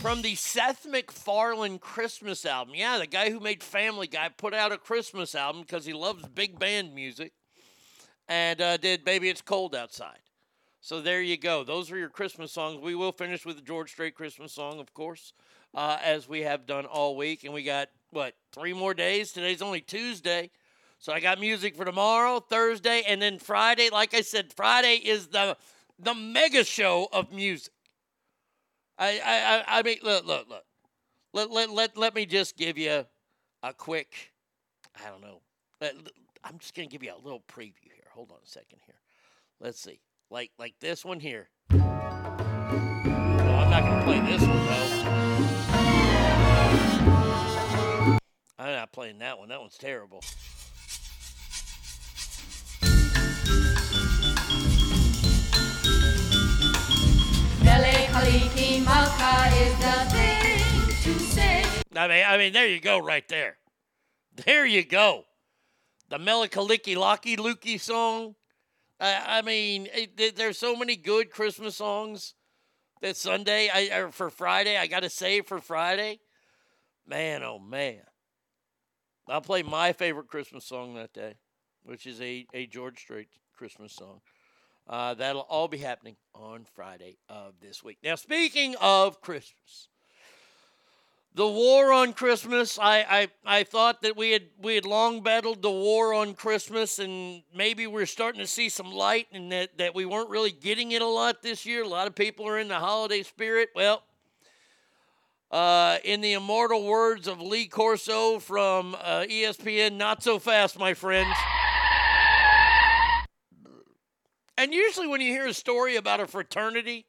from the Seth MacFarlane Christmas album. Yeah, the guy who made Family Guy put out a Christmas album because he loves big band music and uh, did Baby It's Cold Outside. So there you go. Those are your Christmas songs. We will finish with the George Strait Christmas song, of course, uh, as we have done all week. And we got, what, three more days? Today's only Tuesday. So I got music for tomorrow, Thursday, and then Friday. Like I said, Friday is the the mega show of music. I I I, mean look look look. Let, let let let me just give you a quick I don't know. Uh, let- I'm just gonna give you a little preview here. Hold on a second here. Let's see. Like like this one here. I'm not gonna play this one though. I'm not playing that one. That one's terrible. I mean, I mean, there you go, right there. There you go. The Melikaliki Locky Lukey song. I, I mean, it, there- there's so many good Christmas songs that Sunday, I or for Friday, I got to save for Friday. Man, oh man. I'll play my favorite Christmas song that day, which is a, a George Strait Christmas song. Uh, that'll all be happening on Friday of this week. Now, speaking of Christmas, the war on Christmas. I, I I thought that we had we had long battled the war on Christmas, and maybe we're starting to see some light, and that that we weren't really getting it a lot this year. A lot of people are in the holiday spirit. Well. Uh, in the immortal words of Lee Corso from uh, ESPN, not so fast, my friends. And usually, when you hear a story about a fraternity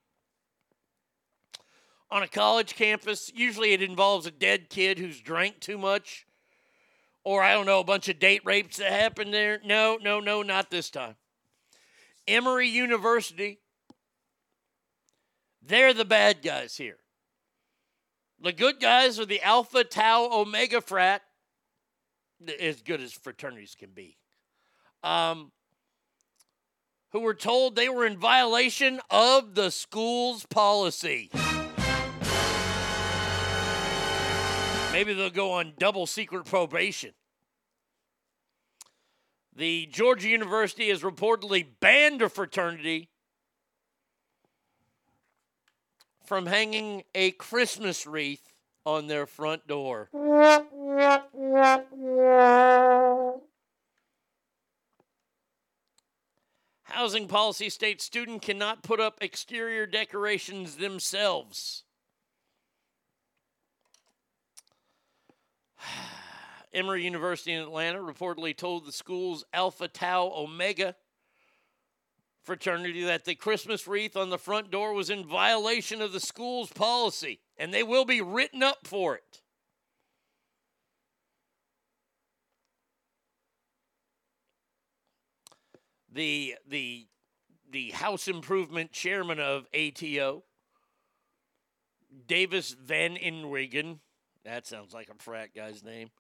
on a college campus, usually it involves a dead kid who's drank too much, or I don't know, a bunch of date rapes that happened there. No, no, no, not this time. Emory University, they're the bad guys here. The good guys are the Alpha Tau Omega frat, as good as fraternities can be. Um, who were told they were in violation of the school's policy. Maybe they'll go on double secret probation. The Georgia University has reportedly banned a fraternity from hanging a Christmas wreath on their front door. [laughs] Housing policy states student cannot put up exterior decorations themselves. [sighs] Emory University in Atlanta reportedly told the school's Alpha Tau Omega fraternity that the Christmas wreath on the front door was in violation of the school's policy, and they will be written up for it. The the the house improvement chairman of ATO, Davis Van Inrigen, that sounds like a frat guy's name,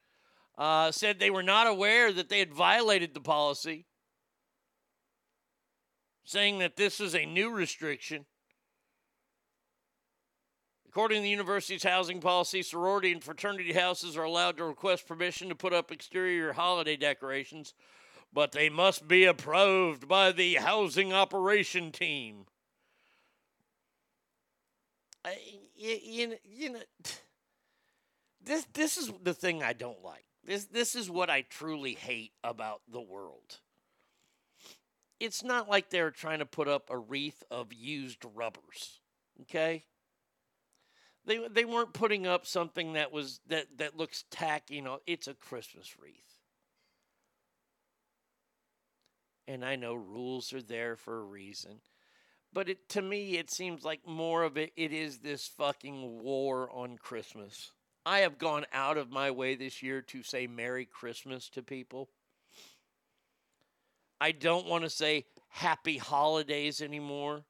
uh, said they were not aware that they had violated the policy, saying that this is a new restriction. According to the university's housing policy, sorority and fraternity houses are allowed to request permission to put up exterior holiday decorations, but they must be approved by the housing operation team. You, you, know- you know, this this is the thing I don't like. This this is what I truly hate about the world. It's not like they're trying to put up a wreath of used rubbers. Okay? They they weren't putting up something that was that that looks tacky, you know, it's a Christmas wreath. And I know rules are there for a reason. But it to me it seems like more of it it is this fucking war on Christmas. I have gone out of my way this year to say Merry Christmas to people. I don't want to say Happy Holidays anymore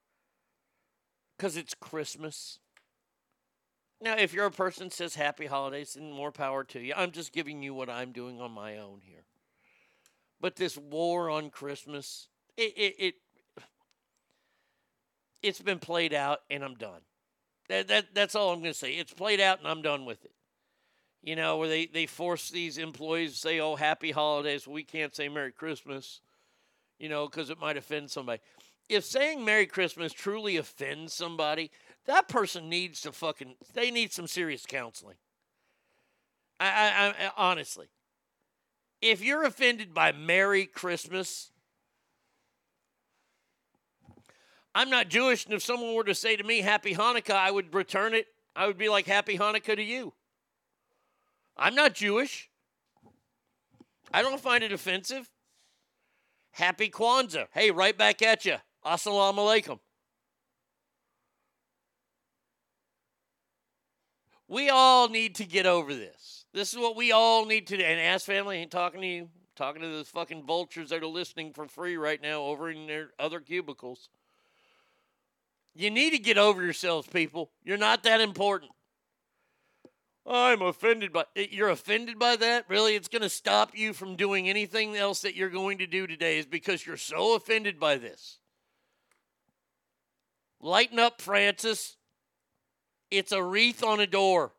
because it's Christmas. Now, if you're a person says Happy Holidays, then more power to you. I'm just giving you what I'm doing on my own here. But this war on Christmas, it, it, it it's been played out, and I'm done. That, that that's all I'm going to say. It's played out, and I'm done with it. You know, where they they force these employees to say, "Oh, Happy Holidays." We can't say Merry Christmas, you know, because it might offend somebody. If saying Merry Christmas truly offends somebody, that person needs to fucking. They need some serious counseling. I, I, I honestly, if you're offended by Merry Christmas, I'm not Jewish, and if someone were to say to me Happy Hanukkah, I would return it. I would be like Happy Hanukkah to you. I'm not Jewish. I don't find it offensive. Happy Kwanzaa. Hey, right back at you. Assalamu alaikum. We all need to get over this. This is what we all need to do. And Ass Family ain't talking to you. talking to those fucking vultures that are listening for free right now over in their other cubicles. You need to get over yourselves, people. You're not that important. I'm offended by eh, you're offended by that? Really? It's going to stop you from doing anything else that you're going to do today is because you're so offended by this. Lighten up, Francis. It's a wreath on a door.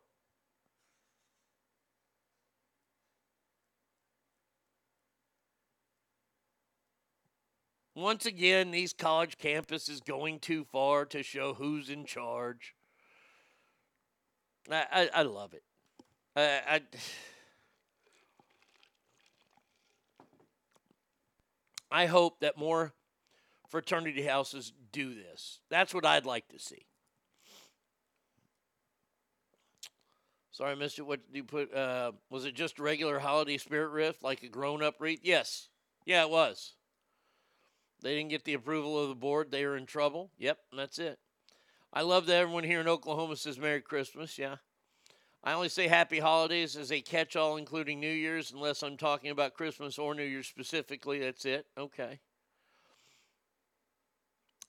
Once again, these college campuses going too far to show who's in charge. I, I, I love it. I, I, I hope that more fraternity houses do this. That's what I'd like to see. Sorry, it. What did you put? Uh, was it just regular holiday spirit riff, like a grown up wreath? Yes. Yeah, it was. They didn't get the approval of the board. They were in trouble. Yep, that's it. I love that everyone here in Oklahoma says Merry Christmas. Yeah. I only say Happy Holidays as a catch all, including New Year's, unless I'm talking about Christmas or New Year's specifically. That's it. Okay.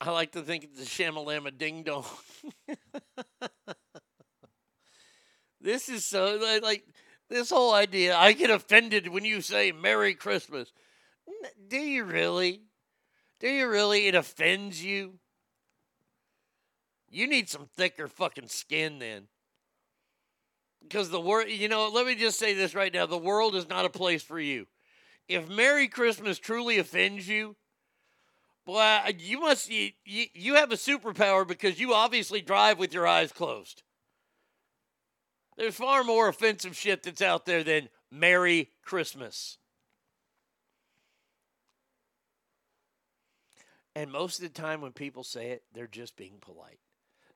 I like to think it's a shamalama ding dong. [laughs] this is so like this whole idea. I get offended when you say Merry Christmas. Do you really? Do you really? It offends you? You need some thicker fucking skin then. Because the world, you know, let me just say this right now the world is not a place for you. If Merry Christmas truly offends you, boy, you must, you, you, you have a superpower because you obviously drive with your eyes closed. There's far more offensive shit that's out there than Merry Christmas. And most of the time, when people say it, they're just being polite.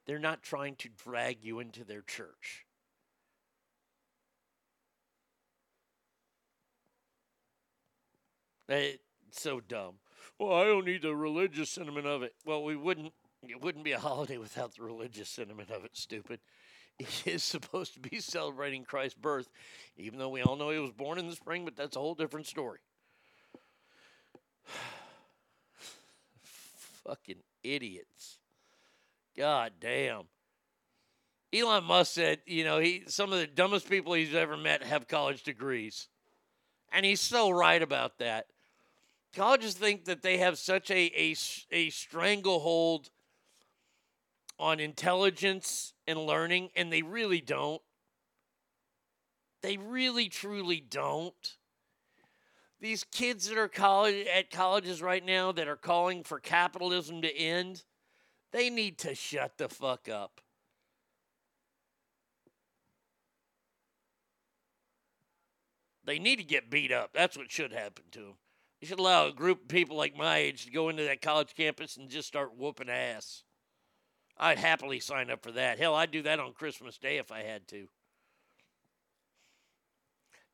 They're not trying to drag you into their church. Eh, it's so dumb. Well, I don't need the religious sentiment of it. Well, we wouldn't. It wouldn't be a [laughs] holiday without the religious sentiment of it. Stupid. [laughs] It is supposed to be celebrating Christ's birth, even though we all know he was born in the spring. But that's a whole different story. [sighs] [sighs] Fucking idiots. God damn. Elon Musk said, you know, he some of the dumbest people he's ever met have college degrees. And he's so right about that. Colleges think that they have such a, a, a stranglehold on intelligence and learning, and they really don't. They really, truly don't. These kids that are college at colleges right now that are calling for capitalism to end, they need to shut the fuck up. They need to get beat up. That's what should happen to them. You should allow a group of people like my age to go into that college campus and just start whooping ass. I'd happily sign up for that. Hell, I'd do that on Christmas Day if I had to.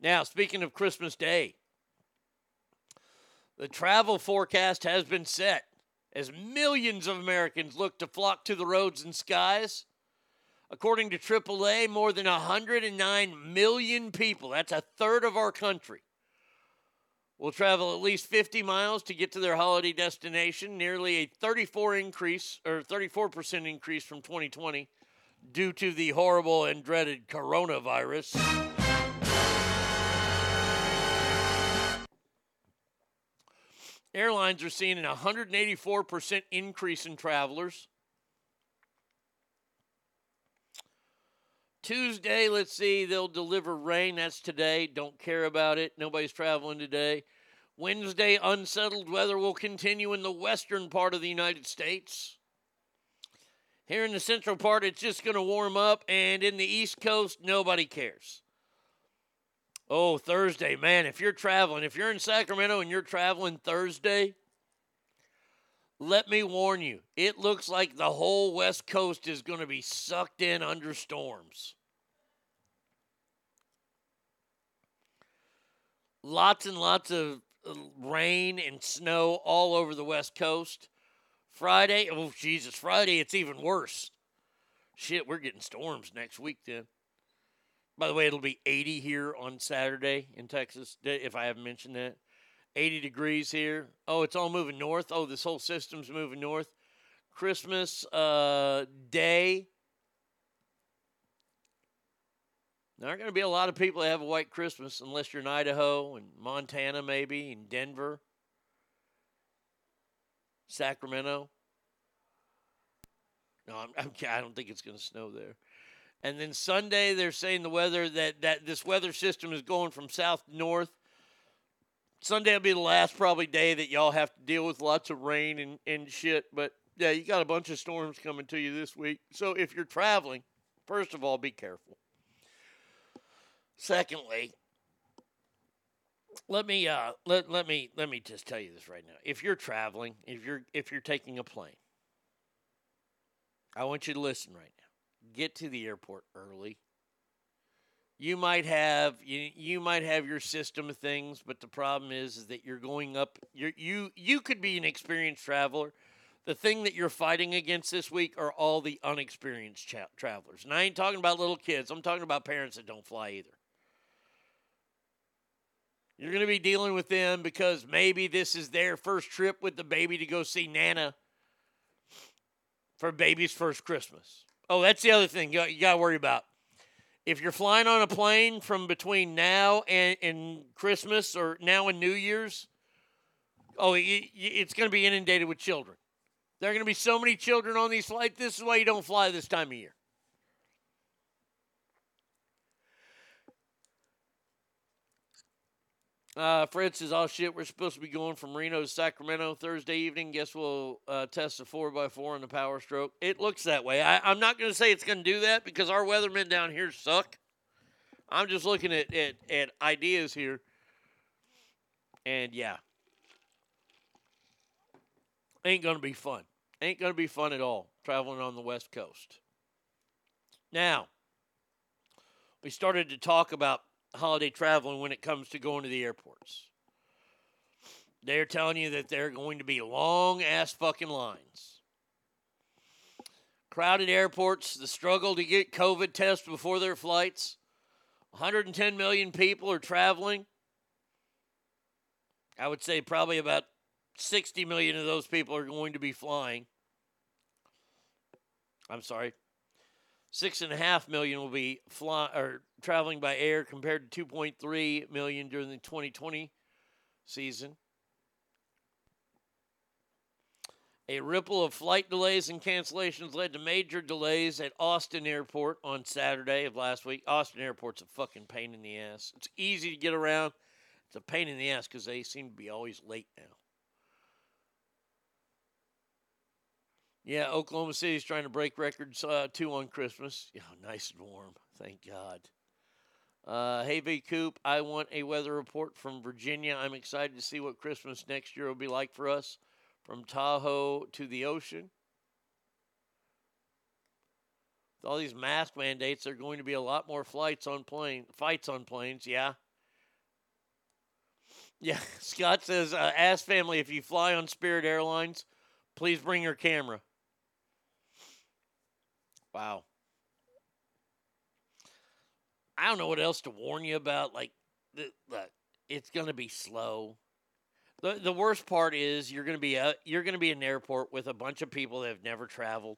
Now, speaking of Christmas Day, the travel forecast has been set as millions of Americans look to flock to the roads and skies. According to AAA, more than 109 million people, that's a third of our country, will travel at least 50 miles to get to their holiday destination, nearly a 34 increase or 34% increase from 2020 due to the horrible and dreaded coronavirus. Airlines are seeing an 184% increase in travelers. Tuesday, let's see, they'll deliver rain. That's today. Don't care about it. Nobody's traveling today. Wednesday, unsettled weather will continue in the western part of the United States. Here in the central part, it's just going to warm up, and in the east coast, nobody cares. Oh, Thursday, man, if you're traveling, if you're in Sacramento and you're traveling Thursday, let me warn you, it looks like the whole West Coast is going to be sucked in under storms. Lots and lots of uh, rain and snow all over the West Coast. Friday, oh, Jesus, Friday, it's even worse. Shit, we're getting storms next week then. By the way, it'll be 80 here on Saturday in Texas, if I haven't mentioned that. 80 degrees here. Oh, it's all moving north. Oh, this whole system's moving north. Christmas uh, Day. There aren't going to be a lot of people that have a white Christmas unless you're in Idaho and Montana, maybe, and Denver, Sacramento. No, I'm, I'm, I don't think it's going to snow there. And then Sunday, they're saying the weather that, that this weather system is going from south to north. Sunday will be the last probably day that y'all have to deal with lots of rain and, and shit. But yeah, you got a bunch of storms coming to you this week. So if you're traveling, first of all, be careful. Secondly, let me uh let, let me let me just tell you this right now. If you're traveling, if you're if you're taking a plane, I want you to listen right now. Get to the airport early. You might have you, you might have your system of things, but the problem is, is that you're going up you you you could be an experienced traveler. The thing that you're fighting against this week are all the unexperienced cha- travelers. And I ain't talking about little kids. I'm talking about parents that don't fly either. You're going to be dealing with them because maybe this is their first trip with the baby to go see Nana for baby's first Christmas. Oh, that's the other thing you got to worry about. If you're flying on a plane from between now and, and Christmas or now and New Year's, oh, it, it's going to be inundated with children. There are going to be so many children on these flights. This is why you don't fly this time of year. Uh, says, "Oh shit, we're supposed to be going from Reno to Sacramento Thursday evening. Guess we'll uh, test the four x four on the Power Stroke. It looks that way. I, I'm not going to say it's going to do that because our weathermen down here suck. I'm just looking at, at at ideas here, and yeah, ain't going to be fun. Ain't going to be fun at all traveling on the West Coast. Now, we started to talk about holiday traveling when it comes to going to the airports. They're telling you that there are going to be long ass fucking lines. Crowded airports, the struggle to get COVID tests before their flights. 110 million people are traveling. I would say probably about 60 million of those people are going to be flying. I'm sorry, six and a half million will be fly or traveling by air compared to 2.3 million during the 2020 season. A ripple of flight delays and cancellations led to major delays at Austin Airport on Saturday of last week. Austin Airport's a fucking pain in the ass. It's easy to get around. It's a pain in the ass because they seem to be always late now. Yeah, Oklahoma City's trying to break records uh, too on Christmas. Yeah, nice and warm. Thank God. Uh, hey, V Coop, I want a weather report from Virginia. I'm excited to see what Christmas next year will be like for us from Tahoe to the ocean. With all these mask mandates, there are going to be a lot more flights on plane, fights on planes. Yeah. Yeah, [laughs] Scott says, uh, ask family if you fly on Spirit Airlines, please bring your camera. Wow. I don't know what else to warn you about. Like, the it's going to be slow. the The worst part is you're going to be a, you're going to be in an airport with a bunch of people that have never traveled,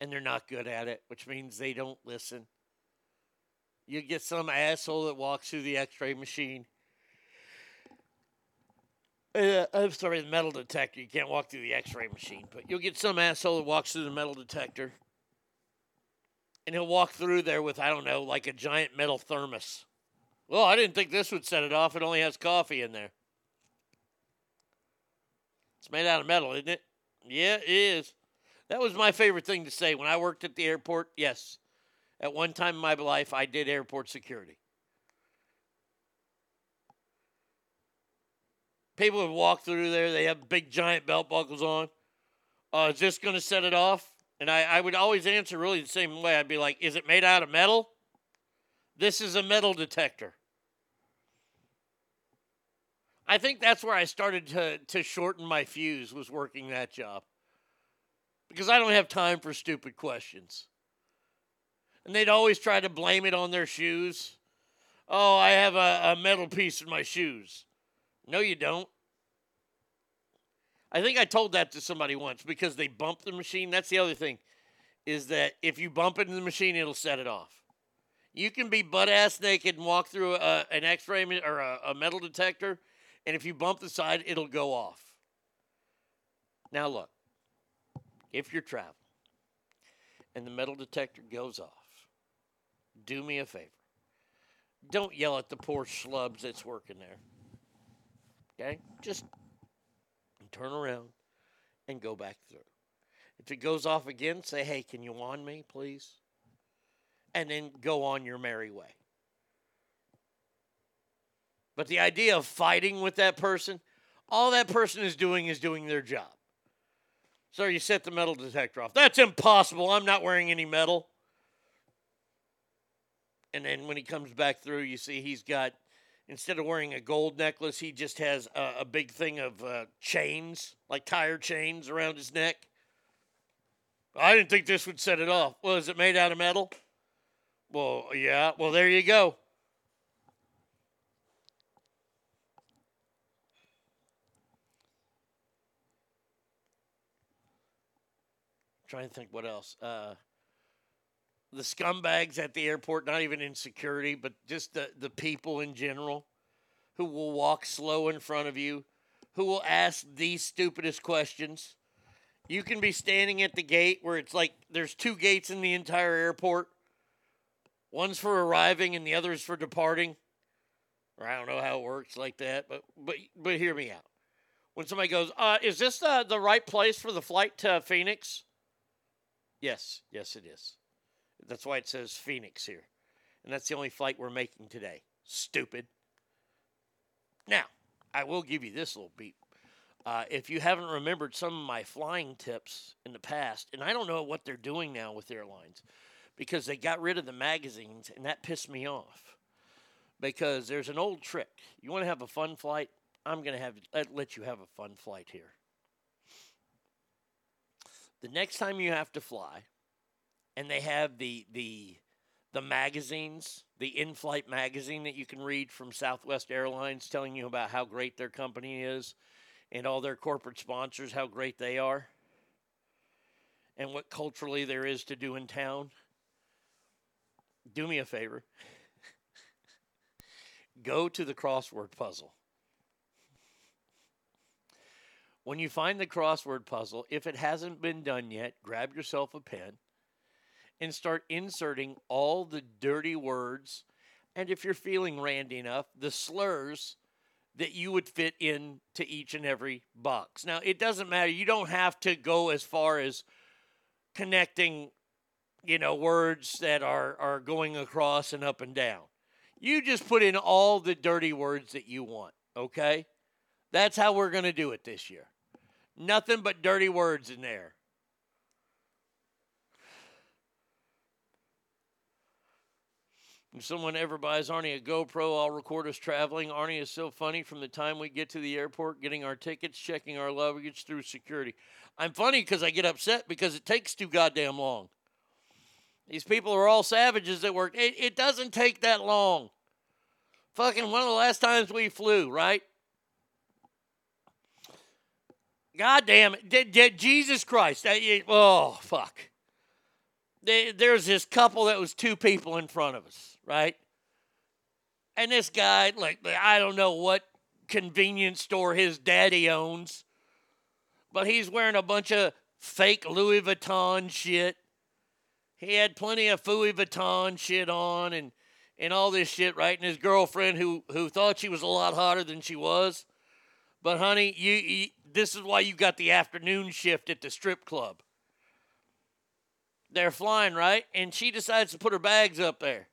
and they're not good at it, which means they don't listen. You get some asshole that walks through the X-ray machine. Uh, I'm sorry, the metal detector. You can't walk through the X-ray machine, but you'll get some asshole that walks through the metal detector and he'll walk through there with I don't know, like a giant metal thermos. Well, I didn't think this would set it off. It only has coffee in there. It's made out of metal, isn't it? Yeah, it is. That was my favorite thing to say when I worked at the airport. Yes, at one time in my life, I did airport security. People would walk through there. They have big giant belt buckles on. Uh, is this going to set it off? And I, I would always answer really the same way. I'd be like, is it made out of metal? This is a metal detector. I think that's where I started to, to shorten my fuse was working that job. Because I don't have time for stupid questions. And they'd always try to blame it on their shoes. Oh, I have a, a metal piece in my shoes. No, you don't. I think I told that to somebody once because they bumped the machine. That's the other thing, is that if you bump it in the machine, it'll set it off. You can be butt ass naked and walk through a, an x ray or a, a metal detector, and if you bump the side, it'll go off. Now, look, if you're traveling and the metal detector goes off, do me a favor. Don't yell at the poor schlubs that's working there. Okay? Just turn around and go back through. If it goes off again, say, hey, can you wand me, please? And then go on your merry way. But the idea of fighting with that person, all that person is doing is doing their job. So you set the metal detector off. That's impossible. I'm not wearing any metal. And then when he comes back through, you see he's got, instead of wearing a gold necklace, he just has a, a big thing of uh, chains, like tire chains around his neck. I didn't think this would set it off. Well, is it made out of metal? Well, yeah. Well, there you go. trying to think what else. Uh, the scumbags at the airport, not even in security, but just the, the people in general who will walk slow in front of you, who will ask the stupidest questions. You can be standing at the gate where it's like there's two gates in the entire airport. One's for arriving and the other is for departing. Or I don't know how it works like that, but but but hear me out. When somebody goes, uh, is this uh, the right place for the flight to Phoenix? Yes, yes, it is. That's why it says Phoenix here. And that's the only flight we're making today. Stupid. Now, I will give you this little beat. Uh, if you haven't remembered some of my flying tips in the past, and I don't know what they're doing now with airlines because they got rid of the magazines, and that pissed me off. Because there's an old trick. You want to have a fun flight? I'm going to have let you have a fun flight here. The next time you have to fly, and they have the the the magazines, the in-flight magazine that you can read from Southwest Airlines telling you about how great their company is and all their corporate sponsors how great they are and what culturally there is to do in town. Do me a favor. [laughs] Go to the crossword puzzle. When you find the crossword puzzle, if it hasn't been done yet, grab yourself a pen and start inserting all the dirty words and if you're feeling randy enough, the slurs that you would fit in to each and every box. Now, it doesn't matter. You don't have to go as far as connecting, you know, words that are are going across and up and down. You just put in all the dirty words that you want, okay? That's how we're going to do it this year. Nothing but dirty words in there. If someone ever buys Arnie a GoPro, I'll record us traveling. Arnie is so funny from the time we get to the airport, getting our tickets, checking our luggage through security. I'm funny because I get upset because it takes too goddamn long. These people are all savages at work. It, it doesn't take that long. Fucking one of the last times we flew, right? God damn it. Did, did Jesus Christ. That- oh, fuck. There- There's this couple that was two people in front of us, right? And this guy, like, I don't know what convenience store his daddy owns, but he's wearing a bunch of fake Louis Vuitton shit. He had plenty of Fouis Vuitton shit on and and all this shit, right? And his girlfriend who who thought she was a lot hotter than she was. But honey, you, you this is why you got the afternoon shift at the strip club. They're flying, right? And she decides to put her bags up there.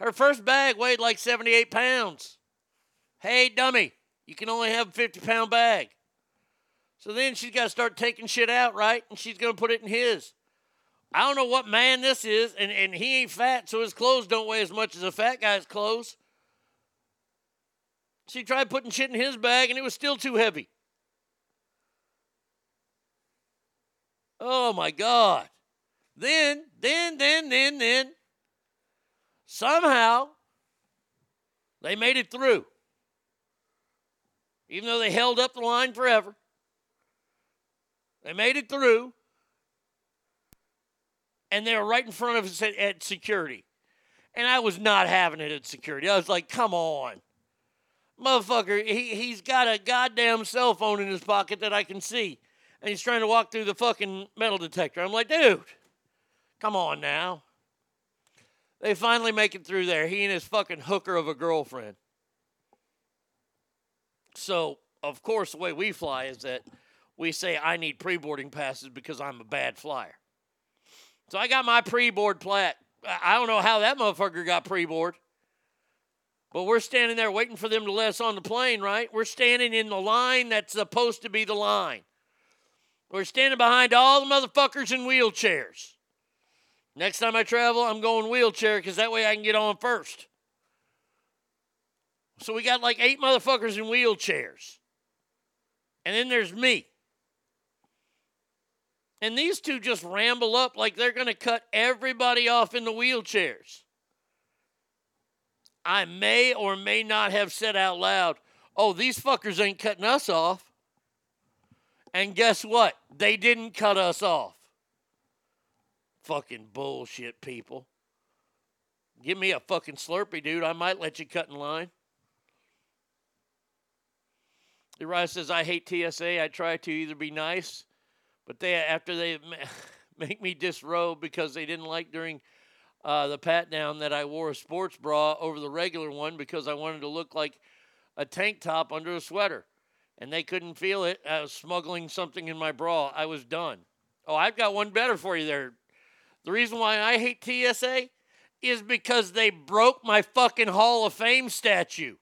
Her first bag weighed like 78 pounds. Hey, dummy, you can only have a 50 pound bag. So then she's got to start taking shit out, right? And she's going to put it in his. I don't know what man this is, and, and he ain't fat, so his clothes don't weigh as much as a fat guy's clothes. She tried putting shit in his bag, and it was still too heavy. Oh my God. Then, then, then, then, then, somehow they made it through. Even though they held up the line forever, they made it through and they were right in front of us at, at security. And I was not having it at security. I was like, come on. Motherfucker, he, he's got a goddamn cell phone in his pocket that I can see. And he's trying to walk through the fucking metal detector. I'm like, dude, come on now. They finally make it through there. He and his fucking hooker of a girlfriend. So, of course, the way we fly is that we say, I need pre boarding passes because I'm a bad flyer. So I got my pre-board plat. I don't know how that motherfucker got pre-board. But we're standing there waiting for them to let us on the plane, right? We're standing in the line that's supposed to be the line. We're standing behind all the motherfuckers in wheelchairs. Next time I travel, I'm going wheelchair because that way I can get on first. So we got like eight motherfuckers in wheelchairs. And then there's me. And these two just ramble up like they're going to cut everybody off in the wheelchairs. I may or may not have said out loud, oh, these fuckers ain't cutting us off. And guess what? They didn't cut us off. Fucking bullshit, people. Give me a fucking Slurpee, dude. I might let you cut in line. Uriah says, I hate TSA. I try to either be nice but they after they [laughs] make me disrobe because they didn't like during uh, the pat down that I wore a sports bra over the regular one because I wanted to look like a tank top under a sweater, and they couldn't feel it. I was smuggling something in my bra. I was done. Oh, I've got one better for you there. The reason why I hate TSA is because they broke my fucking Hall of Fame statue.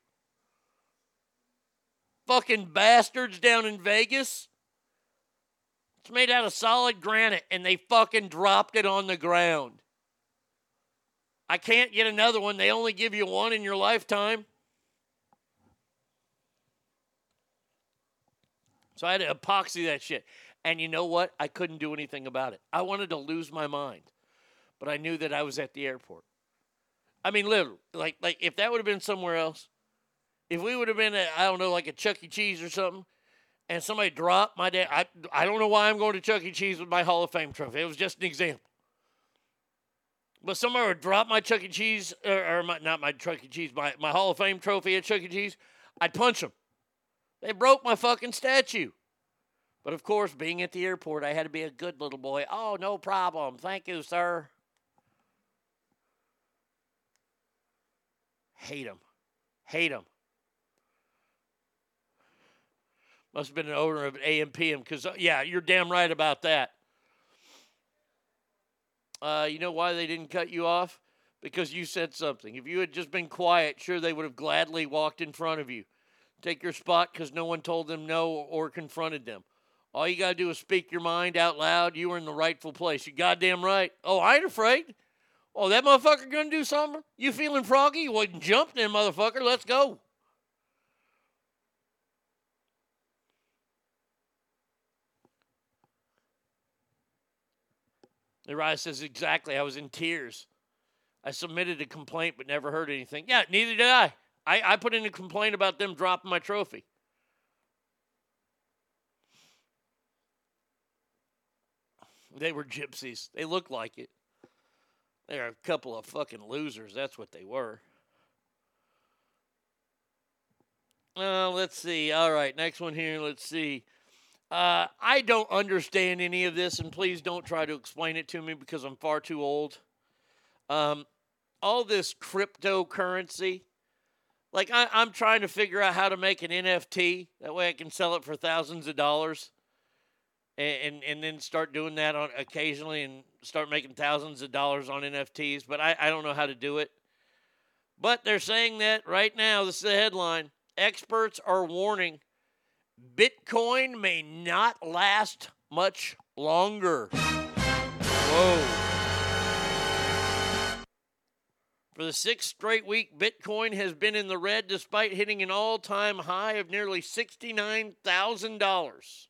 Fucking bastards down in Vegas. It's made out of solid granite and they fucking dropped it on the ground. I can't get another one. They only give you one in your lifetime. So I had to epoxy that shit. And you know what? I couldn't do anything about it. I wanted to lose my mind. But I knew that I was at the airport. I mean, literally, like, like if that would have been somewhere else, if we would have been at, I don't know, like a Chuck E. Cheese or something, and somebody dropped my dad. I, I don't know why I'm going to Chuck E. Cheese with my Hall of Fame trophy. It was just an example. But somebody would drop my Chuck E. Cheese, or, or my, not my Chuck E. Cheese, my, my Hall of Fame trophy at Chuck E. Cheese, I'd punch them. They broke my fucking statue. But of course, being at the airport, I had to be a good little boy. Oh, no problem. Thank you, sir. Hate them. Hate them. Must have been an owner of an AM PM because, yeah, you're damn right about that. Uh, you know why they didn't cut you off? Because you said something. If you had just been quiet, sure, they would have gladly walked in front of you. Take your spot because no one told them no or confronted them. All you got to do is speak your mind out loud. You were in the rightful place. You goddamn right. Oh, I ain't afraid. Oh, that motherfucker gonna do something? You feeling froggy? Well, jump then, motherfucker. Let's go. Uriah says, exactly. I was in tears. I submitted a complaint but never heard anything. Yeah, neither did I. I, I put in a complaint about them dropping my trophy. They were gypsies. They looked like it. They're a couple of fucking losers. That's what they were. Uh, let's see. All right, next one here. Let's see. Uh, I don't understand any of this, and please don't try to explain it to me because I'm far too old. Um, all this cryptocurrency, like I, I'm trying to figure out how to make an NFT. That way, I can sell it for thousands of dollars, and and, and then start doing that on occasionally, and start making thousands of dollars on NFTs. But I, I don't know how to do it. But they're saying that right now. This is the headline. Experts are warning Bitcoin may not last much longer. Whoa. For the sixth straight week, Bitcoin has been in the red despite hitting an all time high of nearly $69,000.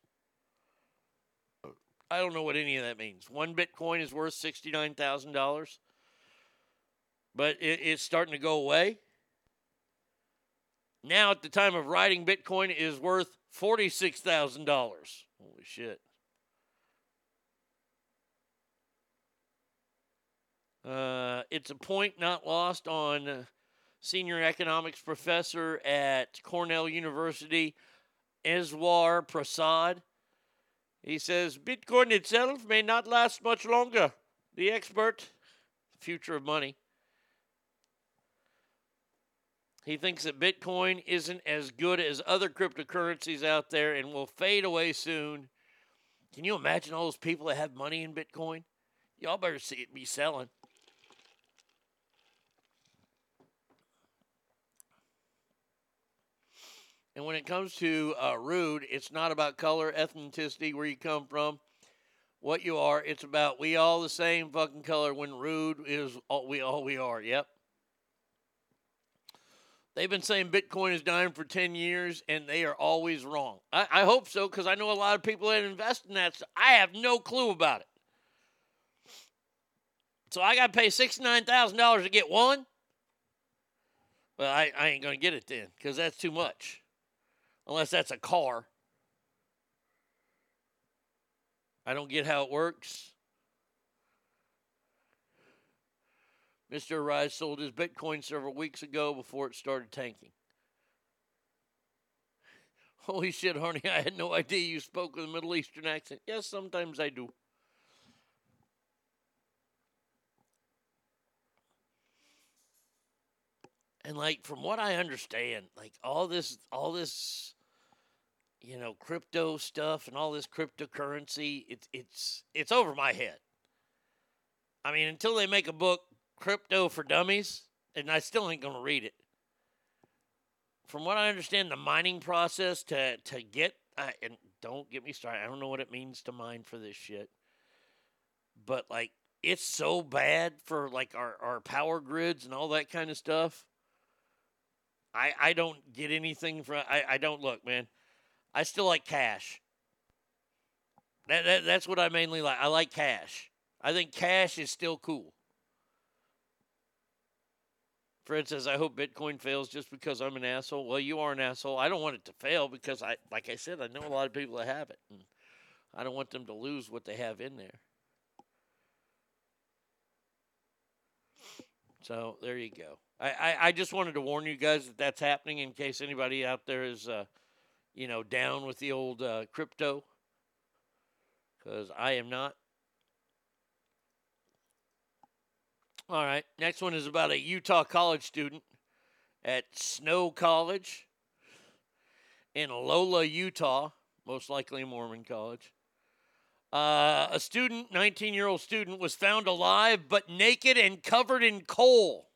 I don't know what any of that means. One Bitcoin is worth $69,000, but it, it's starting to go away. Now, at the time of writing, Bitcoin is worth $46,000. Holy shit. Uh, it's a point not lost on uh, senior economics professor at Cornell University, Eswar Prasad. He says Bitcoin itself may not last much longer. The expert, future of money, he thinks that Bitcoin isn't as good as other cryptocurrencies out there and will fade away soon. Can you imagine all those people that have money in Bitcoin? Y'all better see it be selling. And when it comes to uh, rude, it's not about color, ethnicity, where you come from, what you are. It's about we all the same fucking color. When rude is all we all we are. Yep. They've been saying Bitcoin is dying for 10 years, and they are always wrong. I, I hope so, because I know a lot of people that invest in that. stuff. I have no clue about it. So I got to pay $69,000 to get one? Well, I, I ain't going to get it then, because that's too much. Unless that's a car. I don't get how it works. Mr. Rice sold his Bitcoin several weeks ago before it started tanking. [laughs] Holy shit, Harney, I had no idea you spoke with a Middle Eastern accent. Yes, sometimes I do. And like from what I understand, like all this all this you know, crypto stuff and all this cryptocurrency, it's it's it's over my head. I mean, until they make a book crypto for dummies, and I still ain't gonna read it. From what I understand, the mining process to to get I, and don't get me started. I don't know what it means to mine for this shit, but like it's so bad for like our our power grids and all that kind of stuff. I I don't get anything from I I don't look man. I still like cash. That, that that's what I mainly like. I like cash. I think cash is still cool. Fred says, I hope Bitcoin fails just because I'm an asshole. Well, you are an asshole. I don't want it to fail because I like I said, I know a lot of people that have it. And I don't want them to lose what they have in there. So there you go. I, I, I just wanted to warn you guys that that's happening in case anybody out there is, uh, you know, down with the old uh, crypto. Because I am not. All right. Next one is about a Utah college student at Snow College in Lola, Utah, most likely a Mormon college. Uh, a student, 19 year old student, was found alive but naked and covered in coal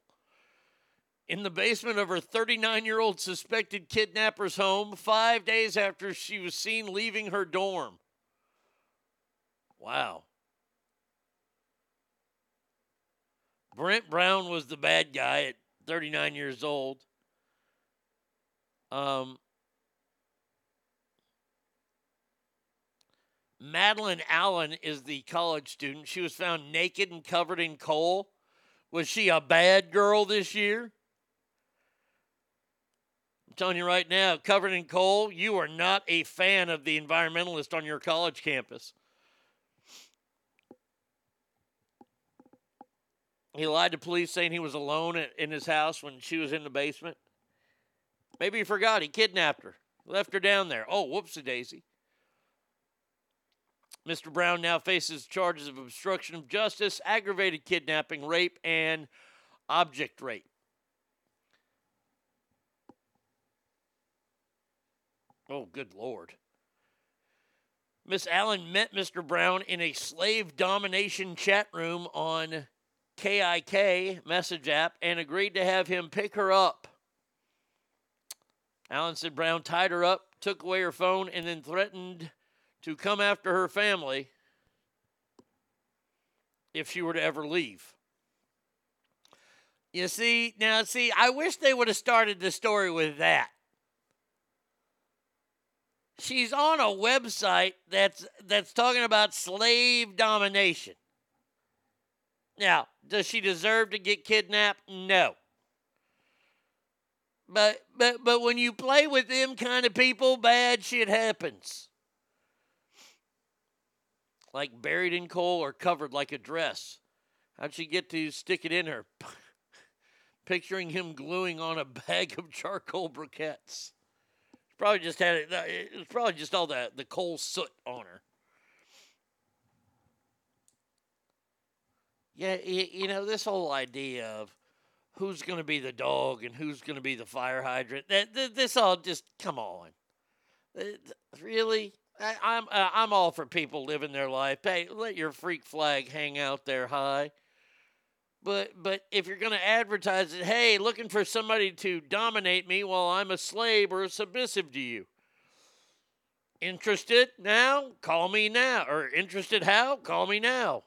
in the basement of her 39 year old suspected kidnapper's home five days after she was seen leaving her dorm. Wow. Brent Brown was the bad guy at 39 years old. Um, Madeline Allen is the college student. She was found naked and covered in coal. Was she a bad girl this year? I'm telling you right now, covered in coal, you are not a fan of the environmentalist on your college campus. He lied to police saying he was alone in his house when she was in the basement. Maybe he forgot. He kidnapped her, left her down there. Oh, whoopsie daisy. Mr. Brown now faces charges of obstruction of justice, aggravated kidnapping, rape, and object rape. Oh, good Lord. Miss Allen met Mr. Brown in a slave domination chat room on KIK message app and agreed to have him pick her up. Allen said Brown tied her up, took away her phone, and then threatened to come after her family if she were to ever leave. You see, now, see, I wish they would have started the story with that. She's on a website that's that's talking about slave domination. Now, does she deserve to get kidnapped? No. But but but when you play with them kind of people, bad shit happens. Like buried in coal or covered like a dress. How'd she get to stick it in her? [laughs] Picturing him gluing on a bag of charcoal briquettes. Probably just had it. It was probably just all the the coal soot on her. Yeah, you know this whole idea of who's going to be the dog and who's going to be the fire hydrant. That this all just come on. Really, I, I'm uh, I'm all for people living their life. Hey, let your freak flag hang out there high. But but if you're going to advertise it, hey, looking for somebody to dominate me while I'm a slave or submissive to you. Interested now? Call me now. Or interested how? Call me now.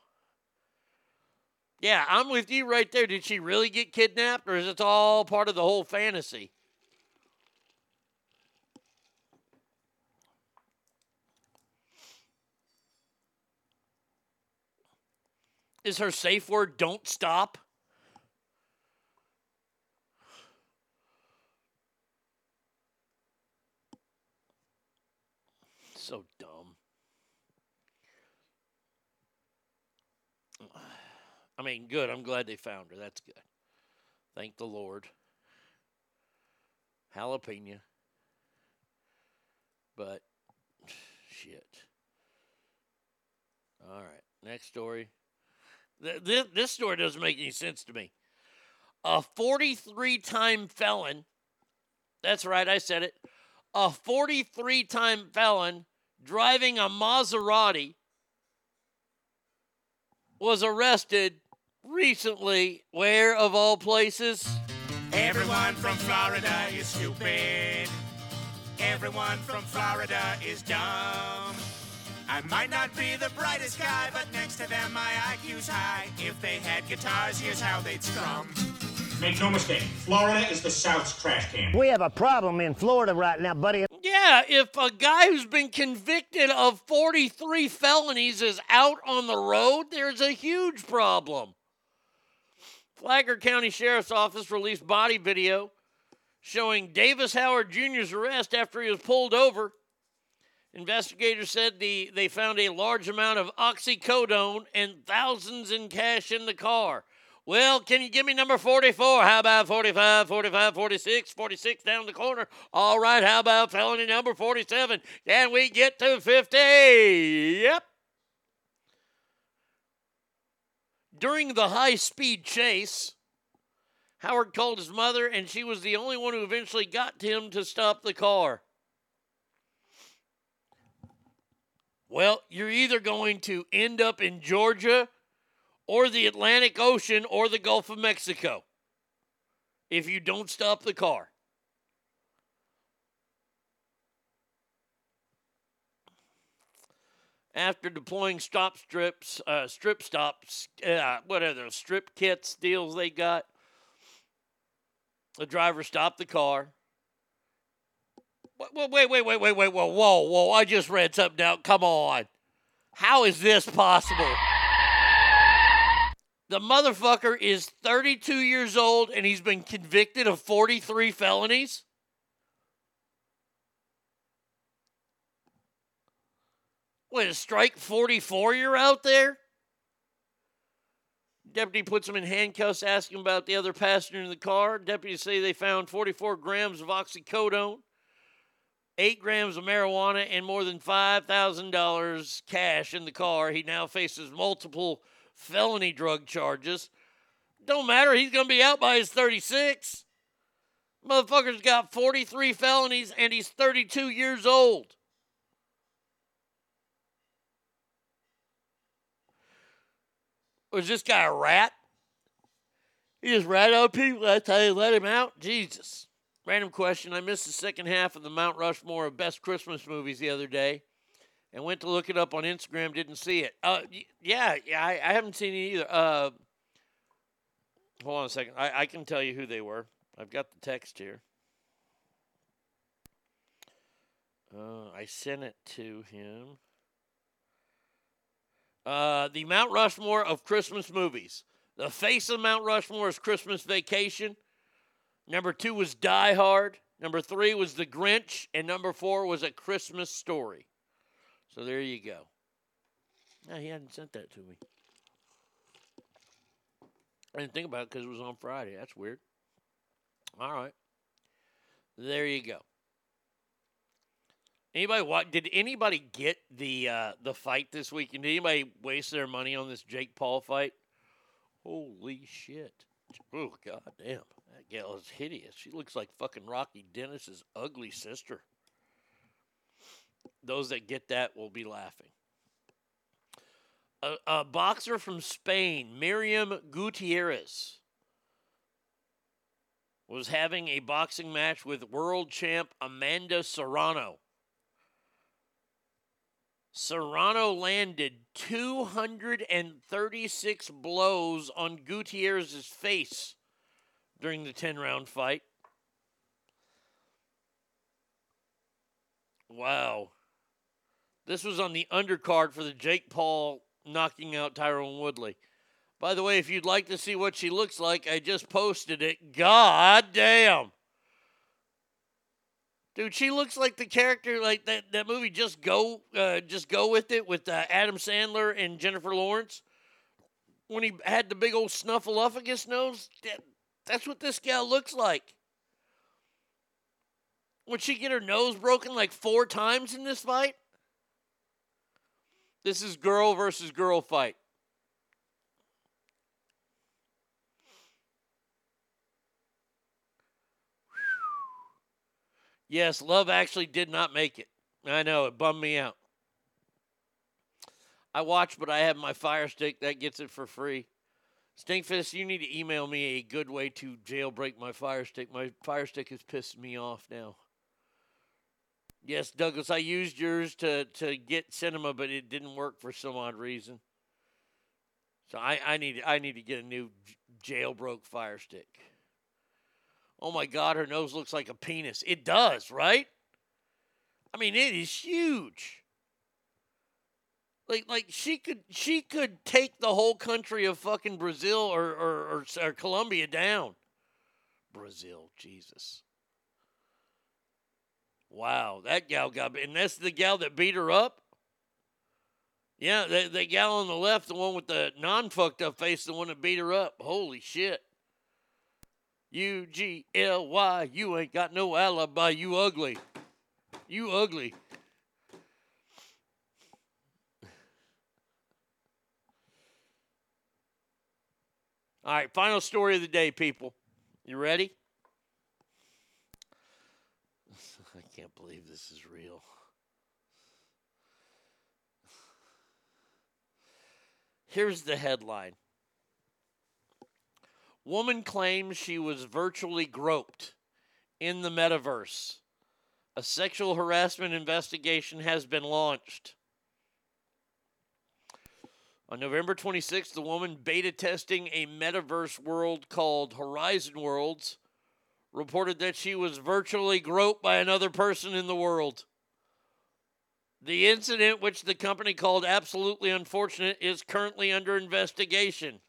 Yeah, I'm with you right there. Did she really get kidnapped or is it all part of the whole fantasy? Is her safe word don't stop? So dumb. I mean, good. I'm glad they found her. That's good. Thank the Lord. Jalapeno. But, [sighs] shit. All right. Next story. Th- This, this story doesn't make any sense to me. A 43 time felon, that's right, I said it. A 43 time felon driving a Maserati was arrested recently. Where, of all places? Everyone from Florida is stupid. Everyone from Florida is dumb. I might not be the brightest guy, but next to them my IQ's high. If they had guitars, here's how they'd strum. Make no mistake, Florida is the South's trash can. We have a problem in Florida right now, buddy. Yeah, if a guy who's been convicted of 43 felonies is out on the road, there's a huge problem. Flagler County Sheriff's Office released body video showing Davis Howard Jr.'s arrest after he was pulled over. Investigators said the, they found a large amount of oxycodone and thousands in cash in the car. Well, can you give me number 44? How about 45, 45, 46, 46 down the corner? All right, how about felony number 47? Can we get to 50? Yep. During the high speed chase, Howard called his mother, and she was the only one who eventually got him to stop the car. Well, you're either going to end up in Georgia or the Atlantic Ocean or the Gulf of Mexico if you don't stop the car. After deploying stop strips, uh, strip stops, uh, what are those strip kits deals they got? The driver stopped the car. Wait, wait, wait, wait, wait, wait, whoa, whoa, whoa! I just read something out. Come on, how is this possible? The motherfucker is 32 years old and he's been convicted of 43 felonies. Wait, a strike 44 you're out there? Deputy puts him in handcuffs, asking about the other passenger in the car. Deputies say they found 44 grams of oxycodone, eight grams of marijuana, and more than $5,000 cash in the car. He now faces multiple felony drug charges. Don't matter. He's going to be out by his 36. Motherfucker's got 43 felonies and he's 32 years old. Was this guy a rat? He just rat out people. That's how you let him out? Jesus. Random question. I missed the second half of the Mount Rushmore of best Christmas movies the other day and went to look it up on Instagram. Didn't see it. Uh, yeah, yeah, I, I haven't seen it either. Uh, hold on a second. I, I can tell you who they were. I've got the text here. Uh, I sent it to him. Uh, the Mount Rushmore of Christmas movies. The face of Mount Rushmore is Christmas Vacation. Number two was Die Hard. Number three was The Grinch. And number four was A Christmas Story. So there you go. No, he hadn't sent that to me. I didn't think about it because it was on Friday. That's weird. All right. There you go. Anybody what did anybody get the uh the fight this weekend? Did anybody waste their money on this Jake Paul fight? Holy shit. Oh god damn. That gal is hideous. She looks like fucking Rocky Dennis's ugly sister. Those that get that will be laughing. A, a boxer from Spain, Miriam Gutierrez, was having a boxing match with world champ Amanda Serrano. Serrano landed 236 blows on Gutierrez's face during the 10 round fight. Wow. This was on the undercard for the Jake Paul knocking out Tyron Woodley. By the way, if you'd like to see what she looks like, I just posted it. God damn. Dude, she looks like the character like that, that movie Just Go uh, Just Go With It with uh, Adam Sandler and Jennifer Lawrence. When he had the big old snuffleupagus nose, that, that's what this gal looks like. Would she get her nose broken like four times in this fight? This is girl versus girl fight. Yes, Love actually did not make it. I know, it bummed me out. I watched, but I have my Fire Stick. That gets it for free. Stinkfist, you need to email me a good way to jailbreak my Fire Stick. My Fire Stick is pissing me off now. Yes, Douglas, I used yours to, to get cinema, but it didn't work for some odd reason. So I, I need I need to get a new jailbroke Fire Stick. Oh my God, her nose looks like a penis. It does, right? I mean, it is huge. Like, like she could, she could take the whole country of fucking Brazil or or, or, or Colombia down. Brazil, Jesus. Wow, that gal got, and that's the gal that beat her up. Yeah, the, the gal on the left, the one with the non fucked up face, the one that beat her up. Holy shit. U G L Y, you ain't got no alibi, you ugly. You ugly. All right, final story of the day, people. You ready? [laughs] I can't believe this is real. Here's the headline Woman claims she was virtually groped in the metaverse. A sexual harassment investigation has been launched. On November 26th, the woman beta testing a metaverse world called Horizon Worlds reported that she was virtually groped by another person in the world. The incident, which the company called absolutely unfortunate, is currently under investigation.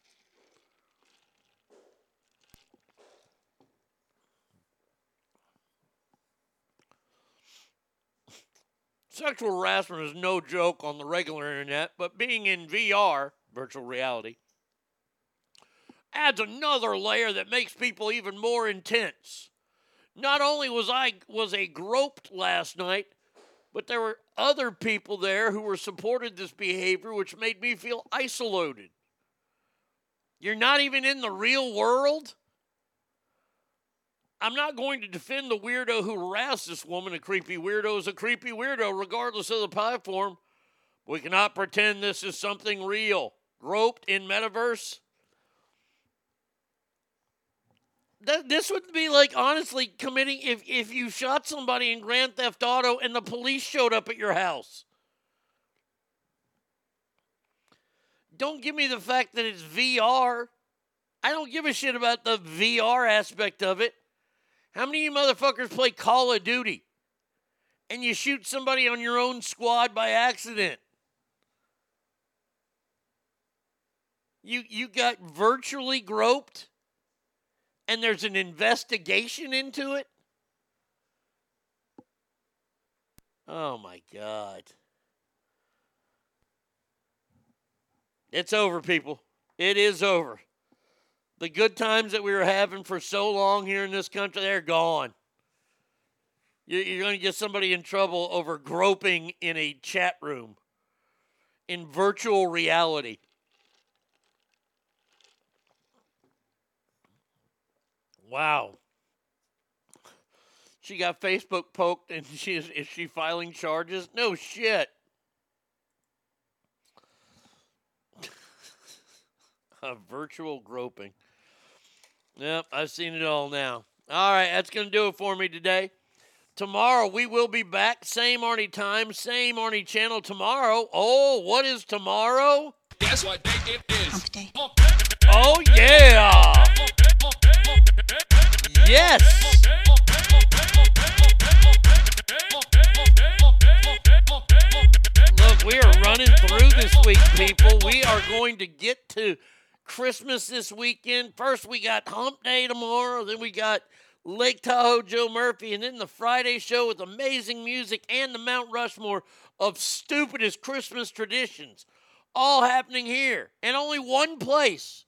Sexual harassment is no joke on the regular internet, but being in VR, virtual reality, adds another layer that makes people even more intense. Not only was I was a groped last night, but there were other people there who were supported this behavior, which made me feel isolated. You're not even in the real world. I'm not going to defend the weirdo who harassed this woman. A creepy weirdo is a creepy weirdo, regardless of the platform. We cannot pretend this is something real. Groped in metaverse. That, this would be like honestly committing if, if you shot somebody in Grand Theft Auto and the police showed up at your house. Don't give me the fact that it's VR. I don't give a shit about the VR aspect of it. How many of you motherfuckers play Call of Duty and you shoot somebody on your own squad by accident? You you got virtually groped and there's an investigation into it? Oh my god. It's over, people. It is over. The good times that we were having for so long here in this country, they're gone. You- You're going to get somebody in trouble over groping in a chat room in virtual reality. Wow. She got Facebook poked and [laughs] she is, is she filing charges? No shit. [laughs] A virtual groping. Yep, I've seen it all now. All right, that's going to do it for me today. Tomorrow we will be back. Same Arnie time, same Arnie channel tomorrow. Oh, what is tomorrow? Guess what day it is? Oh, yeah. Yes. Look, we are running through this week, people. We are going to get to Christmas this weekend. First, we got Hump Day tomorrow. Then we got Lake Tahoe Joe Murphy. And then the Friday show with amazing music and the Mount Rushmore of stupidest Christmas traditions. All happening here. And only one place.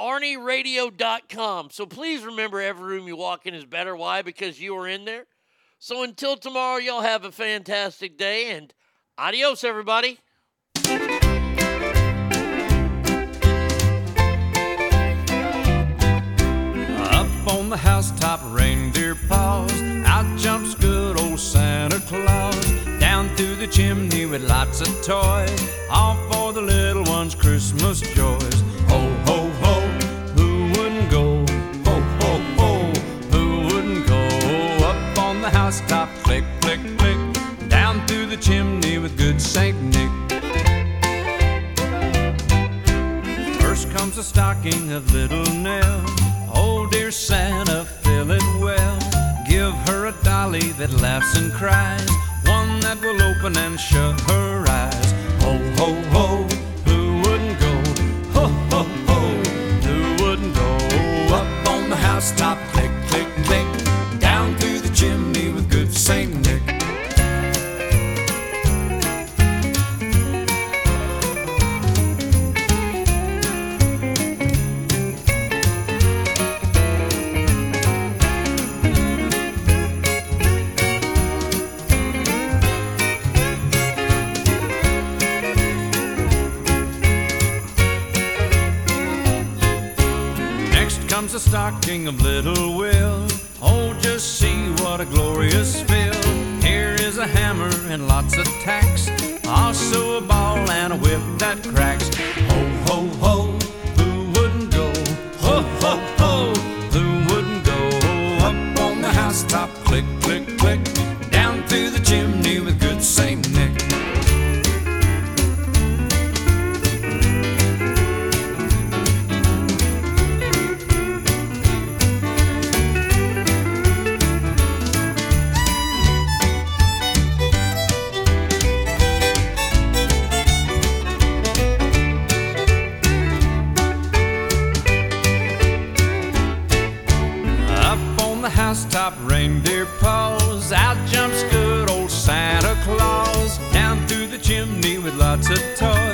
ArnieRadio.com. So please remember every room you walk in is better. Why? Because you are in there. So until tomorrow, y'all have a fantastic day and adios, everybody. On the housetop, reindeer paws. Out jumps good old Santa Claus. Down through the chimney with lots of toys. All for the little ones' Christmas joys. Ho, ho, ho, who wouldn't go? Ho, ho, ho, who wouldn't go? Up on the housetop, click, click, click. Down through the chimney with good Saint Nick. First comes the stocking of little Nell. Santa, fill it well. Give her a dolly that laughs and cries. One that will open and shut her eyes. Ho, ho, ho, who wouldn't go? Ho, ho, ho, who wouldn't go? Up on the the stocking of little Will. Oh, just see what a glorious fill. Here is a hammer and lots of tacks. Also a ball and a whip that cracks. Ho, ho, ho, who wouldn't go? Ho, ho, ho, who wouldn't go? Up on the housetop, click, click, click. Chimney with lots